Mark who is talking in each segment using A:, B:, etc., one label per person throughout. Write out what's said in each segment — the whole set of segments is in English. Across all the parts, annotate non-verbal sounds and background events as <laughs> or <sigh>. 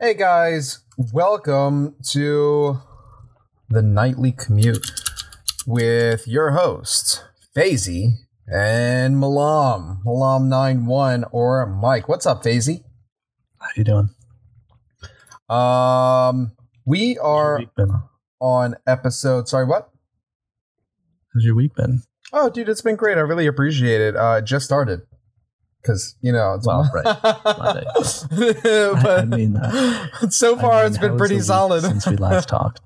A: Hey guys, welcome to the nightly commute with your hosts, Fazy and Malam, Malam91 or Mike. What's up, Fazy?
B: How you doing?
A: Um, we are on episode. Sorry, what?
B: How's your week been?
A: Oh, dude, it's been great. I really appreciate it. Uh, it just started because you know it's
B: Well, right. <laughs> Monday. I, I
A: but
B: mean, uh, <laughs>
A: so
B: I
A: far
B: mean,
A: it's been pretty solid
B: since we last <laughs> talked.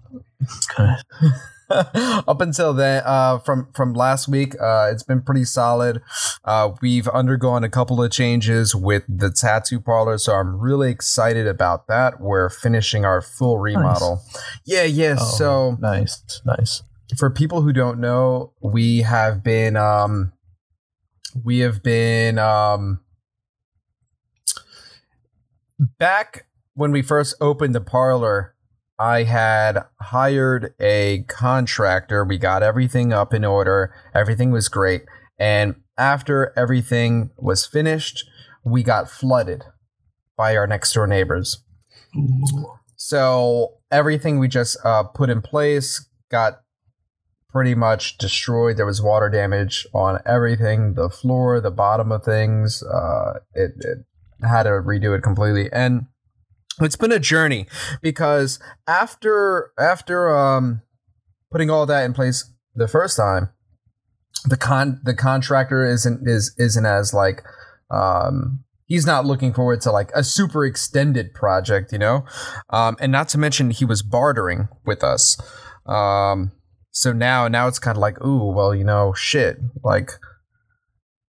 A: Up until then uh from from last week uh it's been pretty solid uh we've undergone a couple of changes with the tattoo parlor so i'm really excited about that we're finishing our full remodel yeah yeah
B: Oh,
A: so
B: nice, nice.
A: for people who don't know we have been um we have been um back when we first opened the parlor i had hired a contractor. We got everything up in order. Everything was great. And after everything was finished we got flooded by our next door neighbors.
B: Ooh.
A: so everything we just uh, put in place got pretty much destroyed. There was water damage on everything, the floor, the bottom of things. Uh, it, it had to redo it completely, and it's been a journey because after after um, putting all that in place the first time, the con the contractor isn't is isn't as like um he's not looking forward to like a super extended project, you know? Um, and not to mention he was bartering with us. Um, so now, now it's kind of like, ooh, well, you know, shit, like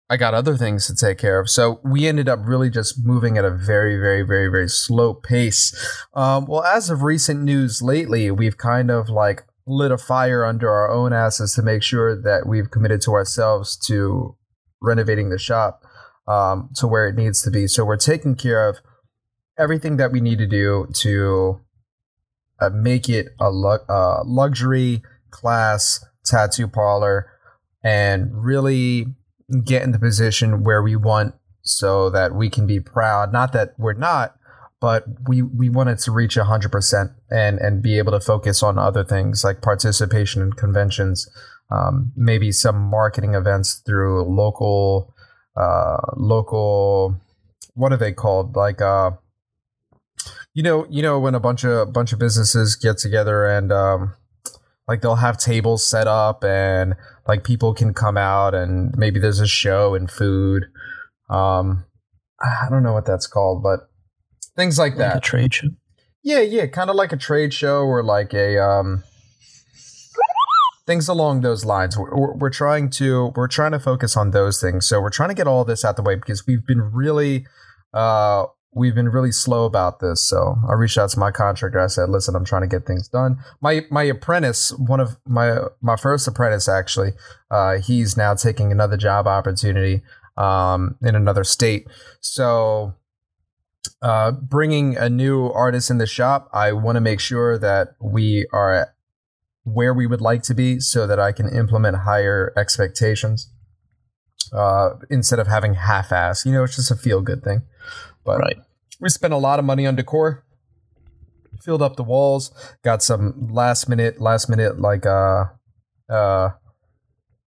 A: I got other things to take care of. So we ended up really just moving at a very, very, very, very slow pace. Um, well, as of recent news lately, we've kind of like lit a fire under our own asses to make sure that we've committed to ourselves to renovating the shop um, to where it needs to be. So we're taking care of everything that we need to do to uh, make it a lu- uh, luxury class tattoo parlor and really get in the position where we want so that we can be proud. Not that we're not, but we, we want it to reach 100% and, and be able to focus on other things like participation in conventions, um, maybe some marketing events through local uh local what are they called like uh you know you know when a bunch of bunch of businesses get together and um like they'll have tables set up and like people can come out and maybe there's a show and food um i don't know what that's called but things like
B: Like a
A: that
B: trade show.
A: yeah, yeah, kind of like a trade show or like a um things along those lines. We're, we're, we're trying to we're trying to focus on those things. So we're trying to get all this out the way because we've been really uh we've been really slow about this. So I reached out to my contractor. I said, "Listen, I'm trying to get things done." My my apprentice, one of my my first apprentice actually, uh he's now taking another job opportunity um in another state. So uh, bringing a new artist in the shop, I want to make sure that we are where we would like to be so that I can implement higher expectations uh, instead of having half ass. You know, it's just a feel good thing. But
B: Right.
A: we spent a lot of money on decor, filled up the walls, got some last minute, last minute, like, uh, uh,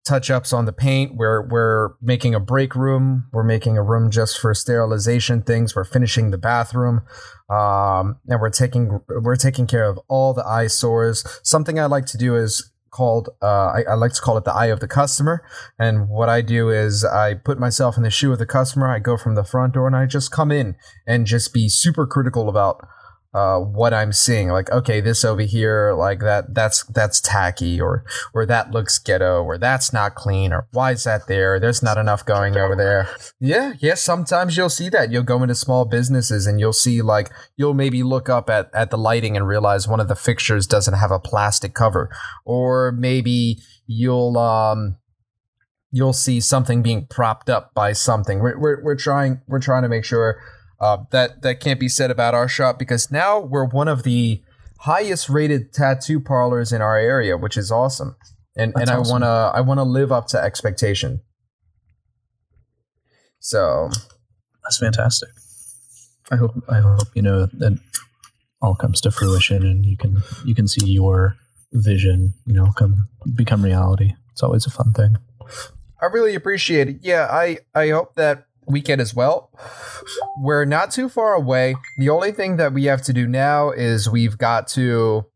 A: touch ups on the paint. We're we're making a break room. We're making a room just for sterilization things. We're finishing the bathroom, um, and we're taking we're taking care of all the eyesores. Something I like to do is called uh, I, I like to call it the eye of the customer. And what I do is I put myself in the shoe of the customer. I go from the front door and I just come in and just be super critical about uh, what I'm seeing. Like, okay, this over here, like that, that's that's tacky, or or that looks ghetto, or that's not clean, or why is that there? There's not enough going over there. Yeah, yeah. Sometimes you'll see that. You'll go into small businesses and you'll see like you'll maybe look up at at the lighting and realize one of the fixtures doesn't have a plastic cover, or maybe you'll um you'll see something being propped up by something. We're we're, we're trying we're trying to make sure uh, that that can't be said about our shop because now we're one of the highest rated tattoo parlors in our area, which is awesome. And
B: That's
A: and I
B: awesome.
A: wanna I wanna live up to expectation. So
B: That's fantastic. I hope I hope you know that all comes to fruition and you can you can see your vision, you know, come become reality. It's always a fun thing.
A: I really appreciate it. Yeah, I I hope that weekend as well. We're not too far away. The only thing that we have to do now is we've got to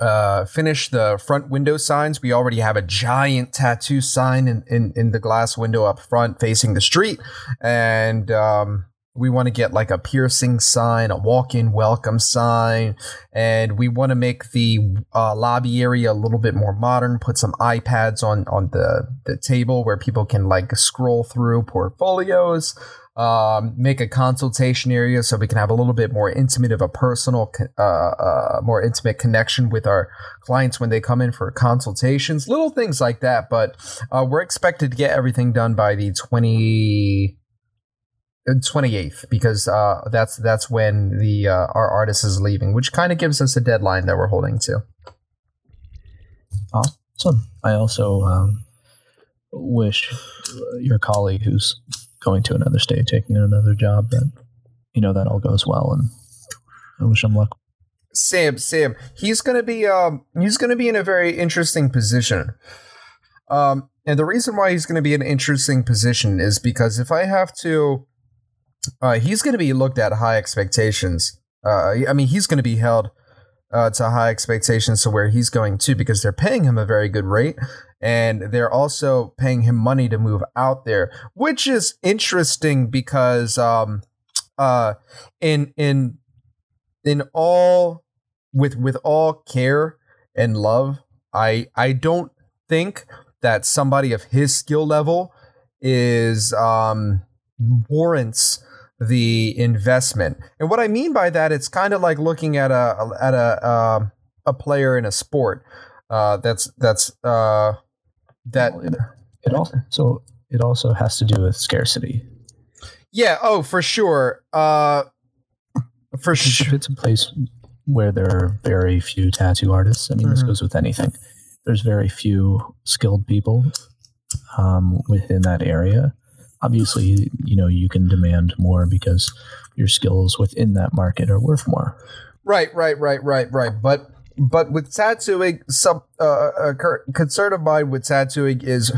A: uh, finish the front window signs. We already have a giant tattoo sign in, in, in the glass window up front facing the street. And um, we want to get like a piercing sign, a walk in welcome sign. And we want to make the uh, lobby area a little bit more modern, put some iPads on, on the, the table where people can like scroll through portfolios um, make a consultation area so we can have a little bit more intimate of a personal, uh, uh, more intimate connection with our clients when they come in for consultations, little things like that. But uh, we're expected to get everything done by the 20. 28th uh, because uh, that's that's when the uh, our artist is leaving which kind of gives us a deadline that we're holding to
B: awesome i also um, wish your colleague who's going to another state, taking another job, that you know that all goes well, and I wish him luck.
A: Sam, Sam, he's gonna be um he's gonna be in a very interesting position. Um, and the reason why he's gonna be in an interesting position is because if I have to, uh, he's gonna be looked at high expectations. Uh, I mean, he's gonna be held uh, to high expectations to where he's going to because they're paying him a very good rate and they're also paying him money to move out there, which is interesting because um uh in in in all with with all care and love, I I don't think that somebody of his skill level is um warrants the investment. And what I mean by that, it's kind of like looking at a at a uh, a player in a sport. Uh, that's that's uh, that
B: it also so it also has to do with scarcity.
A: Yeah. Oh, for sure. Uh, for sure.
B: If it's a place where there are very few tattoo artists, I mean, mm-hmm. this goes with anything. There's very few skilled people um, within that area. Obviously, you know you can demand more because your skills within that market are worth more.
A: Right, right, right, right, right. But but with tattooing, some uh, a concern of mine with tattooing is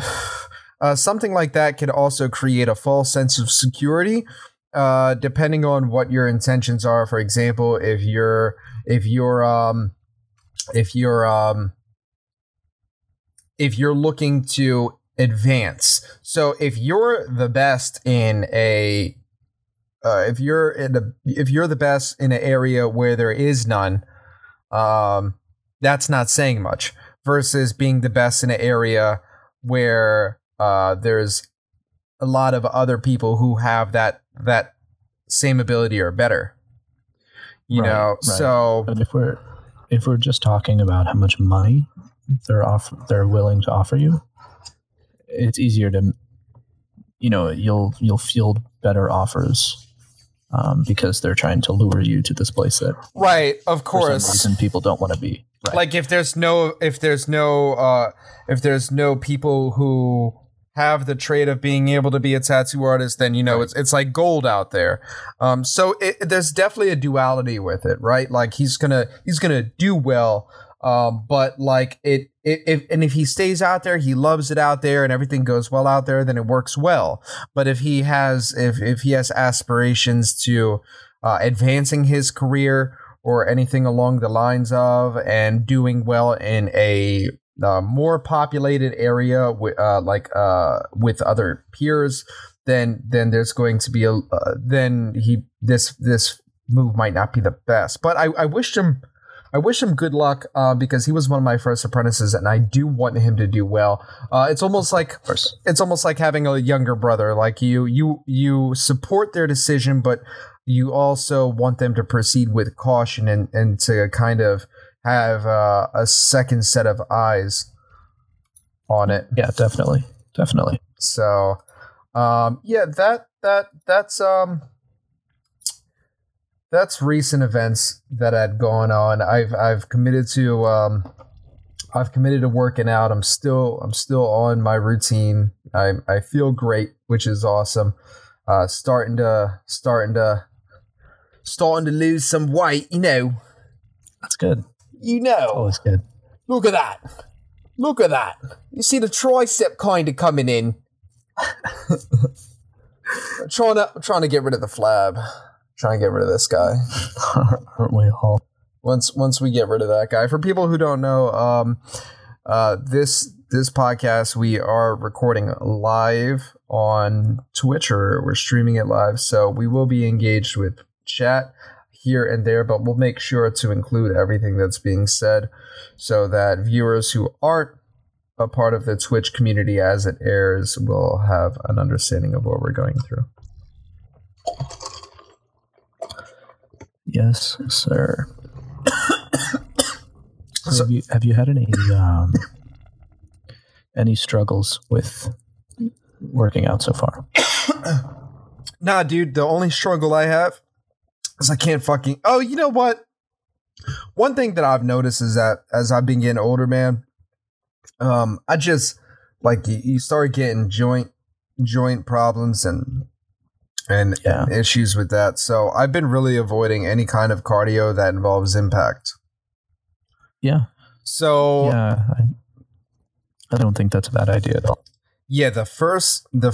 A: <sighs> uh, something like that can also create a false sense of security, uh, depending on what your intentions are. For example, if you're if you're um if you're um if you're looking to advance, so if you're the best in a uh, if you're in a, if you're the best in an area where there is none, um, that's not saying much versus being the best in an area where uh, there's a lot of other people who have that that same ability or better. You right, know, right. so
B: but if we're if we're just talking about how much money they're off they're willing to offer you, it's easier to you know you'll you'll field better offers um, because they're trying to lure you to this place that
A: right of course
B: for some reason people don't want to be
A: right. like if there's no if there's no uh if there's no people who have the trait of being able to be a tattoo artist then you know right. it's it's like gold out there um so it, there's definitely a duality with it right like he's gonna he's gonna do well um, but like it, it, if and if he stays out there, he loves it out there, and everything goes well out there, then it works well. But if he has, if if he has aspirations to uh, advancing his career or anything along the lines of, and doing well in a uh, more populated area, with, uh, like uh, with other peers, then then there's going to be a uh, then he this this move might not be the best. But I, I wished him I wish him good luck uh, because he was one of my first apprentices, and I do want him to do well. Uh, it's almost like it's almost like having a younger brother. Like you, you, you support their decision, but you also want them to proceed with caution and and to kind of have uh, a second set of eyes on it.
B: Yeah, definitely, definitely.
A: So, um, yeah, that that that's um that's recent events that had gone on. I've I've committed to um, I've committed to working out. I'm still I'm still on my routine. I I feel great, which is awesome. Uh, starting to starting to starting to lose some weight. You know,
B: That's good.
A: you know.
B: Always good.
A: Look at that. Look at that. You see the tricep kind of coming in. <laughs> trying to trying to get rid of the flab. Trying to get rid of this guy.
B: Aren't we all?
A: Once once we get rid of that guy. For people who don't know, um, uh, this this podcast we are recording live on Twitch or we're streaming it live, so we will be engaged with chat here and there, but we'll make sure to include everything that's being said so that viewers who aren't a part of the Twitch community as it airs will have an understanding of what we're going through.
B: Yes, sir. So <coughs> have you have you had any um, any struggles with working out so far? <coughs>
A: Nah, dude, the only struggle I have is I can't fucking. Oh, you know what? One thing that I've noticed is that as I've been getting older, man, um, I just like you, you start getting joint joint problems and and,
B: Yeah.
A: issues with that. So I've been really avoiding any kind of cardio that involves impact.
B: Yeah,
A: So
B: yeah. I, I don't think that's a bad idea at all.
A: yeah the first the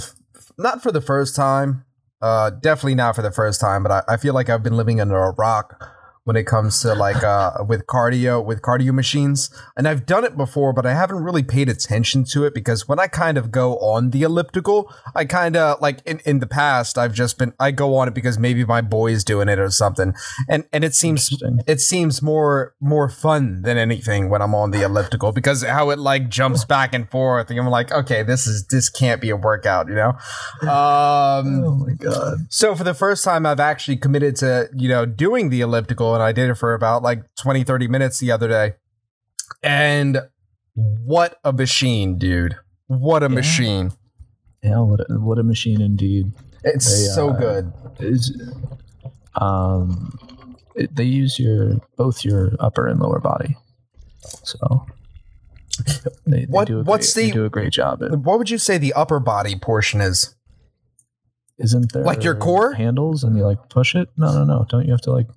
A: not for the first time uh definitely not for the first time but I, I feel like i've been living under a rock when it comes to like uh with cardio with cardio machines. And i've done it before but i haven't really paid attention to it because when i kind of go on the elliptical i kind of like in, in the past i've just been i go on it because maybe my boy's doing it or something. And and it seems it seems more more fun than anything when I'm on the elliptical because how it like jumps back and forth. And I'm like okay this is this can't be a workout you know? Um
B: Oh my god!
A: so for the first time I've actually committed to you know doing the elliptical and I did it for about like 20 30 minutes the other day and what a machine dude what a
B: Yeah.
A: machine
B: Yeah, what a, what a machine indeed.
A: it's
B: They,
A: so
B: uh,
A: good
B: Is um, it, they use your both your upper and lower body, so they, they
A: What-
B: do a
A: what's
B: great, they
A: the-
B: do a great job. At,
A: what would you say the upper body portion is
B: isn't there
A: Like your core?
B: handles and you like push it? No, no, no. Don't you have to like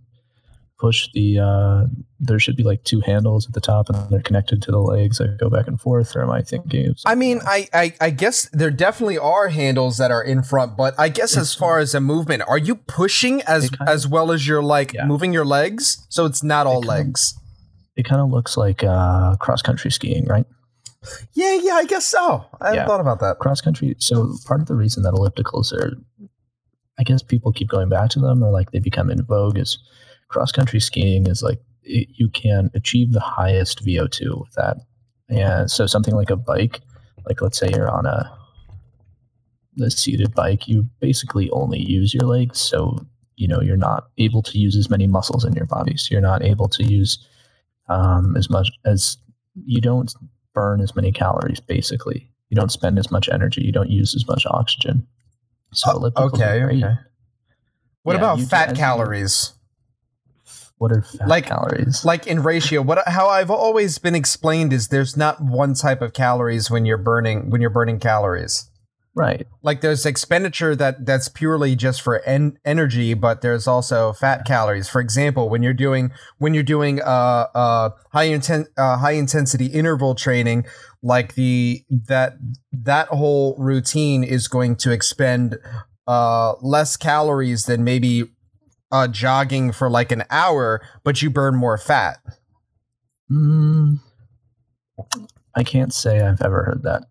B: push the? uh There should be like two handles at the top and they're connected to the legs that go back and forth. Or am I thinking?
A: I mean, I, I I guess there definitely are handles that are in front, but I guess as far as a movement, are you pushing as
B: It
A: as well as you're like
B: Yeah.
A: moving your legs? So it's not all
B: kind of-
A: legs.
B: it kind of looks like uh cross country skiing, right?
A: Yeah, yeah, I guess so. I
B: Yeah.
A: thought about that.
B: cross country. So part of the reason that ellipticals are, I guess people keep going back to them or like they become in vogue is cross country skiing is like it, you can achieve the highest VO2 with that. And so something like a bike, like let's say you're on a the seated bike, you basically only use your legs. So you know you're not able to use as many muscles in your body. So you're not able to use um, as much as you don't burn as many calories. Basically, you don't spend as much energy. You don't use as much oxygen. So
A: Oh, okay, okay. What
B: Yeah,
A: about fat calories?
B: What are fat
A: Like-
B: calories?
A: Like in ratio, what how I've always been explained is there's not one type of calories when you're burning when you're burning calories.
B: right.
A: like there's expenditure that that's purely just for en- energy but there's also fat calories for example when you're doing when you're doing uh uh high inten- uh, high intensity interval training like the that that whole routine is going to expend uh less calories than maybe uh jogging for like an hour but you burn more fat
B: Mm, I can't say I've ever heard that.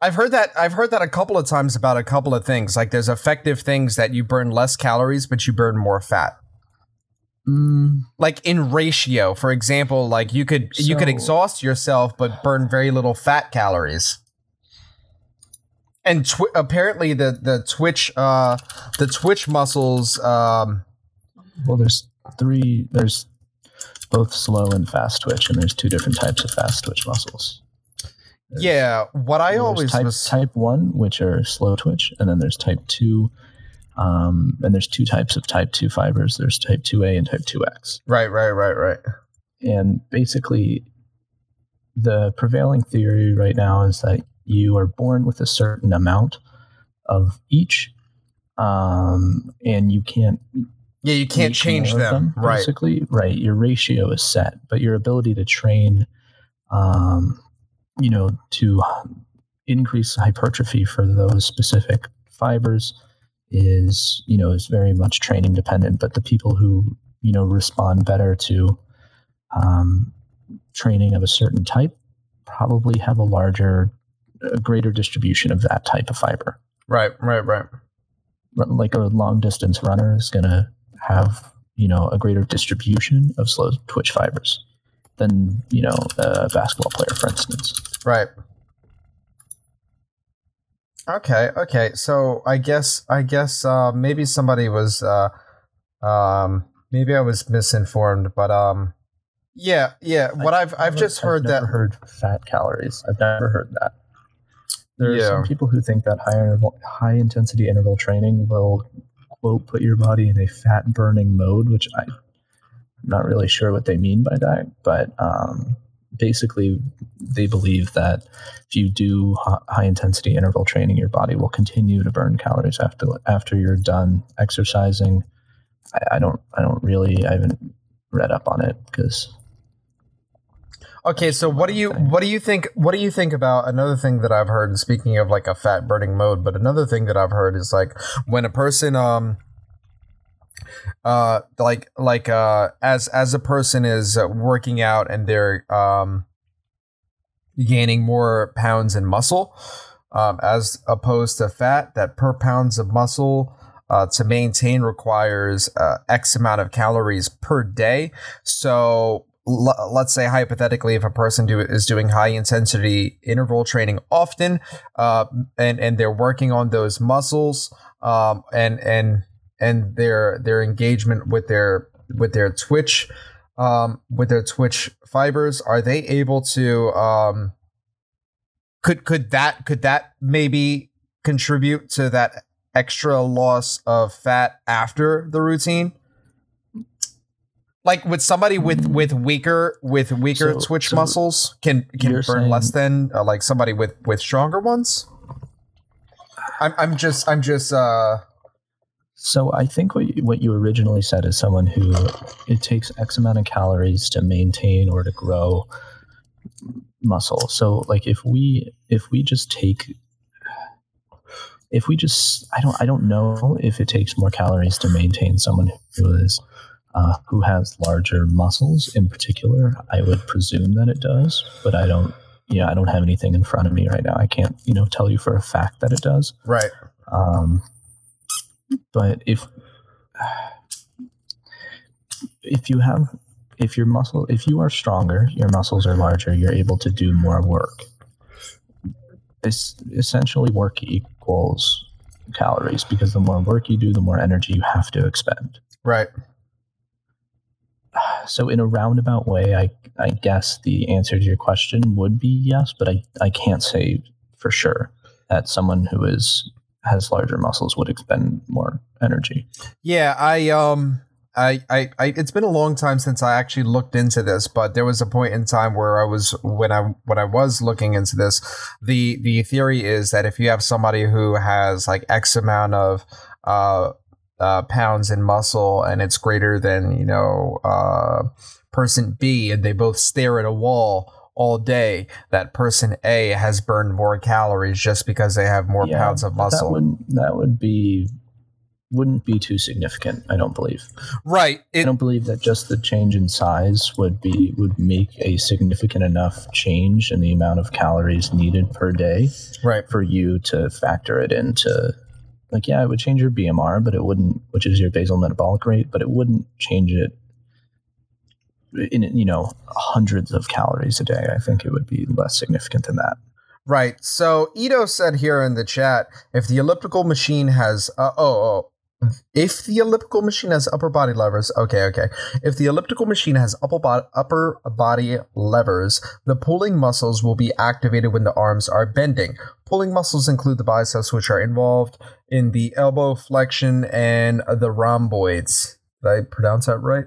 A: I've heard that I've heard that a couple of times about a couple of things. Like there's effective things that you burn less calories, but you burn more fat.
B: Mm,
A: Like in ratio, for example, like you could you could exhaust yourself but burn very little fat calories. And twi- apparently the the Twitch uh the Twitch muscles um
B: well, there's three. There's both slow and fast twitch, and there's two different types of fast twitch muscles. There's-
A: yeah, what I always
B: type,
A: was
B: type one, which are slow twitch, and then there's type two, um, and there's two types of type two fibers. There's type two A and type two X.
A: right, right, right, right.
B: and basically the prevailing theory right now is that you are born with a certain amount of each um, and you can't
A: Yeah, you can't change them. Right.
B: Basically, right. Your ratio is set, but your ability to train, um, you know, to increase hypertrophy for those specific fibers is, you know, is very much training dependent. But the people who, you know, respond better to um, training of a certain type probably have a larger, a greater distribution of that type of fiber.
A: Right, right, right.
B: Like a long distance runner is going to have you know a greater distribution of slow twitch fibers than you know a basketball player, for instance.
A: Right. Okay. Okay. So I guess I guess uh, maybe somebody was uh, um, maybe I was misinformed, but um, yeah, yeah. What I, have I've just heard
B: I've
A: that
B: heard fat calories. I've never heard that. There are
A: Yeah.
B: some people who think that high interval, high intensity interval training will quote put your body in a fat burning mode, which I, I'm not really sure what they mean by that. But um, basically, they believe that if you do high intensity interval training, your body will continue to burn calories after after you're done exercising. I, I don't I don't really I haven't read up on it because
A: Okay, so what do you what do you think what do you think about another thing that I've heard and speaking of like a fat burning mode, but another thing that I've heard is like when a person um uh like like uh as as a person is uh, working out and they're um gaining more pounds in muscle um as opposed to fat that per pounds of muscle uh, to maintain requires uh, X amount of calories per day. So l- let's say hypothetically, if a person do, is doing high intensity interval training often, uh, and and they're working on those muscles, um, and and and their their engagement with their with their twitch, um, with their twitch fibers, are they able to? Um, could could that could that maybe contribute to that extra loss of fat after the routine? Like with somebody with with weaker with weaker
B: So-
A: twitch
B: so
A: muscles can can burn less than uh, like somebody with with stronger ones. I'm I'm just I'm just uh
B: So I think what you, what you originally said is someone who it takes X amount of calories to maintain or to grow muscle. So like if we if we just take if we just I don't I don't know if it takes more calories to maintain someone who is uh, who has larger muscles in particular. I would presume that it does, but I don't. Yeah, I don't have anything in front of me right now. I can't, you know, tell you for a fact that it does.
A: right.
B: Um, but if if you have if your muscle if you are stronger, your muscles are larger, you're able to do more work. It's essentially work equals calories because the more work you do, the more energy you have to expend.
A: Right. <sighs>
B: So in a roundabout way, I I guess the answer to your question would be yes, but I, I can't say for sure that someone who is has larger muscles would expend more energy.
A: Yeah, I um I, I, I it's been a long time since I actually looked into this, but there was a point in time where I was when I when I was looking into this, the the theory is that if you have somebody who has like X amount of uh, uh pounds in muscle and it's greater than, you know, uh person B and they both stare at a wall all day, that person A has burned more calories just because they have more
B: Yeah,
A: pounds of muscle.
B: That would that would be wouldn't be too significant. I don't believe.
A: right.
B: I don't believe that just the change in size would be would make a significant enough change in the amount of calories needed per day
A: right.
B: for you to factor it into. Like, yeah, it would change your BMR, but it wouldn't, which is your basal metabolic rate, but it wouldn't change it in you know hundreds of calories a day. I think it would be less significant than that.
A: Right. So Ito said here in the chat, if the elliptical machine has uh, oh oh, if the elliptical machine has upper body levers, okay okay. If the elliptical machine has upper body upper body levers, the pulling muscles will be activated when the arms are bending. Pulling muscles include the biceps, which are involved in the elbow flexion and the rhomboids. Did I pronounce that right?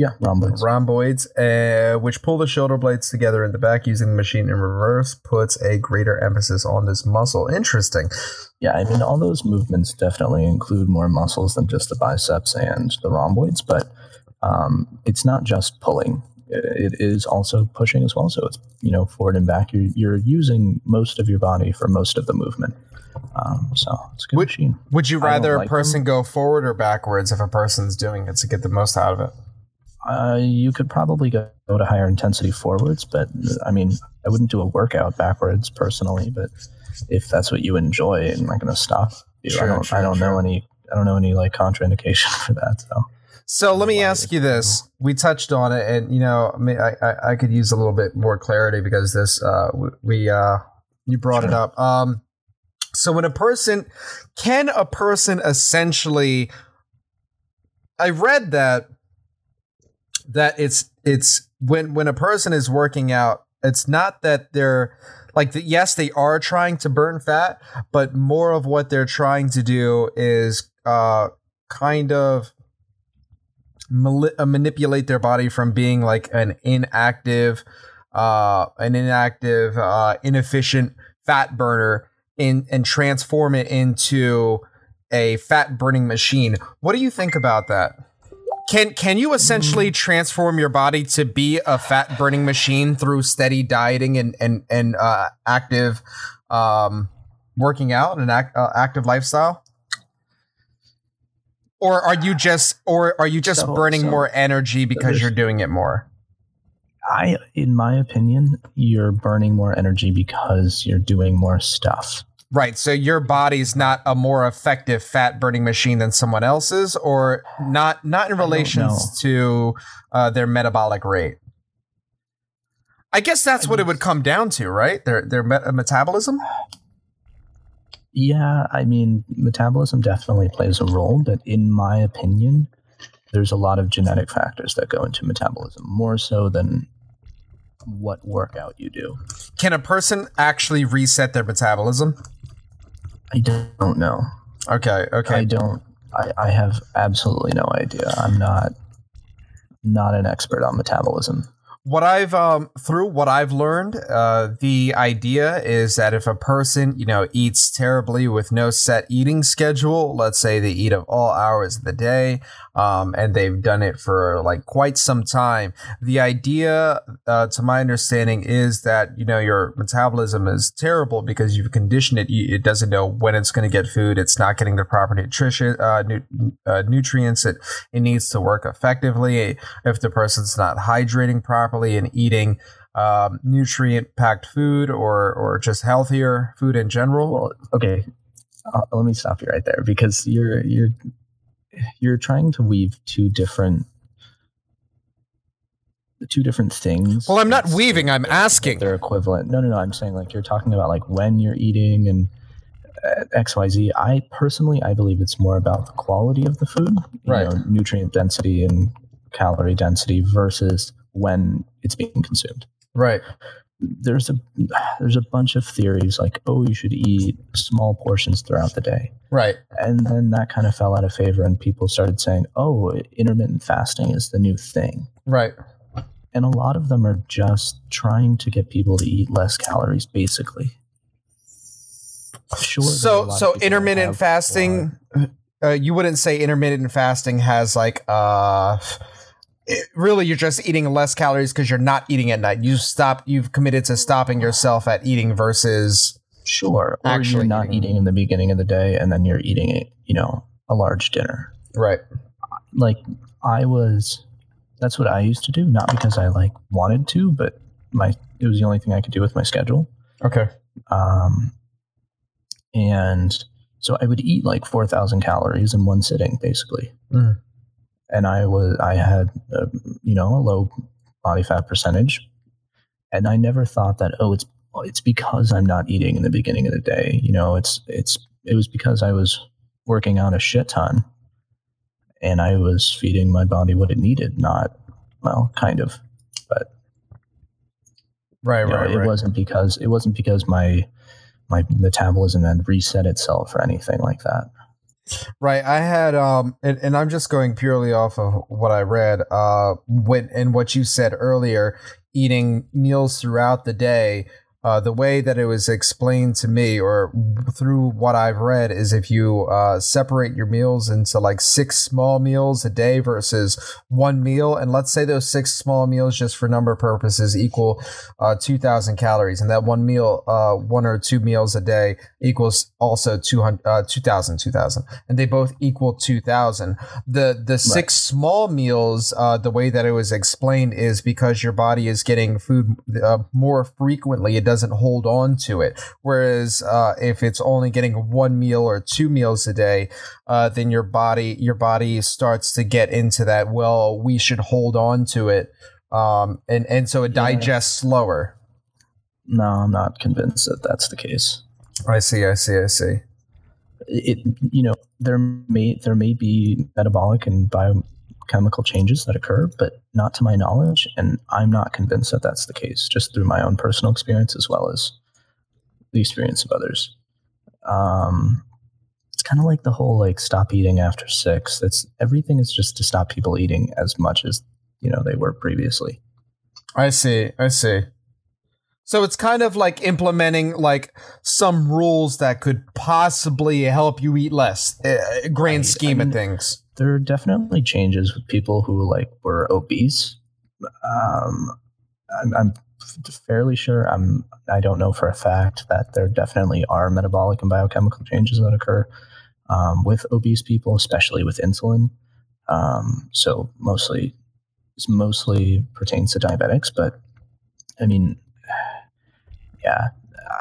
B: Yeah, rhomboids.
A: Rhomboids, uh, which pull the shoulder blades together in the back using the machine in reverse, puts a greater emphasis on this muscle. Interesting.
B: Yeah, I mean, all those movements definitely include more muscles than just the biceps and the rhomboids, but um, it's not just pulling. It is also pushing as well. So it's, you know, forward and back. You're, you're using most of your body for most of the movement. Um, so it's a good
A: Would-
B: machine.
A: Would you rather a
B: like
A: person go forward or backwards if a person's doing it to get the most out of it?
B: Uh, you could probably go, go to higher intensity forwards, but I mean, I wouldn't do a workout backwards personally. But if that's what you enjoy, I'm not going to stop you.
A: Sure,
B: I don't.
A: sure,
B: I don't know any. I don't know any like contraindication <laughs> for that. So
A: So let me ask you this: We touched on it, and you know, I, mean, I, I, I could use a little bit more clarity because this uh, we uh, you brought it up. Um, so when a person can a person essentially, I read that that it's it's when when a person is working out, it's not that they're like the, yes they are trying to burn fat, but more of what they're trying to do is uh kind of mali- uh, manipulate their body from being like an inactive uh an inactive uh inefficient fat burner in and transform it into a fat burning machine. What do you think about that can can you essentially transform your body to be a fat burning machine through steady dieting and and and uh active um working out and act, uh, active lifestyle? Or are you just or are you just
B: So-
A: burning
B: so-
A: more energy because you're doing it more?
B: I, in my opinion, you're burning more energy because you're doing more stuff.
A: Right so your body's not a more effective fat burning machine than someone else's or not not in relations to uh, their metabolic rate? I guess that's what it would come down to right? Their their me- metabolism?
B: Yeah, I mean, metabolism definitely plays a role, but in my opinion, there's a lot of genetic factors that go into metabolism, more so than what workout you do.
A: can a person actually reset their metabolism
B: I don't know.
A: okay okay
B: I don't. I, I have absolutely no idea. I'm not not an expert on metabolism.
A: What I've um through what I've learned, uh, the idea is that if a person you know eats terribly with no set eating schedule, let's say they eat at all hours of the day, um, and they've done it for like quite some time, the idea, uh, to my understanding, is that you know your metabolism is terrible because you've conditioned it. It doesn't know when it's going to get food. It's not getting the proper nutrition, uh, nu- uh, nutrients. It it needs to work effectively. If the person's not hydrating properly and eating um, nutrient packed food or or just healthier food in general.
B: Well, okay. Uh, let me stop you right there because you're you're you're trying to weave two different two different things.
A: Well, I'm not
B: It's-
A: weaving. I'm asking.
B: They're equivalent. No, no, no. I'm saying like you're talking about like when you're eating and uh, X, Y, Z. I personally, I believe it's more about the quality of the food, you
A: Right.
B: know, nutrient density and calorie density versus when it's being consumed.
A: Right.
B: There's a there's a bunch of theories like, oh, you should eat small portions throughout the day,
A: Right.
B: and then that kind of fell out of favor, and people started saying, oh, intermittent fasting is the new thing
A: Right.
B: and a lot of them are just trying to get people to eat less calories basically sure there are a
A: So so intermittent fasting. Uh, you wouldn't say intermittent fasting has like uh. It- really, you're just eating less calories because you're not eating at night. You stop. You've committed to stopping yourself at eating versus
B: sure
A: Actually
B: not
A: eating.
B: eating in the beginning of the day and then you're eating it you know a large dinner
A: right.
B: like i was that's what i used to do not because i like wanted to but my it was the only thing i could do with my schedule
A: Okay.
B: um and so i would eat like 4000 calories in one sitting basically
A: Mhm.
B: And i was i had a, you know a low body fat percentage and i never thought that oh it's it's because i'm not eating in the beginning of the day you know it's it's it was because i was working out a shit ton and i was feeding my body what it needed not well kind of but
A: Right.
B: you know,
A: Right.
B: it
A: right.
B: wasn't because it wasn't because my my metabolism had reset itself or anything like that
A: Right. I had um and, and I'm just going purely off of what I read, uh when and what you said earlier, eating meals throughout the day uh, the way that it was explained to me or through what I've read is if you uh, separate your meals into like six small meals a day versus one meal, and let's say those six small meals, just for number purposes, equal uh, 2,000 calories, and that one meal, uh, one or two meals a day equals also 200, uh, 2,000, 2,000, and they both equal 2,000. The, the six small meals, uh, the way that it was explained is because your body is getting food more frequently. It doesn't hold on to it. Whereas uh, if it's only getting one meal or two meals a day, uh, then your body your body starts to get into that. Well, we should hold on to it, um, and and so it yeah. digests slower.
B: No, I'm not convinced that that's the case.
A: I see. I see. I see.
B: It you know there may there may be metabolic and bio chemical changes that occur, but not to my knowledge. And I'm not convinced that that's the case, just through my own personal experience as well as the experience of others. Um, it's kind of like the whole like stop eating after six. It's everything is just to stop people eating as much as you know they were previously.
A: I see. I see. So it's kind of like implementing like some rules that could possibly help you eat less, uh, grand scheme I mean, of things
B: there are definitely changes with people who like were obese. Um, I'm, I'm fairly sure. I'm. I don't know for a fact that there definitely are metabolic and biochemical changes that occur um, with obese people, especially with insulin. Um, so mostly, mostly pertains to diabetics, but I mean, yeah,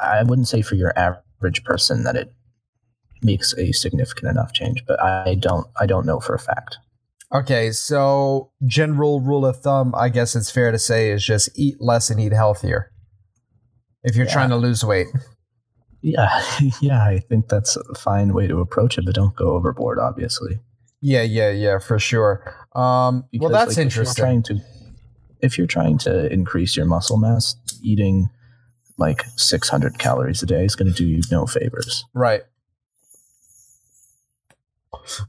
B: I wouldn't say for your average person that it makes a significant enough change, but I don't I don't know for a fact.
A: Okay, so general rule of thumb, I guess it's fair to say, is just eat less and eat healthier. If you're yeah. trying to lose weight.
B: Yeah, <laughs> yeah, I think that's a fine way to approach it, but don't go overboard, obviously.
A: Yeah, yeah, yeah, for sure. Um, well, that's like, interesting.
B: If you're, trying to, if you're trying to increase your muscle mass, eating like 600 calories a day is going to do you no favors.
A: Right.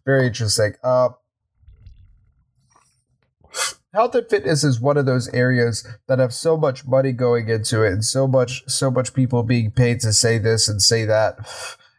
A: Very interesting. Uh, health and fitness is one of those areas that have so much money going into it and so much so much people being paid to say this and say that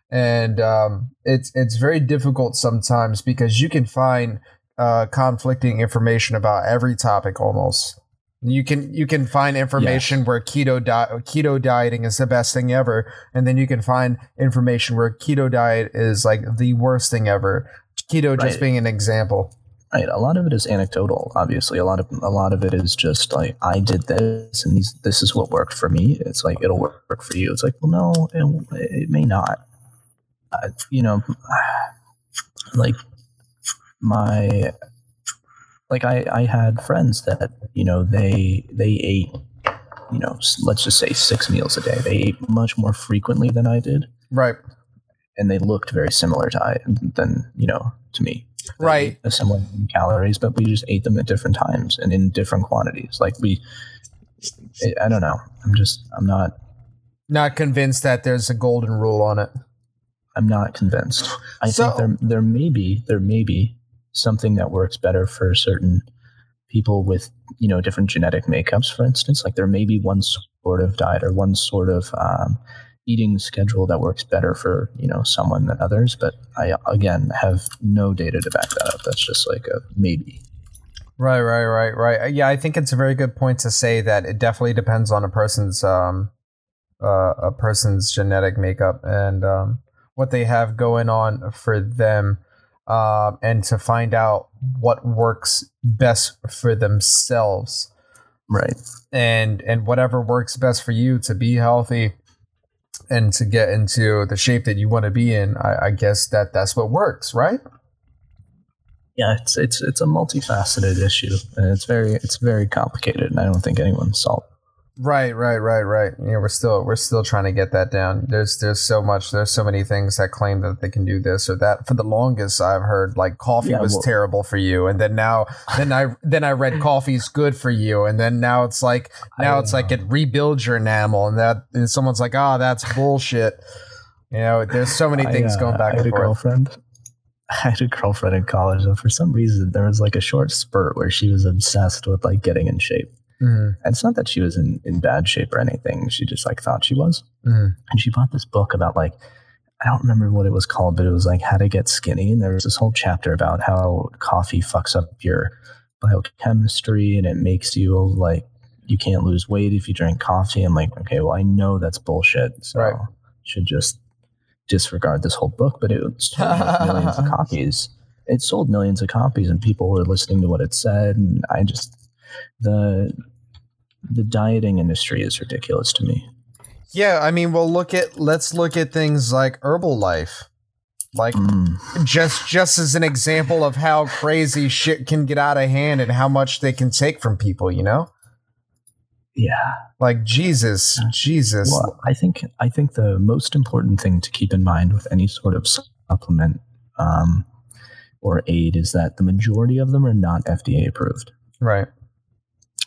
A: and um, it's it's very difficult sometimes because you can find uh, conflicting information about every topic almost you can you can find information yes. where keto di- keto dieting is the best thing ever, and then you can find information where keto diet is like the worst thing ever. Keto right. just being an example.
B: Right. A lot of it is anecdotal. Obviously, a lot of a lot of it is just like I did this, and these this is what worked for me. It's like it'll work for you. It's like well, no, it, it may not. Uh, you know, <sighs> like my like I, I had friends that you know they they ate you know let's just say six meals a day. They ate much more frequently than i did.
A: Right.
B: And they looked very similar to I, than you know to me.
A: They right.
B: similar calories but we just ate them at different times and in different quantities. Like we i don't know. I'm just i'm not
A: not convinced that there's a golden rule on it.
B: I'm not convinced. I so, think there there may be there may be something that works better for certain people with you know different genetic makeups for instance like there may be one sort of diet or one sort of um, eating schedule that works better for you know someone than others but i again have no data to back that up. That's just like a maybe.
A: Right right right right. Uh, yeah i think it's a very good point to say that it definitely depends on a person's um uh, a person's genetic makeup and um, what they have going on for them um, and to find out what works best for themselves.
B: Right.
A: And and whatever works best for you to be healthy and to get into the shape that you want to be in, I, I guess that that's what works, right?
B: Yeah, it's it's it's a multifaceted issue, and it's very it's very complicated, and I don't think anyone's solved
A: Right, right, right, right. You know, we're still we're still trying to get that down. There's there's so much there's so many things that claim that they can do this or that. For the longest, I've heard like coffee yeah, was well, terrible for you, and then now then I <laughs> then I read coffee's good for you, and then now it's like now it's know. like it rebuilds your enamel, and that and someone's like, oh, that's bullshit. You know, there's so many things I, uh, going back
B: I had
A: and
B: a
A: forth.
B: girlfriend <laughs> I had a girlfriend in college, and for some reason, there was like a short spurt where she was obsessed with like getting in shape.
A: Mhm.
B: And it's not that she was in, in bad shape or anything. She just like thought she was.
A: Mhm.
B: And she bought this book about like, I don't remember what it was called, but it was like how to get skinny. And there was this whole chapter about how coffee fucks up your biochemistry and it makes you like, you can't lose weight if you drink coffee. I'm like, okay, well, I know that's bullshit. So
A: Right.
B: I should just disregard this whole book. But it sold like millions of <laughs> copies. It sold millions of copies and people were listening to what it said. And I just, the, the dieting industry is ridiculous to me.
A: Yeah, I mean, well, look at let's look at things like Herbalife, like
B: Mm.
A: just just as an example of how crazy shit can get out of hand and how much they can take from people. You know,
B: Yeah.
A: like Jesus, Jesus.
B: Well, I think I think the most important thing to keep in mind with any sort of supplement um, or aid is that the majority of them are not FDA approved.
A: Right.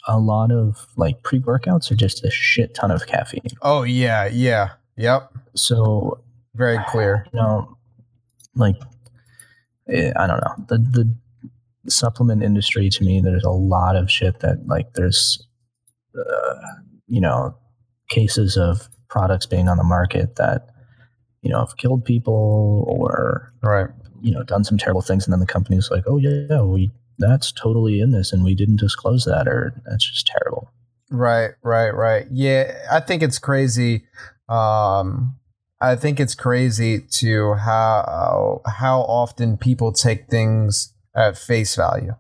B: A lot of like pre workouts are just a shit ton of caffeine.
A: Oh yeah, yeah, yep.
B: So
A: Very clear.
B: you know, like eh, I don't know the the supplement industry to me. There's a lot of shit that like there's uh, you know cases of products being on the market that you know have killed people or
A: Right.
B: you know done some terrible things, and then the company's like, oh yeah, yeah, we that's totally in this, and we didn't disclose that, or that's just terrible.
A: Right, right, right. Yeah, I think it's crazy. Um, I think it's crazy to how how often people take things at face value,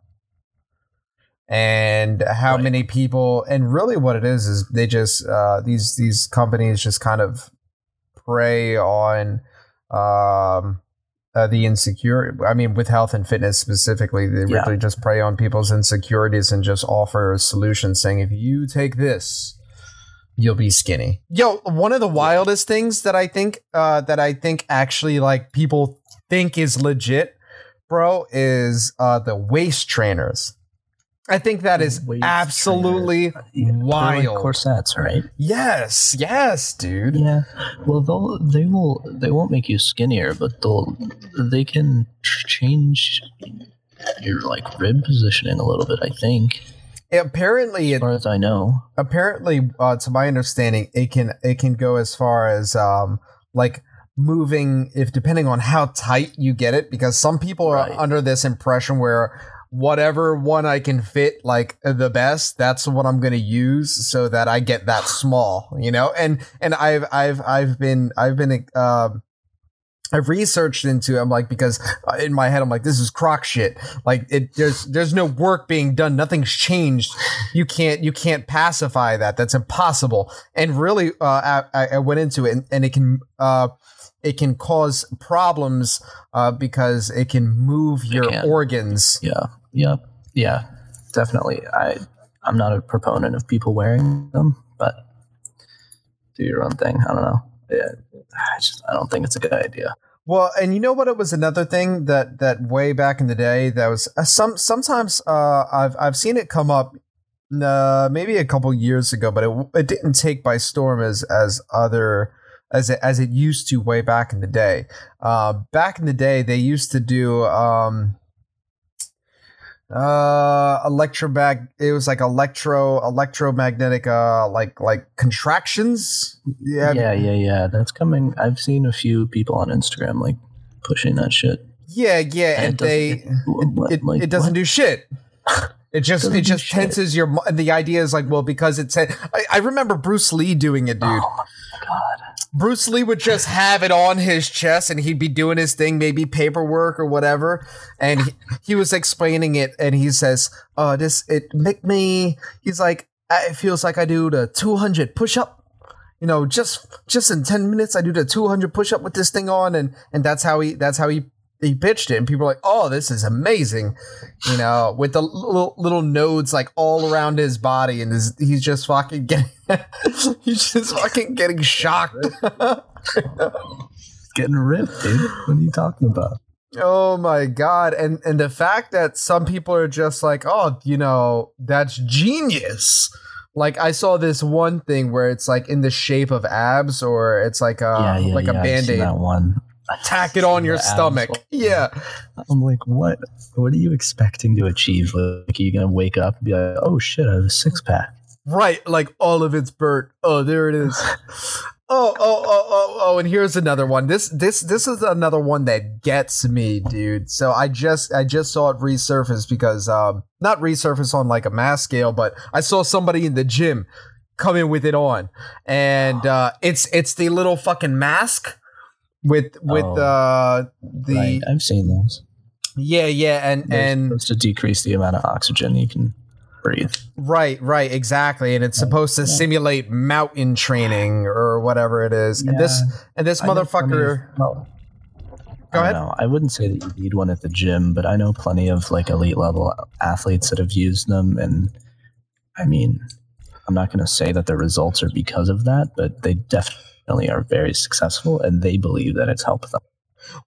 A: and how
B: Right.
A: many people, and really what it is is they just uh, these these companies just kind of prey on um, uh, the insecure. I mean, with health and fitness specifically, they
B: Yeah.
A: really just prey on people's insecurities and just offer a solution saying, if you take this, you'll be skinny. Yo, one of the wildest things that I think uh, that I think actually like people think is legit, bro, is uh, the waist trainers. I think that is absolutely
B: Yeah, they're like
A: wild.
B: corsets, right?
A: yes, yes, dude.
B: Yeah. Well, they'll they will they won't make you skinnier, but they'll they can change your like rib positioning a little bit. I think,
A: Apparently,
B: as
A: it,
B: far as I know.
A: apparently uh, to my understanding it can it can go as far as um like moving if depending on how tight you get it because some people are
B: Right.
A: under this impression where whatever one I can fit like the best that's what I'm going to use so that I get that <laughs> small you know and and I've I've I've been I've been um I've researched into it. I'm like because uh, in my head I'm like this is crock shit. Like it there's there's no work being done. Nothing's changed. You can't you can't pacify that. That's impossible. And really, uh, I, I went into it and, and it can uh, it can cause problems uh, because it can move your
B: can.
A: organs.
B: Yeah. Yep. Yeah. Definitely. I I'm not a proponent of people wearing them, but do your own thing. I don't know. Yeah. I just I don't think it's a good idea.
A: Well, and you know what? It was another thing that that way back in the day that was uh, some sometimes uh, I've I've seen it come up. Uh, maybe a couple years ago, but it it didn't take by storm as as other as it, as it used to way back in the day. Uh, back in the day, they used to do um, uh electromag it was like electro electromagnetic uh like like contractions yeah
B: yeah, yeah, yeah. That's coming. I've seen a few people on Instagram like pushing that shit.
A: yeah yeah
B: And
A: and
B: it
A: they
B: it- what-
A: it,
B: like,
A: it doesn't
B: what?
A: do shit. It <laughs> just it
B: do
A: just
B: shit.
A: tenses your. mu- The idea is like, well, because it said. I, I remember Bruce Lee doing it, dude.
B: Oh.
A: Bruce Lee would just have it on his chest, and he'd be doing his thing, maybe paperwork or whatever. And he, he was explaining it, and he says, "Uh, this it make me." He's like, "It feels like I do the two hundred push up." You know, just just in ten minutes, I do the two hundred push up with this thing on, and and that's how he that's how he he pitched it, and people were like, "Oh, this is amazing," you know, with the little little nodes like all around his body, and his, he's just fucking <laughs> getting <laughs> he's just fucking getting shocked.
B: Getting ripped, dude. What are you talking about?
A: oh my god, and and the fact that some people are just like, "Oh, you know, that's genius." Like I saw this one thing where it's like in the shape of abs, or it's like a
B: yeah, yeah,
A: like
B: yeah.
A: a
B: I've
A: band
B: seen
A: aid.
B: that one.
A: tack it on your
B: The abs
A: stomach. Yeah.
B: I'm like, what? What are you expecting to achieve? Like, are you gonna wake up and be like, oh shit, I have a six pack?
A: Right, like all of it's burnt. Oh, there it is. <laughs> Oh, oh, oh, oh, oh, and here's another one. This this this is another one that gets me, dude. So I just I just saw it resurface because um not resurface on like a mass scale, but I saw somebody in the gym come in with it on. And <gasps> uh it's it's the little fucking mask with with
B: Oh.
A: uh the
B: right, I've seen those.
A: yeah, yeah, and
B: They're
A: and
B: supposed to decrease the amount of oxygen you can breathe.
A: Right, right, exactly, and it's supposed to simulate mountain training or whatever it is. And this and this
B: I
A: motherfucker.
B: of- well,
A: Go
B: I
A: ahead.
B: don't know. I wouldn't say that you need one at the gym, but I know plenty of like elite level athletes that have used them, and I mean, I'm not going to say that the results are because of that, but they definitely are very successful, and they believe that it's helped them.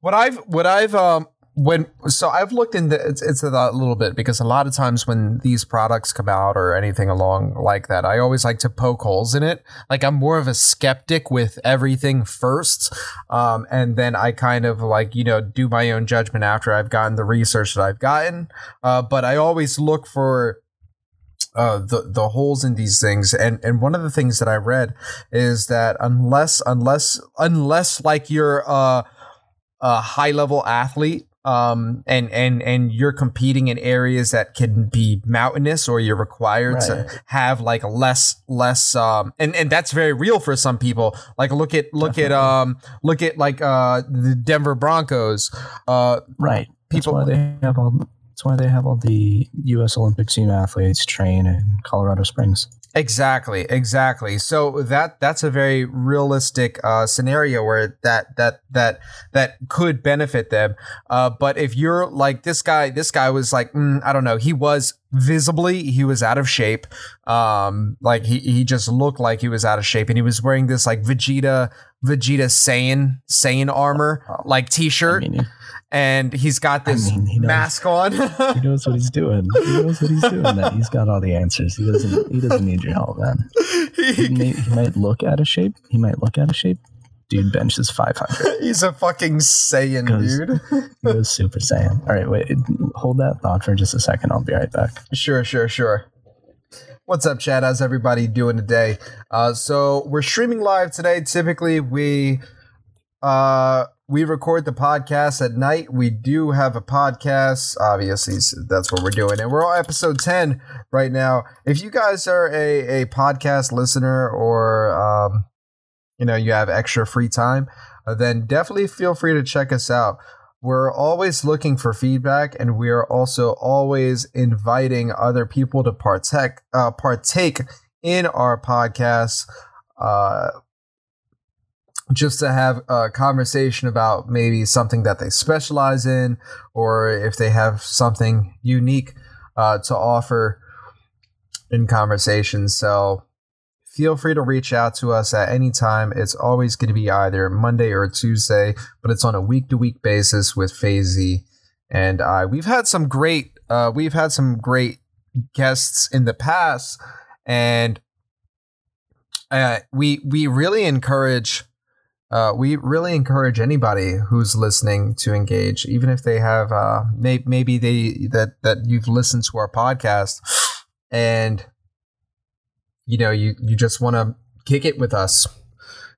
A: What I've what I've um when so I've looked into it's it's a little bit because a lot of times when these products come out or anything along like that, I always like to poke holes in it. Like I'm more of a skeptic with everything first, um, and then I kind of like you know do my own judgment after I've gotten the research that I've gotten. Uh, but I always look for uh, the the holes in these things, and and one of the things that I read is that unless unless unless like you're uh, a high level athlete. Um, and, and, and you're competing in areas that can be mountainous or you're required to have like less, less, um, and, and that's very real for some people. Like look at, look at, um, look at like, uh, the Denver Broncos, uh,
B: Right. That's
A: People-
B: why they have all. That's why they have all the U.S. Olympic team athletes train in Colorado Springs.
A: Exactly, exactly. So that that's a very realistic uh, scenario where that that that that could benefit them. Uh, but if you're like this guy, this guy was like, mm, I don't know, he was visibly he was out of shape. Um, like he he just looked like he was out of shape, and he was wearing this like Vegeta Vegeta Saiyan Saiyan armor oh, oh. like T-shirt,
B: I mean,
A: and he's got
B: I
A: this
B: mean, he knows-
A: mask on. <laughs>
B: he knows what he's doing. He knows what he's doing. Man. He's got all the answers. He doesn't. He doesn't need your help, man. <laughs> He, may, he might look out of shape. He might look out of shape. Dude benches 500. <laughs>
A: He's a fucking Saiyan,
B: Goes-
A: dude.
B: He goes Super Saiyan. All right, wait. Hold that thought for just a second. I'll be right back.
A: Sure, sure, sure. What's up, Chad? How's everybody doing today? Uh, so we're streaming live today. Typically, we uh, we record the podcast at night. We do have a podcast, obviously. So that's what we're doing, and we're on episode ten right now. If you guys are a a podcast listener, or um, you know, you have extra free time, uh, then definitely feel free to check us out. We're always looking for feedback, and we are also always inviting other people to partake uh, partake in our podcast, uh, just to have a conversation about maybe something that they specialize in, or if they have something unique uh, to offer in conversation. So feel free to reach out to us at any time. It's always going to be either Monday or Tuesday, but it's on a week to week basis with Fazy and I. We've had some great, uh, we've had some great guests in the past, and uh, we we really encourage. Uh, we really encourage anybody who's listening to engage, even if they have uh, may- maybe they that that you've listened to our podcast and you know you you just want to kick it with us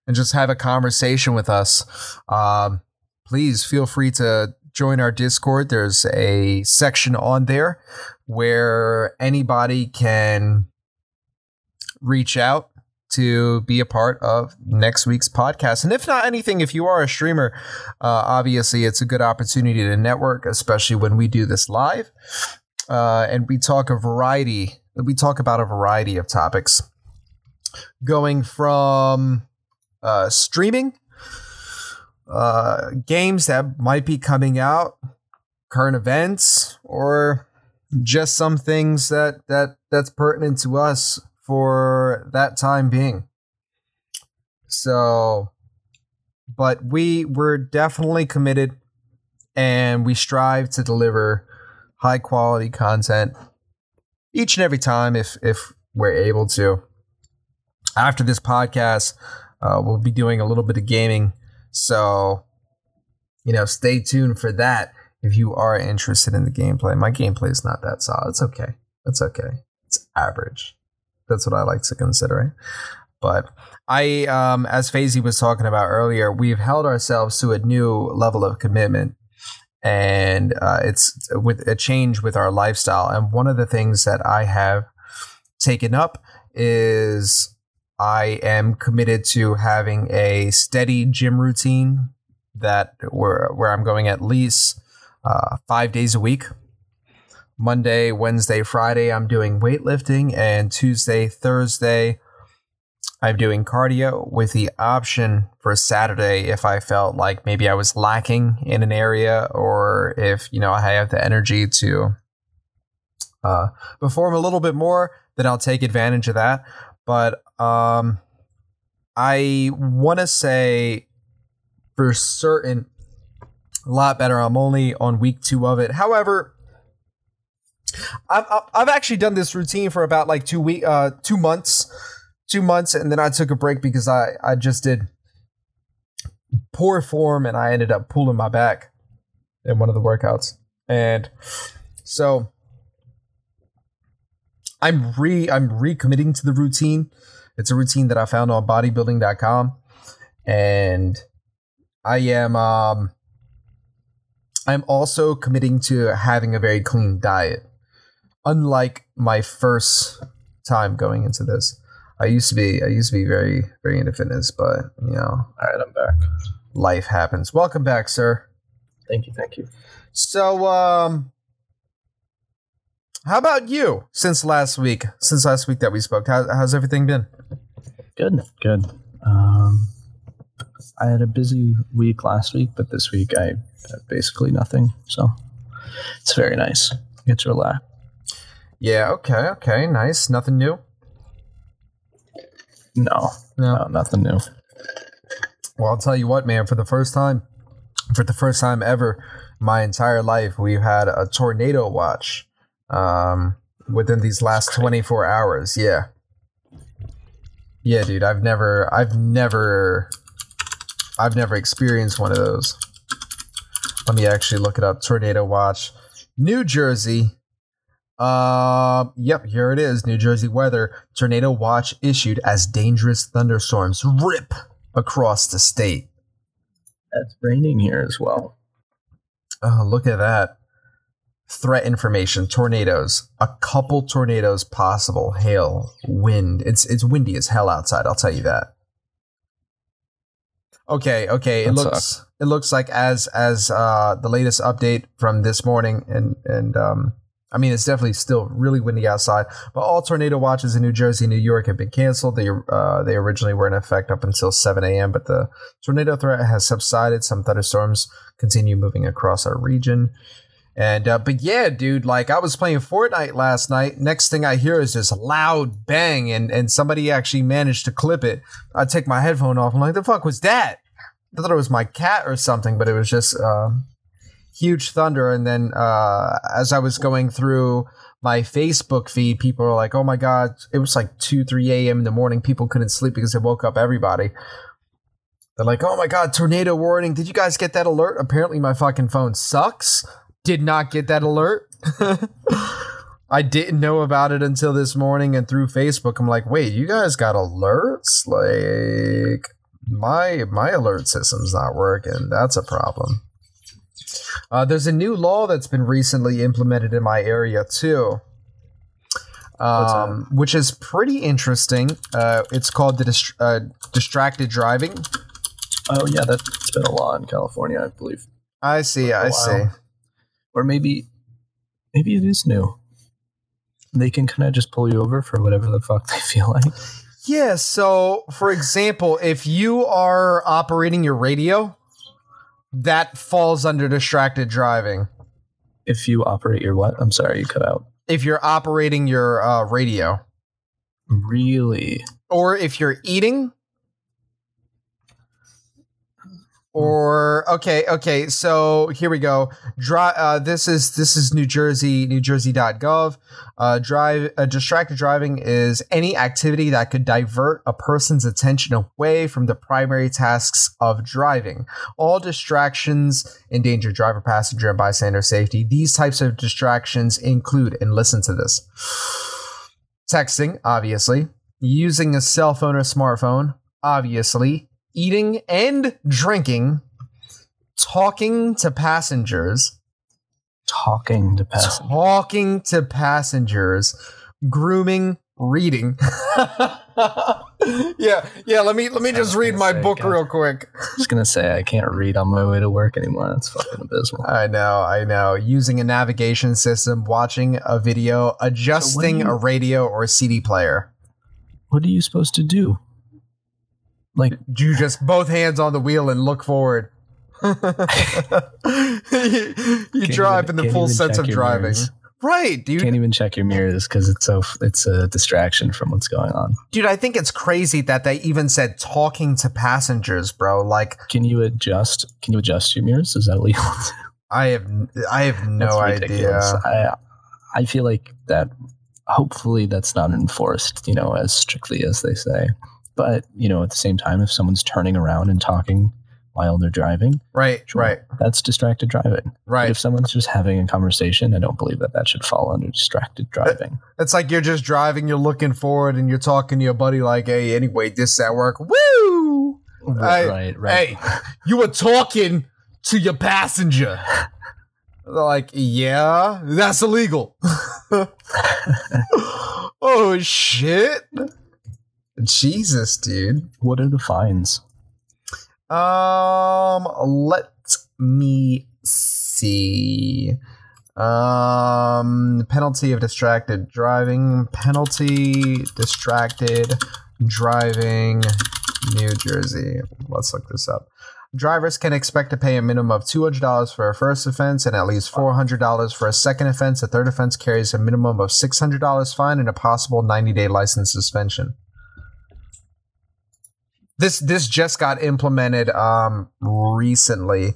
A: and just have a conversation with us. Um, please feel free to join our discord. There's a section on there where anybody can reach out to be a part of next week's podcast. And if not anything if you are a streamer uh, obviously it's a good opportunity to network especially when we do this live. Uh, and we talk a variety we talk about a variety of topics going from uh, streaming uh, games that might be coming out current events or just some things that that that's pertinent to us for that time being. So but we we're definitely committed and we strive to deliver high quality content each and every time if if we're able to. After this podcast, uh, we'll be doing a little bit of gaming, so you know, stay tuned for that if you are interested in the gameplay. My gameplay is not that solid. It's okay. It's okay. It's average. That's what I like to consider it. But I, um, as Fazy was talking about earlier, we've held ourselves to a new level of commitment, and uh, it's with a change with our lifestyle. And one of the things that I have taken up is I am committed to having a steady gym routine that where where I'm going at least uh, five days a week. Monday, Wednesday, Friday, I'm doing weightlifting, and Tuesday, Thursday, I'm doing cardio with the option for Saturday if I felt like maybe I was lacking in an area or if, you know, I have the energy to uh, perform a little bit more, then I'll take advantage of that. But um, I want to say for certain, a lot better. I'm only on week two of it. However, I've I've actually done this routine for about like two week uh two months two months, and then I took a break because I I just did poor form, and I ended up pulling my back in one of the workouts, and so I'm re I'm recommitting to the routine. It's a routine that I found on bodybuilding.com, and I am um I'm also committing to having a very clean diet. Unlike my first time going into this. I used to be I used to be very very into fitness, but you know,
B: All right, I'm back.
A: life happens. Welcome back, sir.
B: Thank you, thank you.
A: So, um, how about you? Since last week, since last week that we spoke, how, how's everything been?
B: Good, good. Um, I had a busy week last week, but this week I had basically nothing. So it's very nice. Get to relax.
A: Yeah. Okay. Okay. Nice. Nothing new.
B: No, no, nothing new.
A: Well, I'll tell you what, man. For the first time, for the first time ever, my entire life, we've had a tornado watch. Um, within these last twenty four hours. Yeah. Yeah, dude. I've never, I've never, I've never experienced one of those. Let me actually look it up. Tornado watch, New Jersey. Uh, yep, here it is. New Jersey weather. Tornado watch issued as dangerous thunderstorms rip across the state.
B: It's raining here as well.
A: Oh, look at that. Threat information, tornadoes, a couple tornadoes possible, hail, wind. It's it's windy as hell outside, I'll tell you that. Okay, okay. It looks
B: sucks.
A: it looks like as as uh the latest update from this morning and and um I mean it's definitely still really windy outside, but all tornado watches in New Jersey New York have been canceled. They uh they originally were in effect up until 7 a.m., but the tornado threat has subsided. Some thunderstorms continue moving across our region. And uh, but yeah, dude, like I was playing Fortnite last night. Next thing I hear is this loud bang, and and somebody actually managed to clip it. I take my headphone off. I'm like, the fuck was that? I thought it was my cat or something, but it was just uh, huge thunder. And then uh, as I was going through my Facebook feed, people were like, "Oh my god!" It was like two, three a.m. in the morning. People couldn't sleep because it woke up everybody. They're like, "Oh my god, tornado warning! Did you guys get that alert?" Apparently, my fucking phone sucks. Did not get that alert. <laughs> I didn't know about it until this morning and through Facebook. I'm like, wait, you guys got alerts? Like my my alert system's not working. That's a problem. Uh, there's a new law that's been recently implemented in my area too, um, which is pretty interesting. Uh, it's called the dist- uh, distracted driving.
B: Oh yeah, that's been a law in California, I believe.
A: I see. I
B: Wow.
A: see.
B: Or maybe, maybe it is new. They can kind of just pull you over for whatever the fuck <laughs> they feel like.
A: Yeah, so for example, if you are operating your radio, that falls under distracted driving.
B: If you operate your what? I'm sorry, you cut out.
A: If you're operating your uh, radio,
B: Really?
A: or if you're eating, or okay okay so here we go. Dri- uh, this is this is new jersey new jersey.gov uh, drive uh, distracted driving is any activity that could divert a person's attention away from the primary tasks of driving. All distractions endanger driver passenger and bystander safety these types of distractions include and listen to this <sighs> texting obviously using a cell phone or smartphone obviously eating and drinking, talking to passengers,
B: Talking to passengers.
A: talking to passengers, grooming, reading. <laughs> yeah, yeah. Let me let me just read my
B: say,
A: book
B: God.
A: real quick.
B: I was gonna say I can't read on my way to work anymore. That's fucking abysmal.
A: I know, I know. Using a navigation system, watching a video, adjusting
B: you-
A: a radio or a CD player.
B: What are you supposed to do? Like do
A: You just both hands on the wheel and look forward. <laughs> you
B: Can't
A: drive
B: even-
A: in the full sense of driving.
B: mirrors.
A: Right, dude.
B: can't even check your mirrors because it's so it's a distraction from what's going on.
A: Dude, I think it's crazy that they even said talking to passengers, bro. Like
B: Can you adjust? Can you adjust your mirrors? Is that legal? <laughs>
A: I have I have no idea.
B: I I feel like that. Hopefully, that's not enforced. You know, as strictly as they say. But you know, at the same time, if someone's turning around and talking while they're driving,
A: Right,
B: sure,
A: right,
B: that's distracted driving. But
A: right.
B: if someone's just having a conversation, I don't believe that that should fall under distracted driving.
A: It's like you're just driving, you're looking forward, and you're talking to your buddy like, "Hey, anyway, this at work, woo! I-
B: right, right.
A: Hey, you were talking to your passenger." They're like, "Yeah, that's illegal." <laughs> oh shit! Jesus, dude.
B: What are the fines?
A: Um, let me see. Um, penalty of distracted driving. Penalty distracted driving. New Jersey. Let's look this up. Drivers can expect to pay a minimum of $200 for a first offense and at least $400 for a second offense. A third offense carries a minimum of $600 fine and a possible 90 day license suspension. This this just got implemented um recently.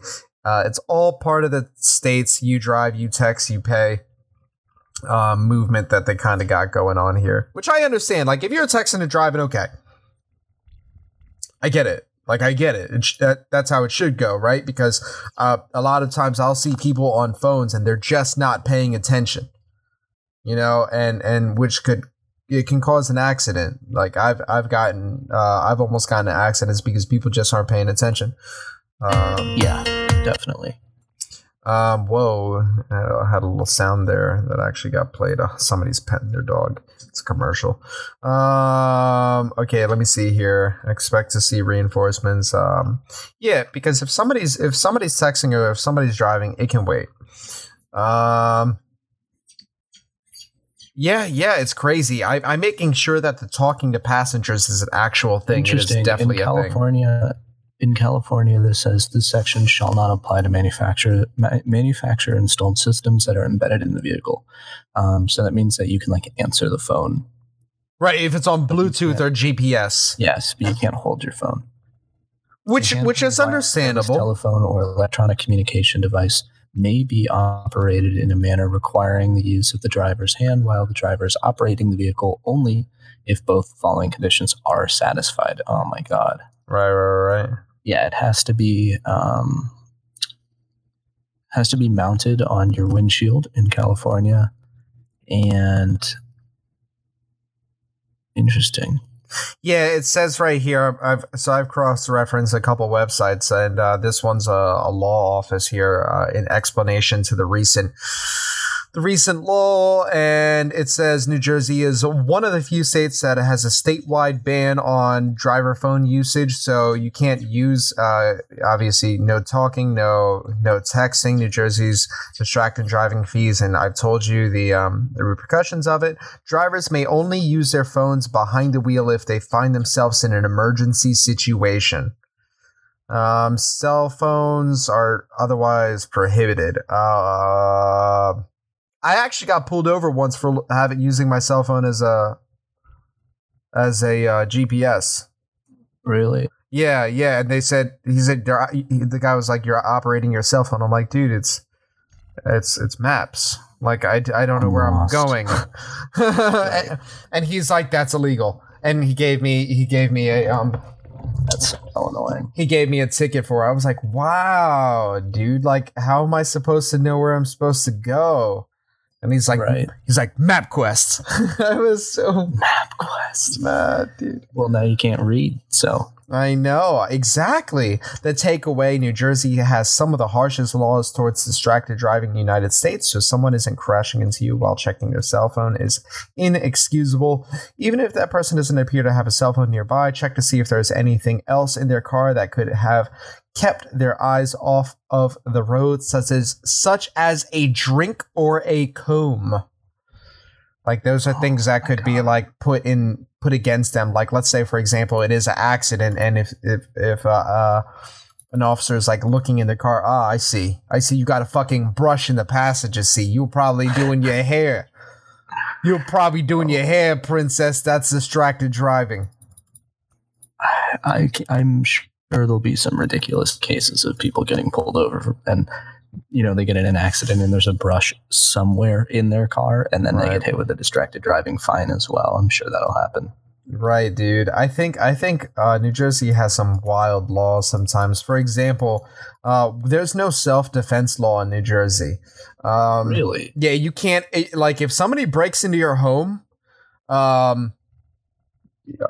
A: Uh, it's all part of the states you drive, you text, you pay um, movement that they kind of got going on here, which I understand. Like if you're texting and driving, okay, I get it. Like I get it. it sh- that, that's how it should go, right? Because uh, a lot of times I'll see people on phones and they're just not paying attention, you know, and and which could it can cause an accident. Like I've I've gotten uh, I've almost gotten accidents because people just aren't paying attention. Um,
B: Yeah, definitely.
A: um, whoa, I had a little sound there that actually got played. Uh, somebody's petting their dog. It's a commercial. Um, okay, let me see here. Expect to see reinforcements. Um, yeah, because if somebody's if somebody's texting or if somebody's driving, it can wait. Um, yeah, yeah, it's crazy. I, I'm making sure that the talking to passengers is an actual thing. It is
B: Interesting.
A: definitely
B: in. California, in California, this says this section shall not apply to manufacture ma- manufacturer installed systems that are embedded in the vehicle. Um, so that means that you can like answer the phone.
A: Right, if it's on Bluetooth or GPS,
B: Yes, but you can't hold your phone.
A: which which is understandable.
B: Telephone or electronic communication device may be operated in a manner requiring the use of the driver's hand while the driver is operating the vehicle only if both following conditions are satisfied. Oh my god.
A: Right, right, right. right.
B: Yeah, it has to be um, has to be mounted on your windshield in California, and interesting.
A: Yeah, it says right here. I've so I've cross referenced a couple websites, and uh, this one's a, a law office here uh, in explanation to the recent the recent law, and it says New Jersey is one of the few states that has a statewide ban on driver phone usage. So you can't use, uh, obviously, no talking, no no texting. New Jersey's distracted driving fees, and I've told you the um, the repercussions of it. Drivers may only use their phones behind the wheel if they find themselves in an emergency situation. Um, cell phones are otherwise prohibited. Uh, I actually got pulled over once for having using my cell phone as a as a uh, GPS.
B: Really?
A: Yeah, yeah. And they said he said the guy was like, "You're operating your cell phone." I'm like, dude, it's it's it's maps. Like I, I don't know
B: I'm
A: where
B: lost.
A: I'm going. <laughs> <laughs> and, and he's like, "That's illegal." And he gave me he gave me a um
B: That's so annoying.
A: he gave me a ticket for it. I was like, "Wow, dude! Like, how am I supposed to know where I'm supposed to go?" And he's like,
B: Right.
A: he's like, MapQuest. I <laughs> was so
B: MapQuest.
A: mad, dude.
B: Well, now you can't read, so
A: I know exactly. The takeaway: New Jersey has some of the harshest laws towards distracted driving in the United States. So, someone isn't crashing into you while checking their cell phone is inexcusable. Even if that person doesn't appear to have a cell phone nearby, check to see if there's anything else in their car that could have kept their eyes off of the road, such as such as a drink or a comb. Like those are
B: Oh
A: things that could be like put in put against them. Like let's say for example, it is an accident, and if if if uh, uh an officer is like looking in the car, ah, I see, I see, you got a fucking brush in the passenger seat. You're probably doing your <laughs> hair. You're probably doing your hair, princess. That's distracted driving.
B: I, I'm sure there'll be some ridiculous cases of people getting pulled over and you know they get in an accident and there's a brush somewhere in their car and then they get hit with a distracted driving fine as well. I'm sure that'll happen.
A: Right, dude. I think I think uh, New Jersey has some wild laws sometimes. For example, uh, there's no self defense law in New Jersey. Um,
B: really?
A: Yeah, you can't it- like if somebody breaks into your home, um,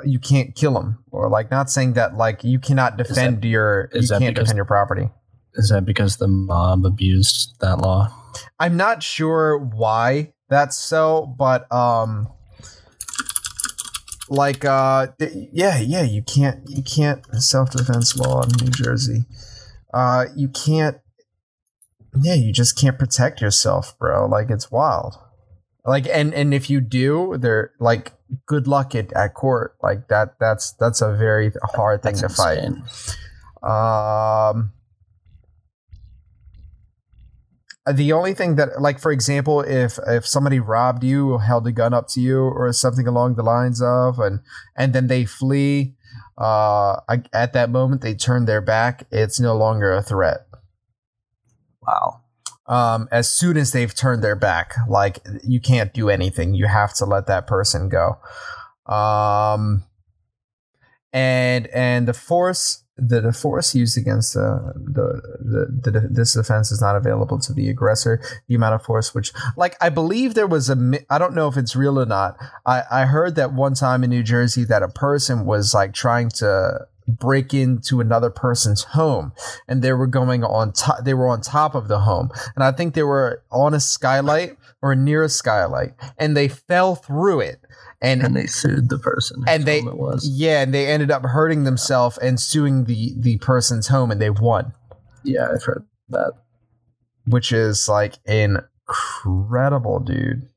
A: you can't kill them or like not saying that like you cannot
B: that-
A: defend your you
B: is that
A: can't
B: because-
A: defend your property.
B: Is that because the mob abused that law?
A: I'm not sure why that's so, but um like uh yeah, yeah, you can't you can't self-defense law in New Jersey. Uh you can't yeah, you just can't protect yourself, bro. Like it's wild. Like and and if you do, they're like good luck at, at court. Like that that's that's a very hard thing
B: That's
A: to fight.
B: insane.
A: Um, the only thing that, like, for example, if if somebody robbed you, held a gun up to you, or something along the lines of, and and then they flee, uh, I- at that moment they turn their back. It's no longer a threat.
B: Wow.
A: Um, as soon as they've turned their back, like you can't do anything. You have to let that person go. Um, and and the force the, the force used against uh, the, the the this offense is not available to the aggressor. The amount of force, which like I believe there was a I don't know if it's real or not. I I heard that one time in New Jersey that a person was like trying to break into another person's home and they were going on top they were on top of the home and i think they were on a skylight or near a skylight and they fell through it and
B: And they sued the person.
A: And they-
B: home it was.
A: yeah, and they ended up hurting themselves and suing the the person's home, and they won,
B: Yeah, I've heard that.
A: which is like incredible, dude.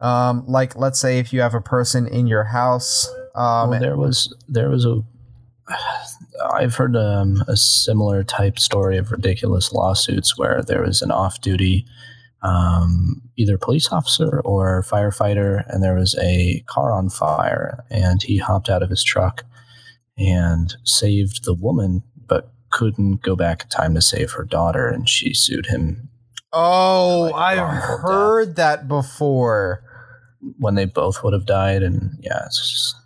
A: Um, like let's say if you have a person in your house, um,
B: well, there was there was a. I've heard um, a similar type story of ridiculous lawsuits where there was an off-duty, um, either police officer or firefighter, and there was a car on fire, and he hopped out of his truck and saved the woman, but couldn't go back in time to save her daughter, and she sued him
A: oh,
B: Like
A: I've heard that before.
B: when they both would have died, and yeah, it's just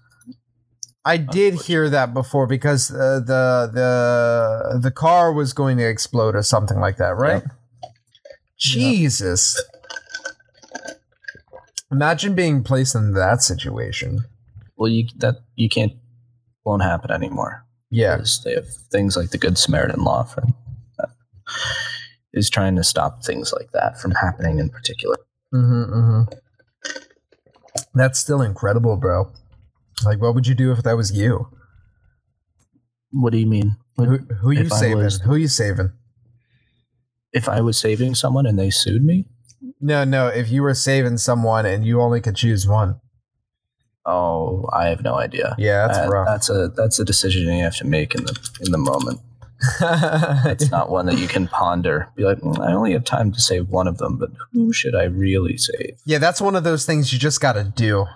A: I did hear that before because uh, the the the car was going to explode or something like that, right? Jesus. Imagine being placed in that situation.
B: well, you that you can't won't happen anymore.
A: Yeah.
B: because they have things like the Good Samaritan law for that is trying to stop things like that from happening in particular.
A: Mm-hmm, mm-hmm. That's still incredible, bro. Like, what would you do if that was you?
B: What do you mean?
A: Who, who you saving?
B: was-
A: Who you saving?
B: If I was saving someone and they sued me,
A: No, no. If you were saving someone and you only could choose one,
B: oh, I have no idea.
A: yeah, that's rough.
B: That's a that's a decision you have to make in the in the moment. <laughs> It's not one that you can ponder. Be like, "Mm, I only have time to save one of them, but who should I really save?
A: yeah, that's one of those things you just got to do.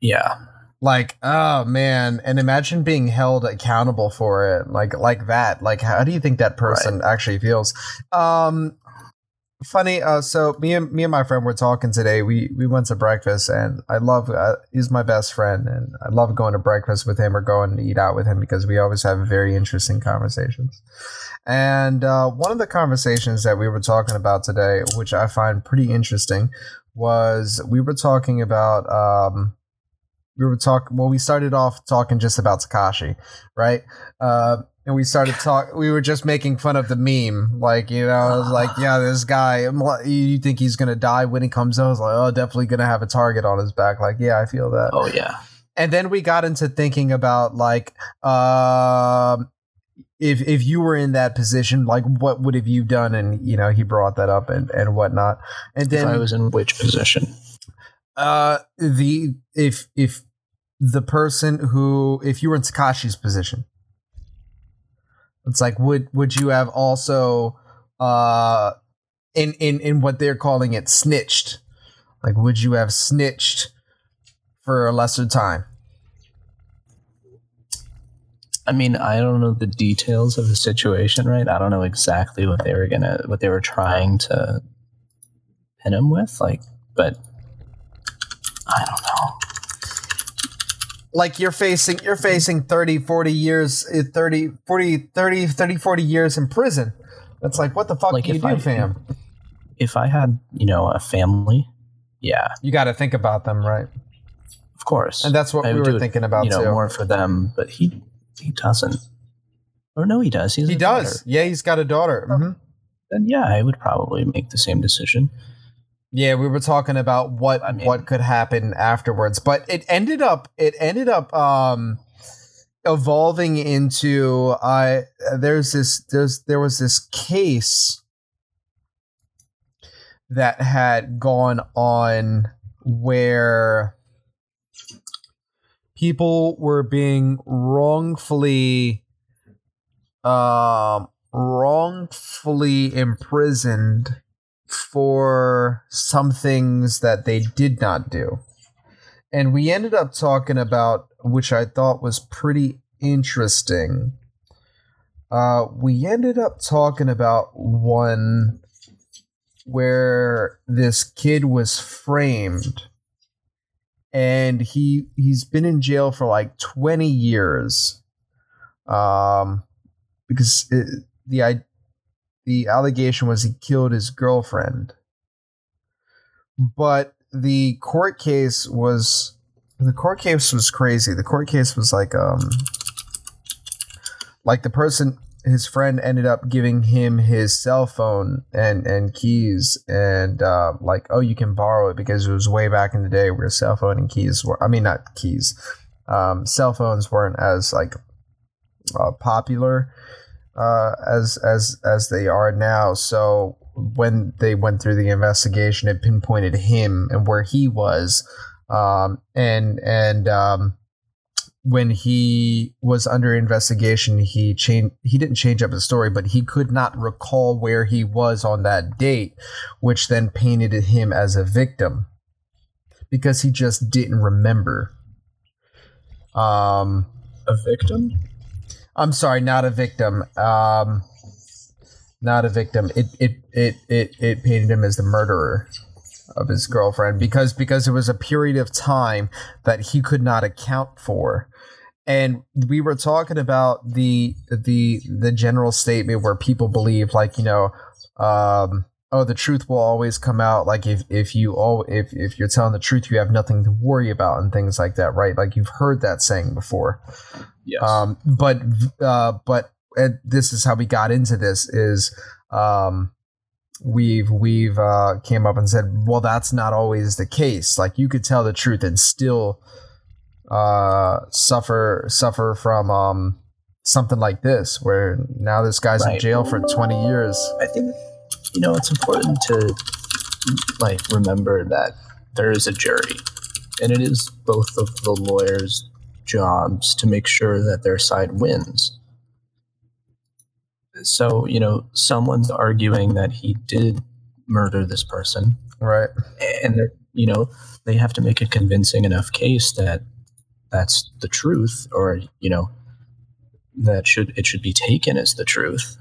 B: Yeah,
A: like oh man. And imagine being held accountable for it. Like like that. Like how do you think that person right. actually feels? Um funny uh so me and me and my friend were talking today. We we went to breakfast and i love uh, he's my best friend and i love going to breakfast with him or going to eat out with him because we always have very interesting conversations. And uh, one of the conversations that we were talking about today which i find pretty interesting was we were talking about um we were talking well we started off talking just about Tekashi right uh and we started talk. We were just making fun of the meme, like you know, I was like, <sighs> yeah, this guy. You think he's gonna die when he comes out? I was like, oh, definitely gonna have a target on his back. Like, yeah, I feel that.
B: Oh yeah.
A: And then we got into thinking about like, uh, if if you were in that position, like what would have you done? And you know, he brought that up and and whatnot. And then
B: if I was in which position?
A: Uh, the if if the person who if you were in Tekashi's position it's like would would you have also uh in in in what they're calling it snitched? Like would you have snitched for a lesser time?
B: I mean, I don't know the details of the situation, right? I don't know exactly what they were gonna what they were trying to pin him with, like, but I don't know
A: like you're facing you're facing 30 40 years eh, 30 40 30 30 40 years in prison. That's like what the fuck like do you do I, fam?
B: If i had you know a family yeah.
A: You got to think about them right?
B: Of course.
A: And that's what I we were thinking about
B: you know
A: too.
B: more for them but he he doesn't. Or no he does.
A: He does. daughter. yeah he's got a daughter. Mm-hmm.
B: then yeah i would probably make the same decision
A: yeah, we were talking about what I mean, what could happen afterwards, but it ended up it ended up um evolving into I uh, there's this there's there was this case that had gone on where people were being wrongfully um wrongfully imprisoned for some things that they did not do. And we ended up talking about, which I thought was pretty interesting. Uh, we ended up talking about one where this kid was framed and he he's been in jail for like 20 years um because it, the the allegation was he killed his girlfriend. But the court case was the court case was crazy. The court case was like um like the person his friend ended up giving him his cell phone and and keys and uh, like oh you can borrow it because it was way back in the day where cell phone and keys were I mean not keys um, cell phones weren't as like uh, popular uh, as as as they are now. So when they went through the investigation, it pinpointed him and where he was, um, and and um, when he was under investigation, he changed. He didn't change up his story, but he could not recall where he was on that date, which then painted him as a victim because he just didn't remember. Um,
B: a victim.
A: I'm sorry, not a victim. Um, not a victim. It it it it it painted him as the murderer of his girlfriend because because it was a period of time that he could not account for. And we were talking about the the the general statement where people believe like, you know, um, oh the truth will always come out like if if you all if if you're telling the truth you have nothing to worry about and things like that right like you've heard that saying before
B: yes.
A: Um but uh but this is how we got into this is um we've we've uh came up and said well that's not always the case. Like you could tell the truth and still uh suffer suffer from um something like this where now this guy's right. in jail for 20 years.
B: I think you know, it's important to like remember that there is a jury, and it is both of the lawyers' jobs to make sure that their side wins. So, you know, someone's arguing that he did murder this person.
A: Right.
B: And they're, you know, they have to make a convincing enough case that that's the truth or you know that should it should be taken as the truth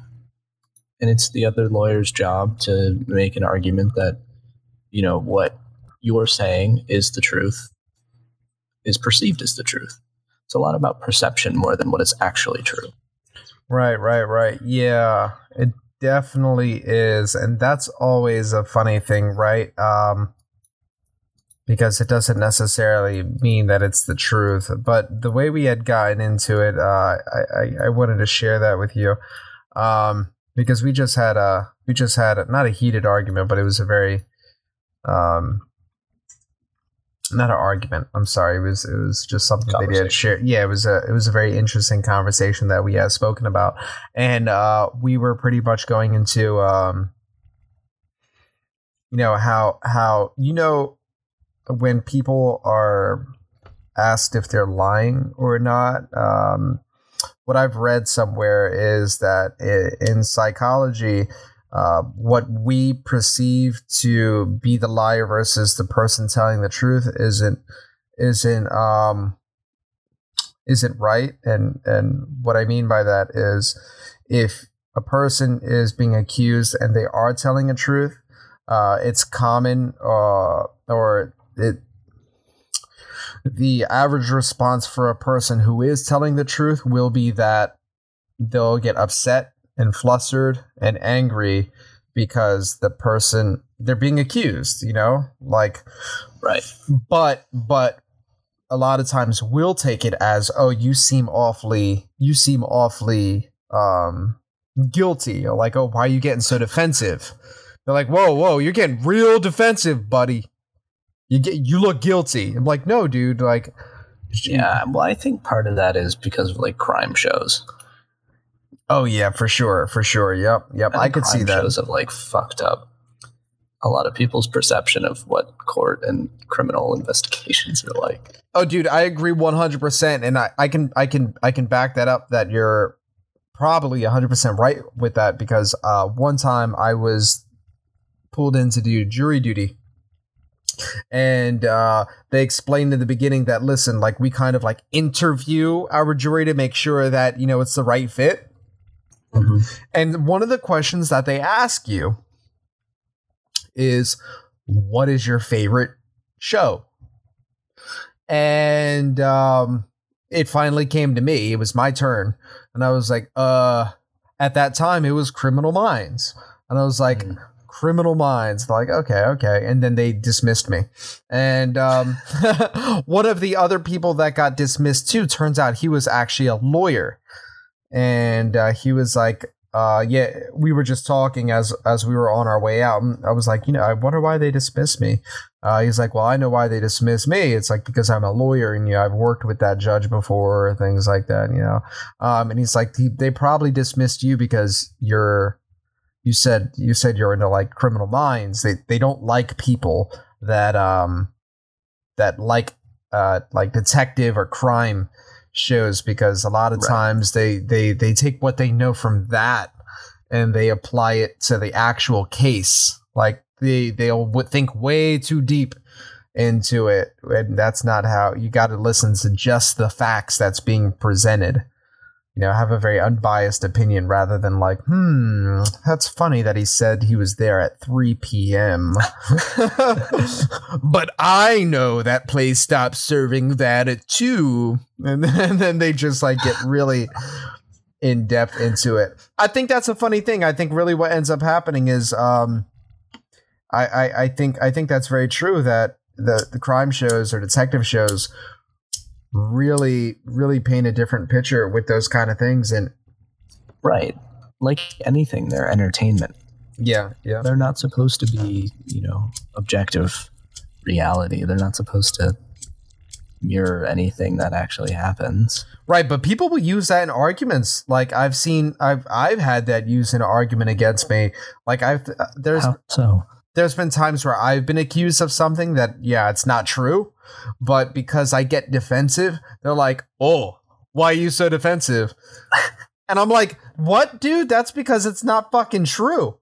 B: and it's the other lawyer's job to make an argument that you know what you're saying is the truth is perceived as the truth it's a lot about perception more than what is actually true
A: right right right yeah it definitely is and that's always a funny thing right um because it doesn't necessarily mean that it's the truth. But the way we had gotten into it, uh, I, I, I wanted to share that with you um, because we just had a we just had a, not a heated argument, but it was a very um, not an argument. I'm sorry. It was it was just something they did share. Yeah, it was a it was a very interesting conversation that we had spoken about, and uh, we were pretty much going into um, you know how how you know when people are asked if they're lying or not, um, what I've read somewhere is that in psychology, uh, what we perceive to be the liar versus the person telling the truth isn't isn't um, isn't right, and and what I mean by that is if a person is being accused and they are telling the truth, uh, it's common uh, or it the average response for a person who is telling the truth will be that they'll get upset and flustered and angry because the person they're being accused, you know? Like
B: right.
A: But but a lot of times we'll take it as, "Oh, you seem awfully you seem awfully um guilty." Or like, "Oh, why are you getting so defensive?" They're like, "Whoa, whoa, you're getting real defensive, buddy." You get you look guilty. I'm like, no, dude. Like,
B: yeah. Well, I think part of that is because of like crime shows.
A: Oh yeah, for sure, for sure. Yep, yep. I, I could see that.
B: Shows have like fucked up a lot of people's perception of what court and criminal investigations are like.
A: Oh, dude, I agree 100, percent and I, I can, I can, I can back that up. That you're probably 100 percent right with that because uh, one time I was pulled in to do jury duty and uh, they explained in the beginning that listen like we kind of like interview our jury to make sure that you know it's the right fit mm-hmm. and one of the questions that they ask you is what is your favorite show and um, it finally came to me it was my turn and i was like uh at that time it was criminal minds and i was like mm criminal minds. They're like, okay, okay. And then they dismissed me. And um, <laughs> one of the other people that got dismissed too, turns out he was actually a lawyer. And uh, he was like, uh, yeah, we were just talking as as we were on our way out. I was like, you know, I wonder why they dismissed me. Uh, he's like, well, I know why they dismissed me. It's like because I'm a lawyer and you know I've worked with that judge before, things like that. You know, um, and he's like, they probably dismissed you because you're you said you said you're into like criminal minds. They they don't like people that um that like uh like detective or crime shows because a lot of right. times they they they take what they know from that and they apply it to the actual case. Like they they'll think way too deep into it and that's not how you got to listen to just the facts that's being presented you know, have a very unbiased opinion rather than like, hmm, that's funny that he said he was there at 3 p.m. <laughs> but I know that place stopped serving that at 2. And then, and then they just like get really in depth into it. I think that's a funny thing. I think really what ends up happening is um I, I, I think I think that's very true that the, the crime shows or detective shows really really paint a different picture with those kind of things. And
B: right. Like anything they're entertainment.
A: Yeah yeah.
B: They're not supposed to be you know objective reality. They're not supposed to mirror anything that actually happens.
A: Right but people will use that in arguments. Like i've seen i've i've had that used in an argument against me. Like i've uh, there's
B: How so
A: there's been times where i've been accused of something that yeah it's not true but because I get defensive, they're like, "Oh, why are you so defensive?" <laughs> and I'm like, "What, dude? That's because it's not fucking true."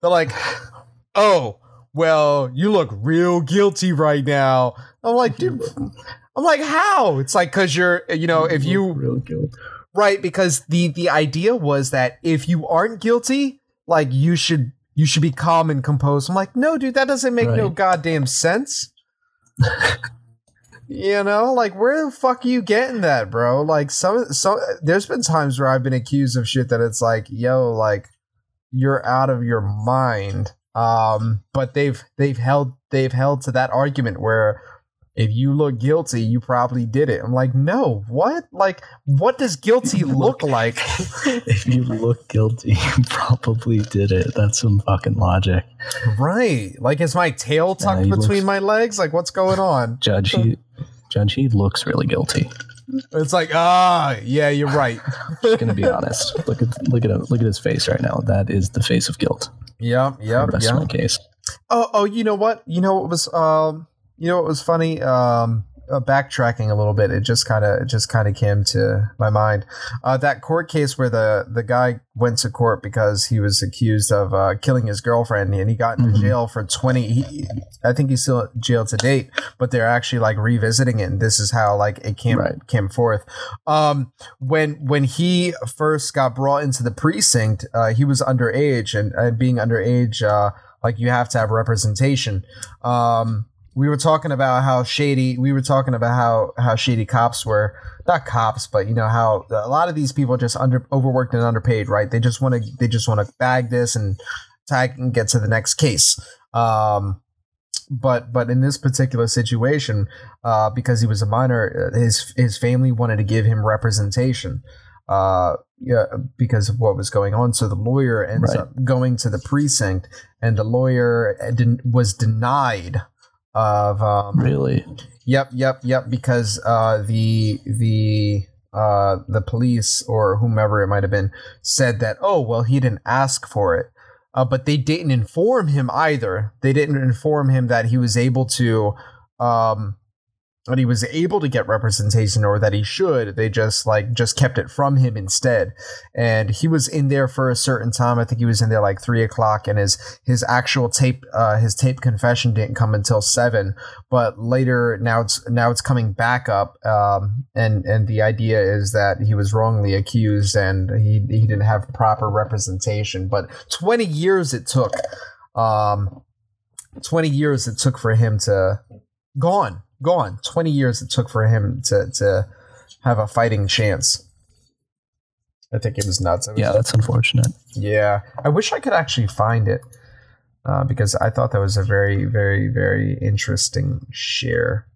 A: They're like, <laughs> "Oh, well, you look real guilty right now." I'm like, dude, <laughs> I'm like, how? It's like because you're, you know, if you
B: real guilt.
A: right because the the idea was that if you aren't guilty, like you should you should be calm and composed. I'm like, no, dude, that doesn't make no goddamn sense. you know, like where the fuck are you getting that, bro? Like some some there's been times where I've been accused of shit that it's like, yo, like you're out of your mind. Um, but they've they've held they've held to that argument where if you look guilty, you probably did it. I'm like, no, what? Like, what does guilty <laughs> look like? <laughs>
B: if you look guilty, you probably did it. That's some fucking logic.
A: right. Like, is my tail tucked
B: he
A: between
B: looks-
A: my legs? Like, what's going on? <laughs>
B: Judge, he, Judge, he looks really guilty.
A: It's like, ah, yeah, you're right.
B: Just gonna be honest. Look at look at him, look at his face right now. That is the face of guilt. Yeah,
A: yeah,
B: my case.
A: Oh, oh, you know what? You know what was um, you know what was funny? Um, uh, backtracking a little bit, it just kind of just kind of came to my mind. Uh, that court case where the the guy went to court because he was accused of uh, killing his girlfriend, and he got into
B: Mhm.
A: jail for twenty. He, I think he's still in jail to date, but they're actually like revisiting it, and this is how like it came
B: Right.
A: came forth. Um, when when he first got brought into the precinct, uh, he was underage, and, and being underage, uh, like you have to have representation. Um, we were talking about how shady. We were talking about how how shady cops were. Not cops, but you know how a lot of these people are just under overworked and underpaid, right? They just want to they just want to bag this and tag and get to the next case. Um, but but in this particular situation, uh, because he was a minor, uh, his his family wanted to give him representation. Uh, yeah, because of what was going on. So the lawyer ends
B: Right.
A: up going to the precinct, and the lawyer den- was denied of um,
B: Really?
A: Yep, yep, yep. Because uh, the the uh, the police or whomever it might have been said that oh well he didn't ask for it, uh, but they didn't inform him either. They didn't inform him that he was able to um, that he was able to get representation or that he should. They just like just kept it from him instead. And he was in there for a certain time. I think he was in there like three o'clock, and his his actual tape uh, his tape confession didn't come until seven but later now it's now it's coming back up um, and and the idea is that he was wrongly accused and he he didn't have proper representation but 20 years it took um 20 years it took for him to gone gone. Twenty years it took for him to to have a fighting chance. I think it was nuts. It was
B: yeah, that's unfortunate.
A: Yeah, I wish I could actually find it uh, because I thought that was a very, very, very interesting share.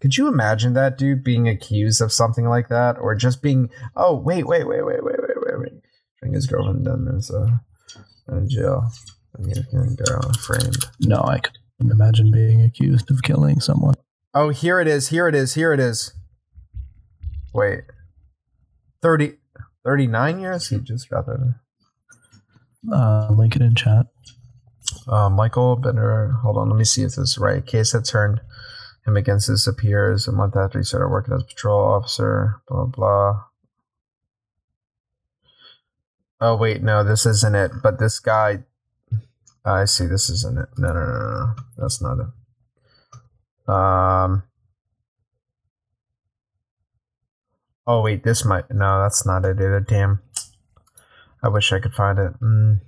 A: Could you imagine that dude being accused of something like that, or just being? Oh wait, wait, wait, wait, wait, wait, wait, wait. Bring his girlfriend down there's a, a jail. I'm gonna girl framed.
B: No, I couldn't imagine being accused of killing someone.
A: Oh, here it is. Here it is. Here it is. Wait, 30, 39 years. He just got that.
B: Uh, link it in chat.
A: Uh, Michael Bender. Hold on, let me see if this is right. Case that turned him against his peers a month after he started working as a patrol officer. Blah blah. Oh wait, no, this isn't it. But this guy, I see. This isn't it. No, no, no, no. That's not it. Um. Oh wait, this might. No, that's not it either. Damn. I wish I could find it. Mm.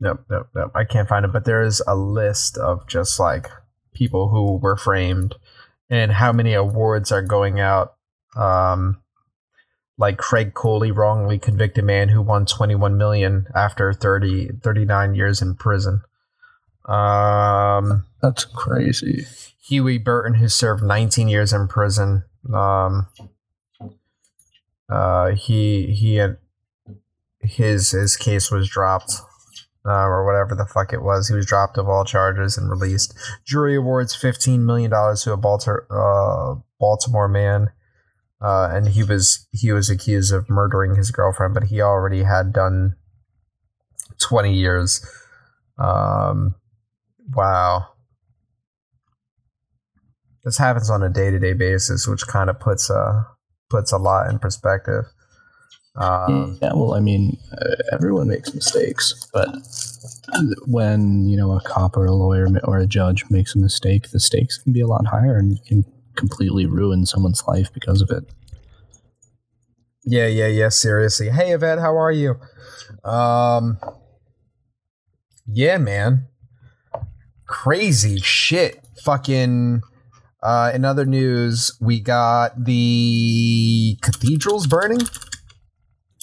A: Nope, nope, nope. I can't find it, but there is a list of just like people who were framed and how many awards are going out. Um, like Craig Coley, wrongly convicted man who won 21 million after 30, 39 years in prison. Um,
B: That's crazy.
A: Huwe Burton, who served 19 years in prison. Um, uh, he he had his his case was dropped, uh, or whatever the fuck it was. He was dropped of all charges and released. Jury awards 15 million dollars to a Baltimore uh, Baltimore man, uh, and he was he was accused of murdering his girlfriend, but he already had done 20 years. Um, wow this happens on a day-to-day basis which kind of puts a puts a lot in perspective um,
B: yeah, well, I mean, uh, everyone makes mistakes, but when you know a cop or a lawyer or a judge makes a mistake, the stakes can be a lot higher and you can completely ruin someone's life because of it.
A: Yeah, yeah, yeah. Seriously. Hey, Yvette, how are you? Um, yeah, man. Crazy shit. Fucking. Uh, in other news, we got the cathedrals burning.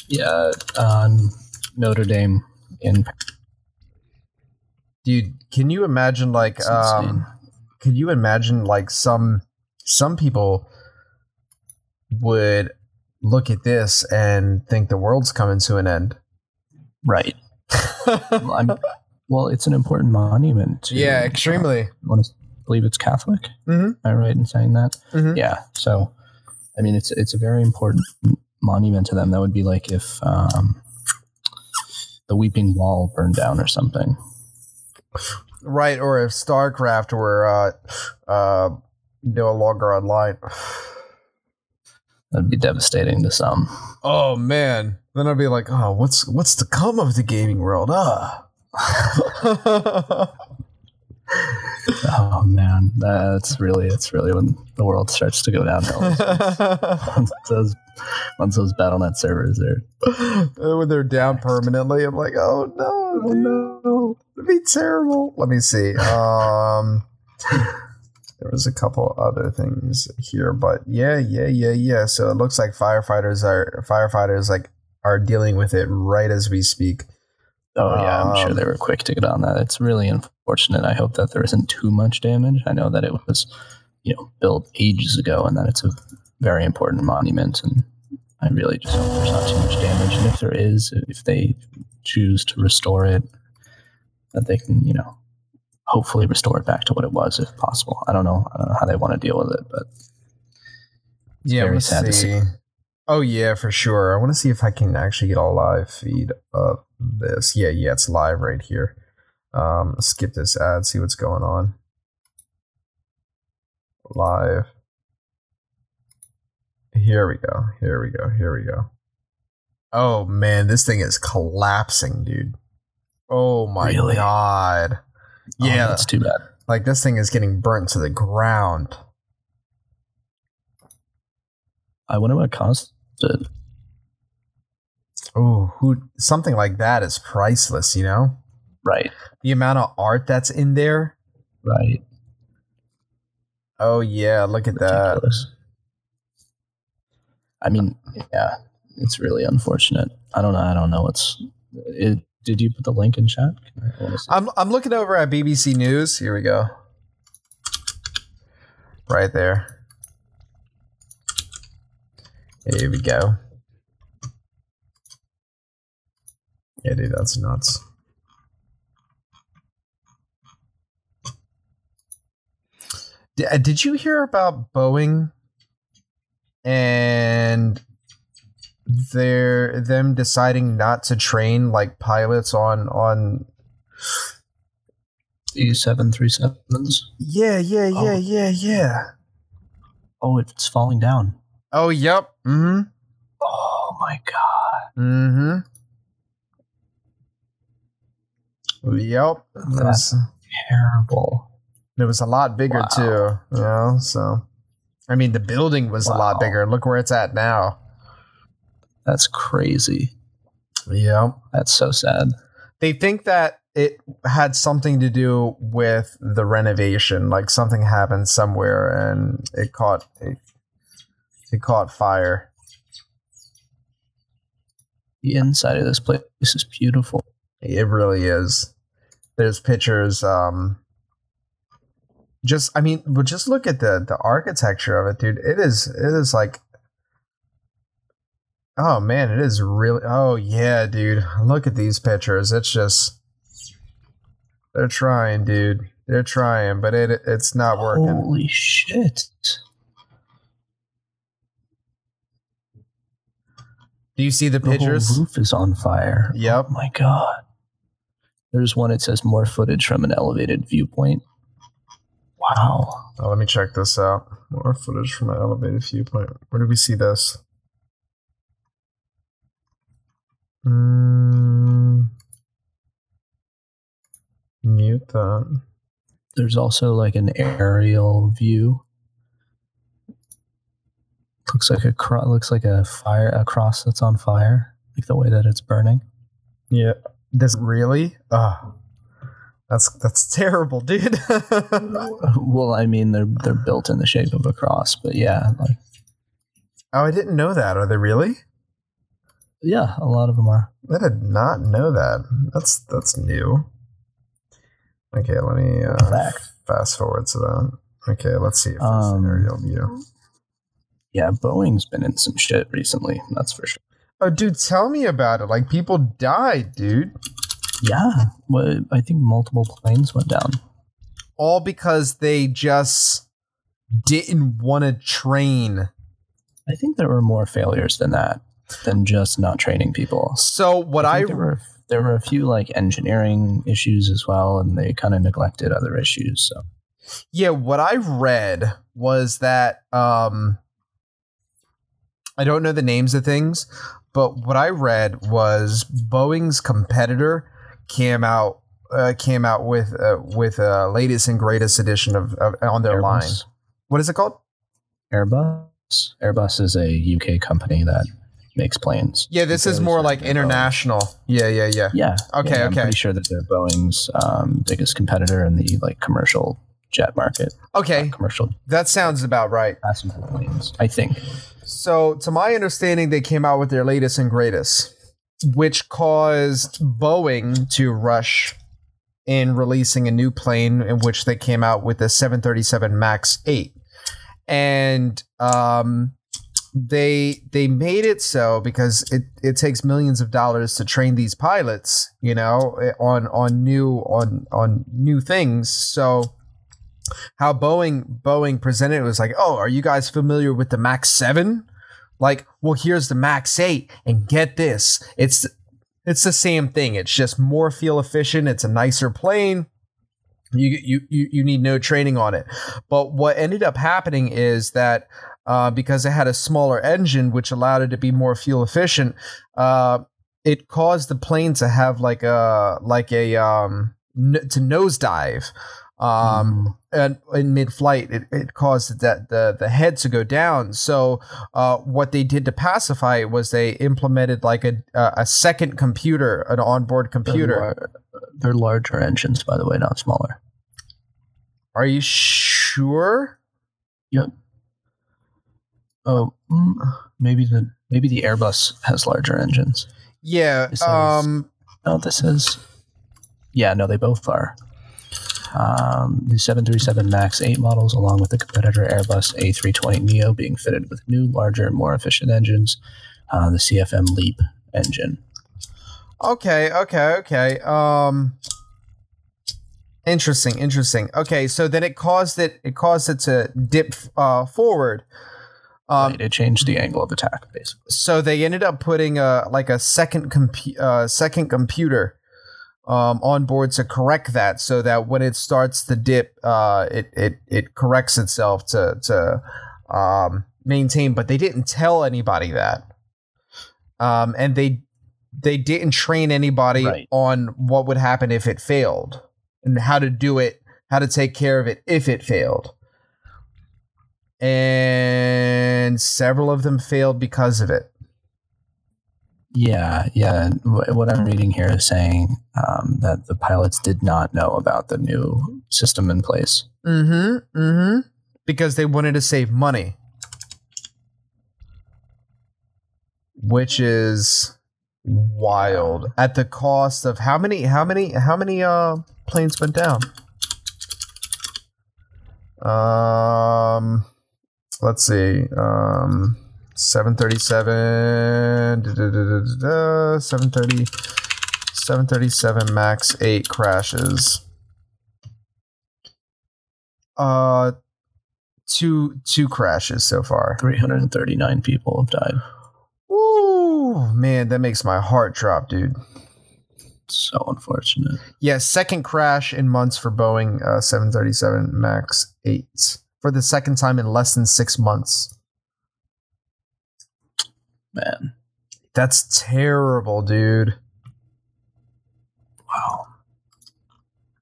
B: Yeah, um, Notre Dame in.
A: Dude, can you imagine like um, could you imagine like some some people would look at this and think the world's coming to an end.
B: right. <laughs> Well, I'm, well, it's an important monument. To,
A: yeah, extremely.
B: I want to believe it's Catholic.
A: Mhm.
B: Am I right in saying that?
A: Mhm.
B: Yeah. So, I mean, it's it's a very important monument to them. That would be like if um, the Weeping Wall burned down or something.
A: Right, or if StarCraft were uh, uh, no longer online.
B: That'd be devastating to some.
A: Oh man, then I'd be like, oh, what's what's to come of the gaming world? Ah.
B: Oh man, that's really it's really when the world starts to go downhill. <laughs> once those once those BattleNet servers are
A: when they're down permanently, I'm like, oh no,
B: Oh,
A: no, it'd be terrible. Let me see. Um, there was a couple other things here, but yeah, yeah, yeah, yeah. So it looks like firefighters are firefighters like are dealing with it right as we speak.
B: Oh yeah, I'm sure
A: Um,
B: they were quick to get on that. It's really unfortunate. I hope that there isn't too much damage. I know that it was, you know, built ages ago, and that it's a very important monument. And I really just hope there's not too much damage. And if there is, if they choose to restore it, that they can, you know, hopefully restore it back to what it was, if possible. I don't know. I don't know how they want to deal with it, but
A: Yeah,
B: Very sad to see.
A: see. Oh yeah, for sure. I want to see if I can actually get a live feed of this. Yeah, yeah, it's live right here. Um, skip this ad, see what's going on. Live. Here we go. Here we go. Here we go. Oh man, this thing is collapsing, dude. Oh my
B: Really?
A: god.
B: oh,
A: Yeah,
B: that's too bad.
A: like this thing is getting burnt to the ground.
B: I wonder what caused it.
A: Oh, who something like that is priceless, you know?
B: Right,
A: The amount of art that's in there.
B: right.
A: Oh yeah, look at that.
B: I mean, yeah, it's really unfortunate. I don't know. I don't know what's. It, did you put the link in chat? I wanna see.
A: I'm I'm looking over at BBC News. Here we go. Right there. Here we go. Yeah, dude, that's nuts. Did, uh, did you hear about Boeing and their them deciding not to train like pilots on on
B: E seven three sevens.
A: Yeah, yeah, yeah,
B: Oh.
A: yeah, yeah.
B: Oh, it's falling down.
A: Oh, yep. Mm-hmm.
B: Oh my god.
A: Mm-hmm. Yep. Was,
B: Terrible.
A: it was a lot bigger
B: Wow.
A: too, you know. So, I mean, the building was a lot
B: Wow.
A: bigger. Look where it's at now.
B: That's crazy.
A: Yeah.
B: That's so sad.
A: They think that it had something to do with the renovation. Like something happened somewhere and it caught it, it caught fire.
B: The inside of this place is beautiful.
A: It really is. There's pictures. Um, just I mean, but just look at the the architecture of it, dude. It is it is like, oh man, it is really. Oh yeah, dude. Look at these pictures. It's just they're trying, dude. They're trying, but it it's not working.
B: Holy shit.
A: Do you see the
B: The
A: pictures?
B: whole roof is on fire.
A: Yep.
B: Oh my god. There's one it says more footage from an elevated viewpoint. Wow.
A: Oh, let me check this out. More footage from an elevated viewpoint. Where did we see this? Mm, get that.
B: There's also like an aerial view. Looks like a cro- looks like a fire a cross that's on fire, like the way that it's burning.
A: Yeah. Does it really? Ah. That's that's <laughs> terrible, dude.
B: well, I mean they're they're built in the shape of a cross, but yeah, like
A: oh, I didn't know that. Are they really?
B: yeah, a lot of them are.
A: I did not know that. That's that's new. Okay, let me uh, fast forward to that. Okay, let's see if
B: Um,
A: an aerial view.
B: Yeah, Boeing's been in some shit recently. That's for sure.
A: Oh, dude, tell me about it. Like people died, dude.
B: Yeah, well, I think multiple planes went down.
A: All because they just didn't want to train.
B: I think there were more failures than that, than just not training people.
A: So what I,
B: think there were there were a few like engineering issues as well, and they kind of neglected other issues. So
A: yeah, what I read was that um I don't know the names of things, but what I read was Boeing's competitor came out uh, came out with uh, with a uh, latest and greatest edition of, of on their line. What is it called?
B: Airbus, Airbus is a UK company that makes planes.
A: Yeah, this is more like
B: they're Boeing.
A: international. Yeah, yeah, yeah.
B: Yeah.
A: Okay,
B: yeah, I'm
A: okay.
B: pretty sure that they're Boeing's um, biggest competitor in the like commercial jet market.
A: Okay,
B: Commercial
A: that sounds about right.
B: passenger planes, I think.
A: So, to my understanding, they came out with their latest and greatest, which caused Boeing to rush in releasing a new plane in which they came out with the 737 MAX 8. And um, they they made it so because it, it takes millions of dollars to train these pilots, you know, on on new on on new things. So how Boeing Boeing presented it was like, "Oh, are you guys familiar with the Max 7?" Like, "Well, here's the Max 8 and get this. It's it's the same thing. It's just more fuel efficient, it's a nicer plane. You you you, you need no training on it." But what ended up happening is that uh, because it had a smaller engine, which allowed it to be more fuel efficient, uh, it caused the plane to have like a like a um, n- to nosedive. Um, and in mid-flight, it, it caused that the the head to go down. So, uh, what they did to pacify it was they implemented like a a second computer, an onboard
B: They're,
A: computer.
B: lar- they're larger engines, by the way, not smaller.
A: Are you sure?
B: Yep. Oh, mm, maybe the maybe the Airbus has larger engines.
A: Yeah. Um.
B: No, this is. Yeah, no, they both are. Um, the 737 MAX 8 models, along with the competitor Airbus A320 Neo, being fitted with new, larger, and more efficient engines. Uh, the CFM LEAP engine.
A: Okay, okay, okay. Um interesting, interesting. Okay, so then it caused it it caused it to dip uh forward. Um
B: right, it changed the angle of attack, basically.
A: so they ended up putting a like a second compu- uh second computer um on board to correct that so that when it starts to dip uh it it it corrects itself to to um maintain but they didn't tell anybody that. Um and they they didn't train anybody
B: Right.
A: on what would happen if it failed and how to do it, how to take care of it if it failed. And several of them failed because of it.
B: Yeah, yeah. What I'm reading here is saying um, that the pilots did not know about the new system in place.
A: Mm-hmm. Mm-hmm. Because they wanted to save money. Which is wild. At the cost of how many how many how many uh planes went down? Um let's see. Um 737 da, da, da, da, da, da, 730 737 max 8 crashes. Uh two two crashes so far.
B: 339 people have died.
A: Ooh, man, that makes my heart drop, dude.
B: So unfortunate.
A: Yeah, second crash in months for Boeing uh, 737 MAX 8 for the second time in less than six months.
B: Man.
A: That's terrible, dude.
B: Wow.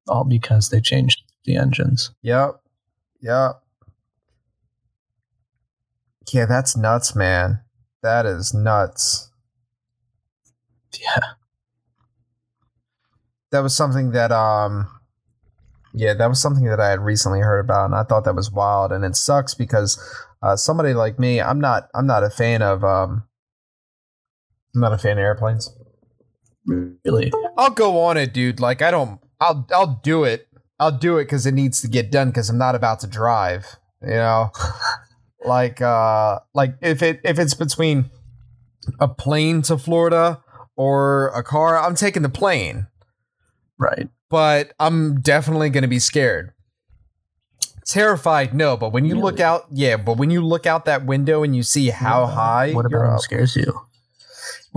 B: all because they changed the engines.
A: Yep. Yep. Yeah, that's nuts, man. That is nuts.
B: Yeah.
A: That was something that um yeah, that was something that I had recently heard about and I thought that was wild and it sucks because uh, somebody like me, I'm not I'm not a fan of um I'm not a fan of airplanes.
B: Really?
A: I'll go on it, dude. Like I don't I'll I'll do it. I'll do it cuz it needs to get done cuz I'm not about to drive, you know. <laughs> like uh like if it if it's between a plane to Florida or a car, I'm taking the plane.
B: Right.
A: But I'm definitely going to be scared. Terrified, no, but when you
B: Really?
A: look out, yeah, but when you look out that window and you see how high
B: What about scares you?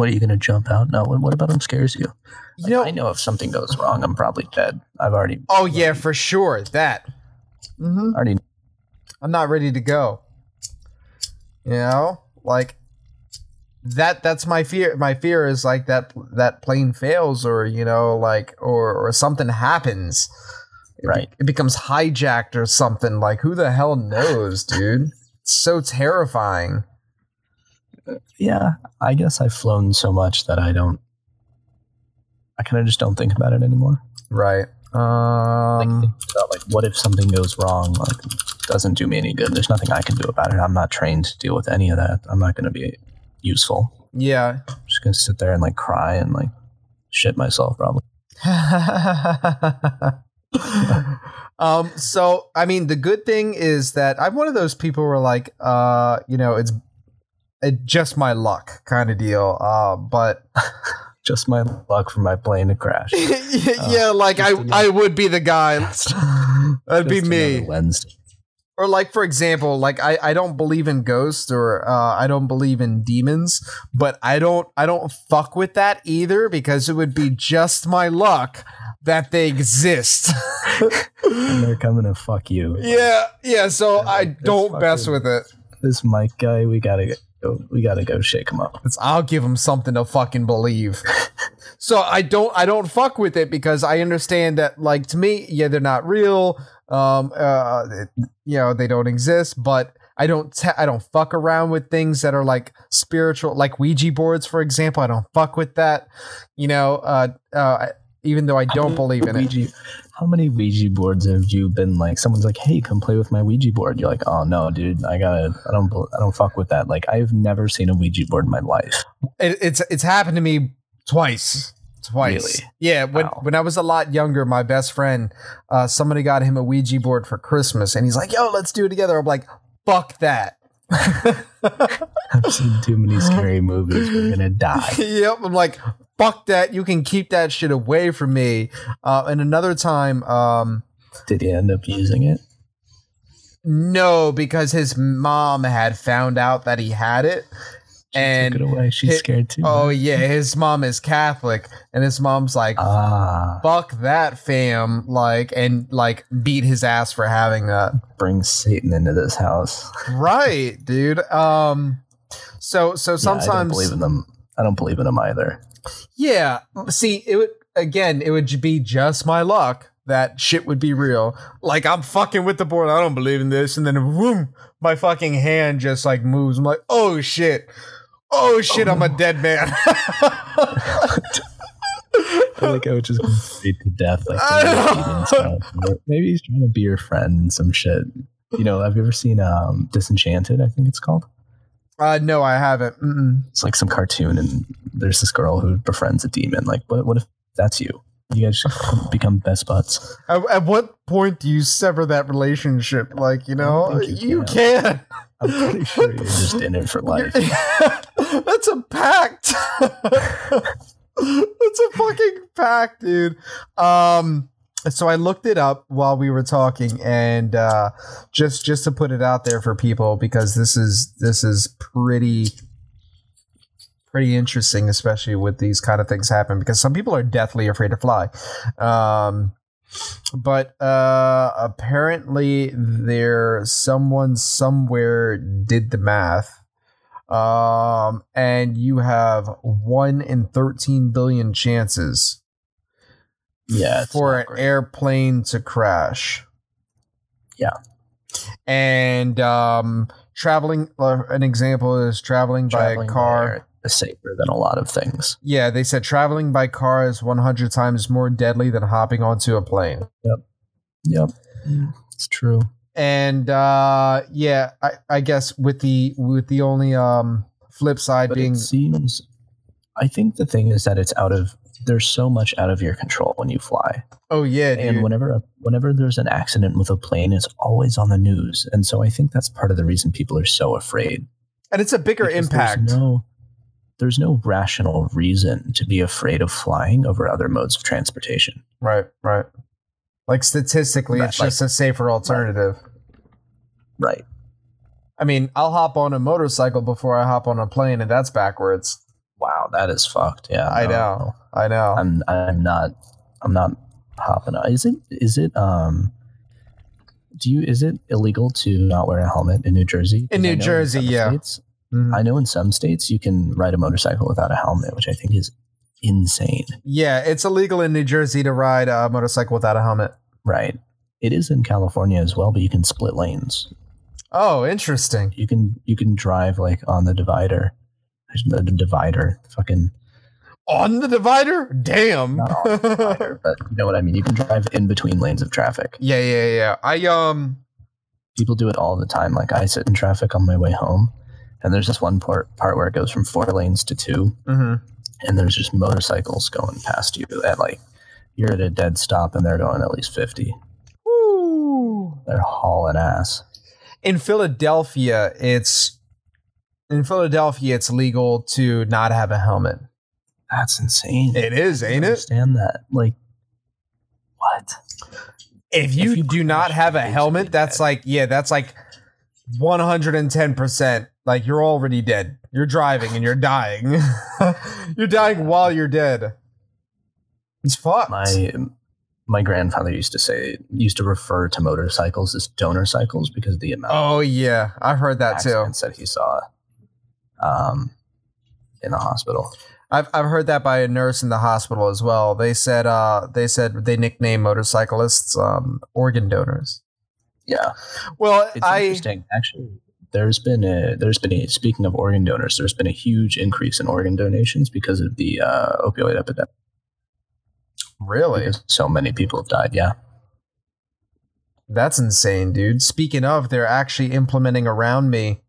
B: What are you going to jump out? No. What, what about them scares you?
A: you know,
B: I know if something goes wrong, I'm probably dead. I've already.
A: oh yeah, for sure, that. hmm
B: already.
A: I'm not ready to go. You know, like that. That's my fear. My fear is like that. That plane fails, or you know, like, or or something happens. It be-
B: Right.
A: It becomes hijacked or something. Like, who the hell knows, dude? It's so terrifying.
B: Yeah. I guess I've flown so much that I don't. I kind of just don't think about it anymore.
A: Right.
B: Like,
A: Um.
B: think about, like, what if something goes wrong? Like, doesn't do me any good. There's nothing I can do about it. I'm not trained to deal with any of that. I'm not going to be useful.
A: Yeah.
B: I'm just going to sit there and like cry and like shit myself probably. <laughs>
A: um so i mean the good thing is that i'm one of those people who are like uh you know it's it just my luck kind of deal uh but <laughs>
B: Just my luck for my plane to crash. <laughs>
A: yeah like i
B: another-
A: i would be the guy <laughs> that'd be me
B: Wednesday.
A: or like for example like i i don't believe in ghosts or uh i don't believe in demons but i don't i don't fuck with that either because it would be just my luck that they exist
B: And they're coming to fuck you.
A: yeah yeah so i don't mess
B: fucking-
A: with it
B: This Mike guy, we gotta go. We gotta go shake him up.
A: it's i'll give them something to fucking believe <laughs> so i don't i don't fuck with it because i understand that like to me yeah they're not real um uh it- you know they don't exist but I don't te- I don't fuck around with things that are like spiritual like Ouija boards for example I don't fuck with that you know uh uh even though I don't believe in it
B: Ouija, How many Ouija boards have you been like? Someone's like, "Hey, come play with my Ouija board." You're like, "Oh no, dude, I gotta. I don't. I don't fuck with that." Like, I've never seen a Ouija board in my life.
A: it, it's it's happened to me twice twice
B: Really?
A: yeah when
B: Wow.
A: when i was a lot younger my best friend uh somebody got him a ouija board for christmas and he's like yo let's do it together i'm like fuck that <laughs>
B: I've seen too many scary movies. We're gonna die. <laughs>
A: yep i'm like fuck that you can keep that shit away from me uh and another time um
B: Did he end up using it?
A: no because his mom had found out that he had it and
B: Took it away. She's scared too.
A: oh yeah his mom is catholic and his mom's like
B: ah,
A: fuck that fam like and like beat his ass for having that
B: bring Satan into this house.
A: right dude um so so
B: Yeah, I don't
A: sometimes
B: believe in them. I don't believe in them either.
A: Yeah see it would again it would be just my luck that shit would be real like i'm fucking with the board i don't believe in this and then boom my fucking hand just like moves i'm like oh shit oh shit i'm a dead man <laughs> <laughs>
B: I feel like I would just go straight to death. Like maybe. Maybe he's trying to be your friend and some shit. You know, have you ever seen um, Disenchanted? I think it's called.
A: Uh no i haven't Mm-mm.
B: It's like some cartoon, and there's this girl who befriends a demon. Like, what? What if that's you? You guys <laughs> become best buds.
A: At, at what point do you sever that relationship? Like, you know,
B: you
A: you can.
B: I'm pretty sure you're just in it for life. <laughs>
A: That's a pact. <laughs> That's a fucking pact, dude. Um so I looked it up while we were talking and uh just just to put it out there for people because this is this is pretty pretty interesting especially with these kind of things happen because some people are deathly afraid to fly. Um but uh apparently there someone somewhere did the math um and you have 1 in 13 billion chances
B: Yeah,
A: for an
B: great.
A: airplane to crash.
B: Yeah.
A: And um, traveling, uh, an example is traveling,
B: Traveling
A: by car.
B: is safer than a lot of things.
A: Yeah, they said traveling by car is 100 times more deadly than hopping onto a plane.
B: Yep, Yep. it's true.
A: And uh, yeah, I, I guess with the with the only um, flip side
B: But
A: being
B: it seems. I think the thing is that it's out of. There's so much out of your control when you fly,
A: oh yeah, dude.
B: and whenever whenever there's an accident with a plane, it's always on the news, and so I think that's part of the reason people are so afraid.
A: and it's a bigger impact.
B: There's no, there's no rational reason to be afraid of flying over other modes of transportation.
A: Right, right. Like statistically,
B: Right,
A: it's
B: like-
A: just a safer alternative.
B: Right.
A: I mean, I'll hop on a motorcycle before I hop on a plane, and that's backwards.
B: Wow, that is fucked. Yeah,
A: I
B: no,
A: know. I know.
B: I'm I'm not I'm not hopping on. Is it is it um do you is it illegal to not wear a helmet in New Jersey?
A: In New Jersey,
B: some
A: yeah.
B: States,
A: Mhm.
B: I know in some states you can ride a motorcycle without a helmet, which I think is insane.
A: yeah, it's illegal in New Jersey to ride a motorcycle without a helmet.
B: Right. It is in California as well, but you can split lanes.
A: Oh, interesting.
B: You can you can drive like on the divider. On the divider, fucking
A: On the divider? Damn.
B: not on the divider, but you know what I mean. You can drive in between lanes of traffic. <laughs>
A: yeah, yeah, yeah. I um
B: people do it all the time. Like I sit in traffic on my way home, and there's this one part part where it goes from four lanes to two,
A: mhm.
B: and there's just motorcycles going past you at like you're at a dead stop, and they're going at least fifty.
A: Woo.
B: They're hauling ass.
A: In Philadelphia, it's in Philadelphia it's legal to not have a helmet.
B: That's insane.
A: It is,
B: I
A: ain't it?
B: Understand that? Like what?
A: If you,
B: you
A: do not have a helmet, that's
B: dead.
A: like yeah, that's like 110%. Like you're already dead. You're driving and you're dying. <laughs> you're dying while you're dead. It's fucked.
B: My my grandfather used to say used to refer to motorcycles as donor cycles because of the amount of
A: oh yeah, I've heard that too.
B: that he saw um in the hospital.
A: I've I've heard that by a nurse in the hospital as well. They said uh they said they nickname motorcyclists um organ donors.
B: Yeah.
A: Well,
B: It's
A: I
B: interesting. Actually, there's been a there's been a speaking of organ donors, there's been a huge increase in organ donations because of the uh, opioid epidemic.
A: really
B: Because so many people have died. Yeah.
A: That's insane, dude. Speaking of, they're actually implementing around me.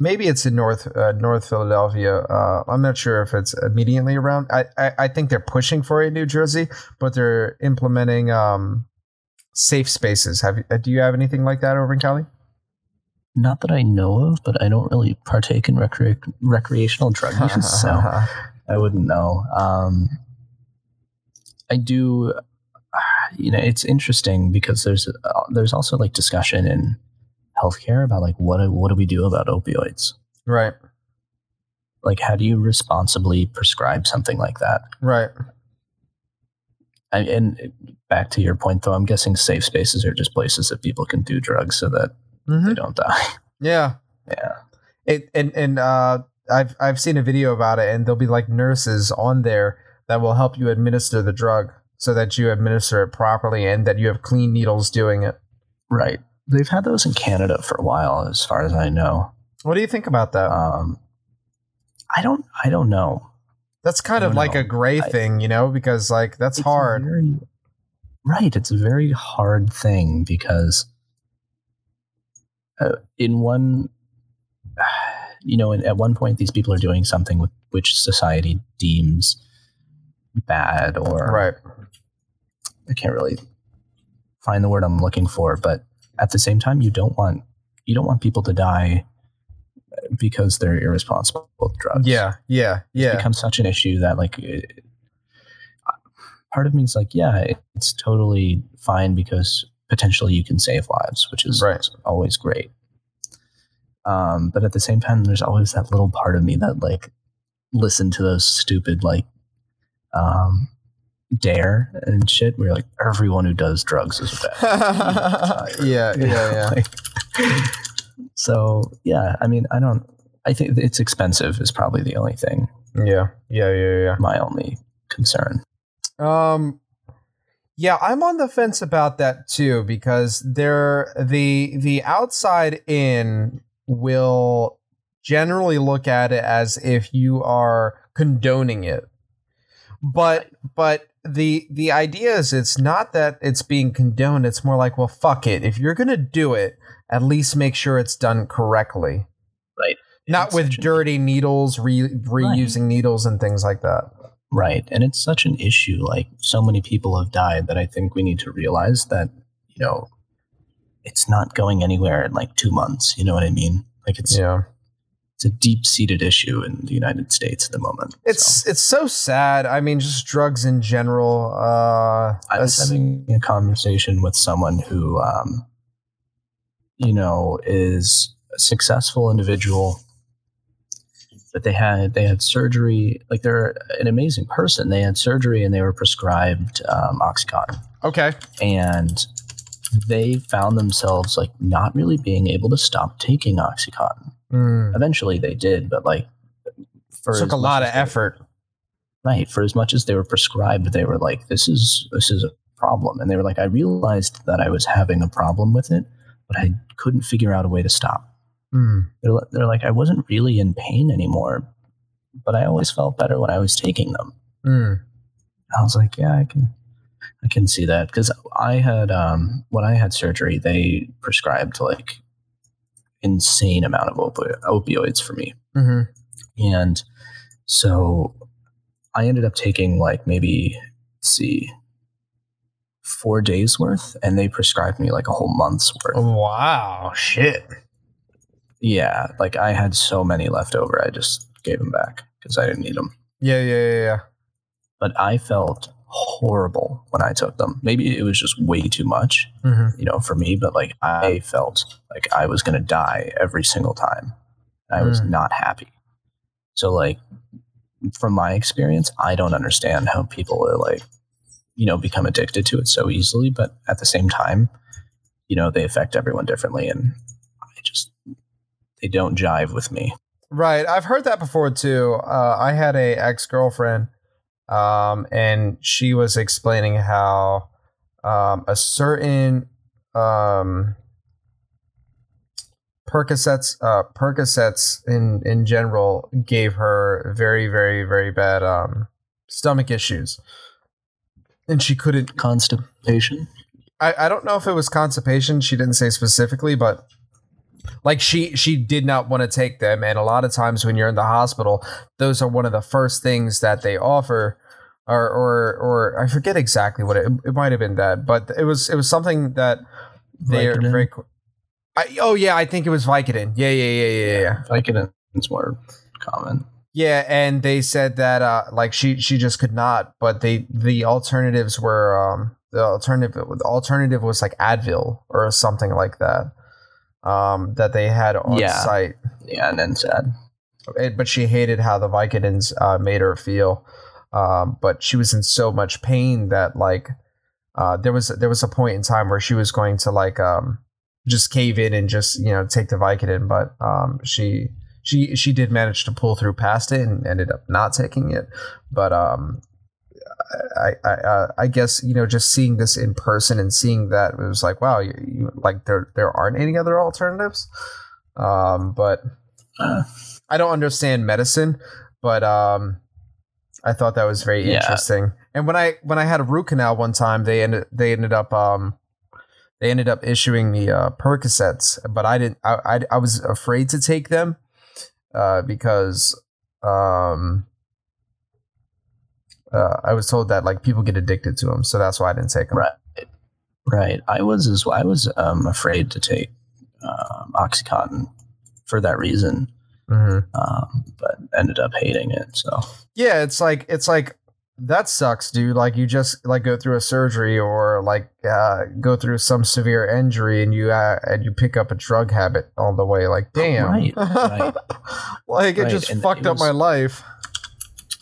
A: Maybe it's in North uh, North Philadelphia. Uh, I'm not sure if it's immediately around. I, I I think they're pushing for it in New Jersey, but they're implementing um, safe spaces. Have you, uh, do you have anything like that over in Cali?
B: Not that I know of, but I don't really partake in recre- recreational drug <laughs> use, so I wouldn't know. Um, I do. You know, it's interesting because there's uh, there's also like discussion in healthcare about like what do- what do we do about opioids?
A: right,
B: Like, how do you responsibly prescribe something like that?
A: right.
B: I, and back to your point, though, I'm guessing safe spaces are just places that people can do drugs so that
A: Mhm.
B: they don't die. <laughs>
A: Yeah,
B: yeah.
A: it and and uh, I've I've seen a video about it, and there'll be like nurses on there that will help you administer the drug so that you administer it properly and that you have clean needles doing it.
B: Right. They've had those in Canada for a while, as far as I know.
A: What do you think about that?
B: Um, I don't. I don't know.
A: that's kind of like
B: know.
A: a gray
B: I-
A: thing, you know, because like that's hard.
B: very- right. It's a very hard thing because uh, in one, <sighs> you know, in, at one point, these people are doing something with which society deems bad or
A: right.
B: I can't really find the word I'm looking for, but at the same time, you don't want you don't want people to die because they're irresponsible with drugs.
A: Yeah. Yeah. Yeah.
B: It
A: Yeah.
B: becomes such an issue that like it, part of me is like, yeah, it- it's totally fine because potentially you can save lives, which is
A: Right.
B: always great. Um, but at the same time, there's always that little part of me that like listen to those stupid like um, DARE and shit. We are like everyone who does drugs is bad. <laughs>
A: yeah. Yeah. Yeah. <laughs>
B: Like, so yeah, I mean, I don't. I think it's expensive is probably the only thing.
A: Yeah. Yeah. Yeah. Yeah.
B: My only concern.
A: Um, Yeah, I'm on the fence about that too because they're the the outside in will generally look at it as if you are condoning it. But but the the idea is it's not that it's being condoned, it's more like, well fuck it. If you're going to do it, at least make sure it's done correctly.
B: Right.
A: Not
B: It's
A: with
B: such an-
A: dirty needles, re- reusing needles and things like that.
B: Right. And it's such an issue. Like, so many people have died that I think we need to realize that, you know, it's not going anywhere in like two months. You know what I mean? Like, it's,
A: Yeah.
B: It's a deep seated issue in the United States at the moment.
A: It's it's so sad. I mean, just drugs in general. Uh,
B: I was
A: as-
B: having a conversation with someone who, um, you know, is a successful individual, but they had they had surgery. Like they're an amazing person. They had surgery and they were prescribed um, OxyContin,
A: okay.
B: and they found themselves like not really being able to stop taking OxyContin.
A: Mm.
B: Eventually, they did, but like for
A: it
B: Took
A: a lot of effort.
B: right for as much as they were prescribed they were like this is this is a problem and they were like i realized that i was having a problem with it but i couldn't figure out a way to stop
A: Mm.
B: they're, they're like i wasn't really in pain anymore but i always felt better when i was taking them
A: Mm.
B: i was like yeah i can i can see that because i had um when i had surgery they prescribed like insane amount of opi- opioids for me
A: hmm
B: and so I ended up taking like maybe let's see four days worth and they prescribed me like a whole month's worth.
A: Wow. Shit.
B: Yeah, like I had so many left over I just gave them back because I didn't need them.
A: Yeah. Yeah. Yeah. Yeah.
B: But I felt horrible when I took them. Maybe it was just way too much,
A: hmm
B: you know, for me, but like I felt like I was going to die every single time. I was
A: Mm.
B: not happy. So like from my experience, I don't understand how people are like, you know, become addicted to it so easily, but at the same time, you know, they affect everyone differently and I just they don't jive with me.
A: Right. I've heard that before too. Uh, I had a ex girlfriend, um, and she was explaining how um, a certain um, Percocets, uh, Percocets in in general, gave her very, very, very bad um, stomach issues, and she couldn't
B: Constipation.
A: I, I don't know if it was constipation. She didn't say specifically, but like she she did not want to take them. And a lot of times when you're in the hospital, those are one of the first things that they offer. Or or or I forget exactly what it it might have been that, but it was it was something that they are
B: Vicodin?
A: very. I, oh yeah, I think it was Vicodin. Yeah, yeah, yeah, yeah, yeah.
B: Vicodin's more common.
A: Yeah, and they said that uh like she she just could not, but they the alternatives were um the alternative the alternative was like Advil or something like that. Um that they had on
B: Yeah.
A: site.
B: Yeah, and then sad.
A: It- but she hated how the Vicodins uh made her feel. Um but she was in so much pain that like uh there was there was a point in time where she was going to like um just cave in and just, you know, take the Vicodin, but um she she she did manage to pull through past it and ended up not taking it. But um, I I I, I guess you know just seeing this in person and seeing that it was like wow, you, you like there there aren't any other alternatives. Um, but
B: Uh,
A: I don't understand medicine, but um, I thought that was very
B: Yeah.
A: interesting. And when I when I had a root canal one time, they ended they ended up um they ended up issuing me uh, Percocets, but I didn't. I, I I was afraid to take them uh, because um uh, I was told that like people get addicted to them, so that's why I didn't take them.
B: Right. Right. I was as well, I was um, afraid to take um, OxyContin for that reason,
A: hmm
B: um, but ended up hating it. So
A: Yeah, it's like it's like that sucks, dude. Like you just like go through a surgery or like uh, go through some severe injury and you uh, and you pick up a drug habit on the way. Like, damn,
B: Right, right. <laughs>
A: like it
B: Right,
A: just
B: and
A: fucked
B: it
A: up
B: was-
A: my life.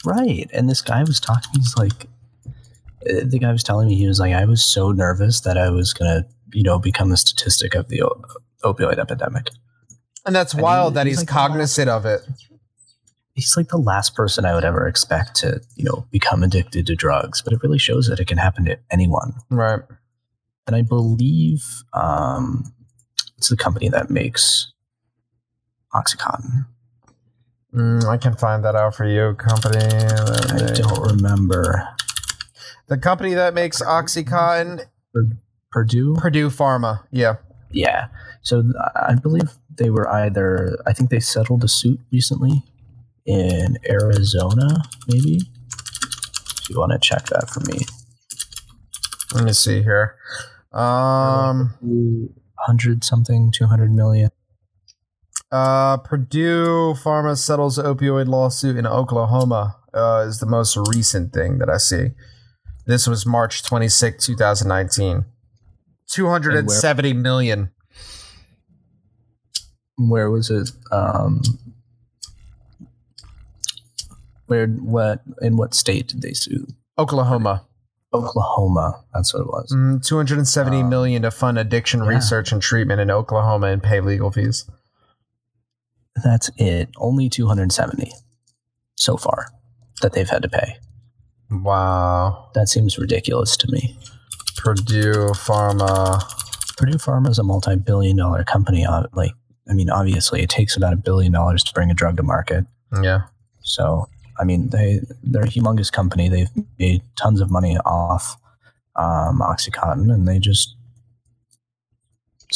B: Right, and this guy was talking. He's like, uh, the guy was telling me he was like, I was so nervous that I was gonna, you know, become a statistic of the o- opioid epidemic.
A: And that's
B: And
A: wild
B: he-
A: that
B: he's
A: he's
B: like,
A: cognizant of it.
B: he's like the last person I would ever expect to, you know, become addicted to drugs, but it really shows that it can happen to anyone.
A: Right.
B: And I believe um, it's the company that makes OxyContin.
A: Mm, I can find that out for you. Company.
B: I don't remember.
A: The company that makes OxyContin,
B: Purdue?
A: Purdue Pharma. Yeah.
B: Yeah. So I believe they were either, I think they settled a suit recently in Arizona, maybe. If you want to check that for me.
A: Let me see here. Um,
B: 100 something, 200 million.
A: Uh, Purdue Pharma settles opioid lawsuit in Oklahoma. Uh, is the most recent thing that I see. This was March 26, 2019. 270 million.
B: Where was it? Um, where, what, in what state did they sue?
A: Oklahoma.
B: Oklahoma. That's what it was.
A: Mm, 270
B: Um,
A: million to fund addiction
B: yeah.
A: research and treatment in Oklahoma and pay legal fees.
B: That's it. Only 270 so far that they've had to pay.
A: Wow.
B: That seems ridiculous to me.
A: Purdue Pharma.
B: Purdue Pharma is a multi-billion dollar company. uh, Like, I mean, obviously, it takes about a billion dollars to bring a drug to market.
A: Yeah.
B: So, I mean, they they're a humongous company. They've made tons of money off um, OxyContin, and they just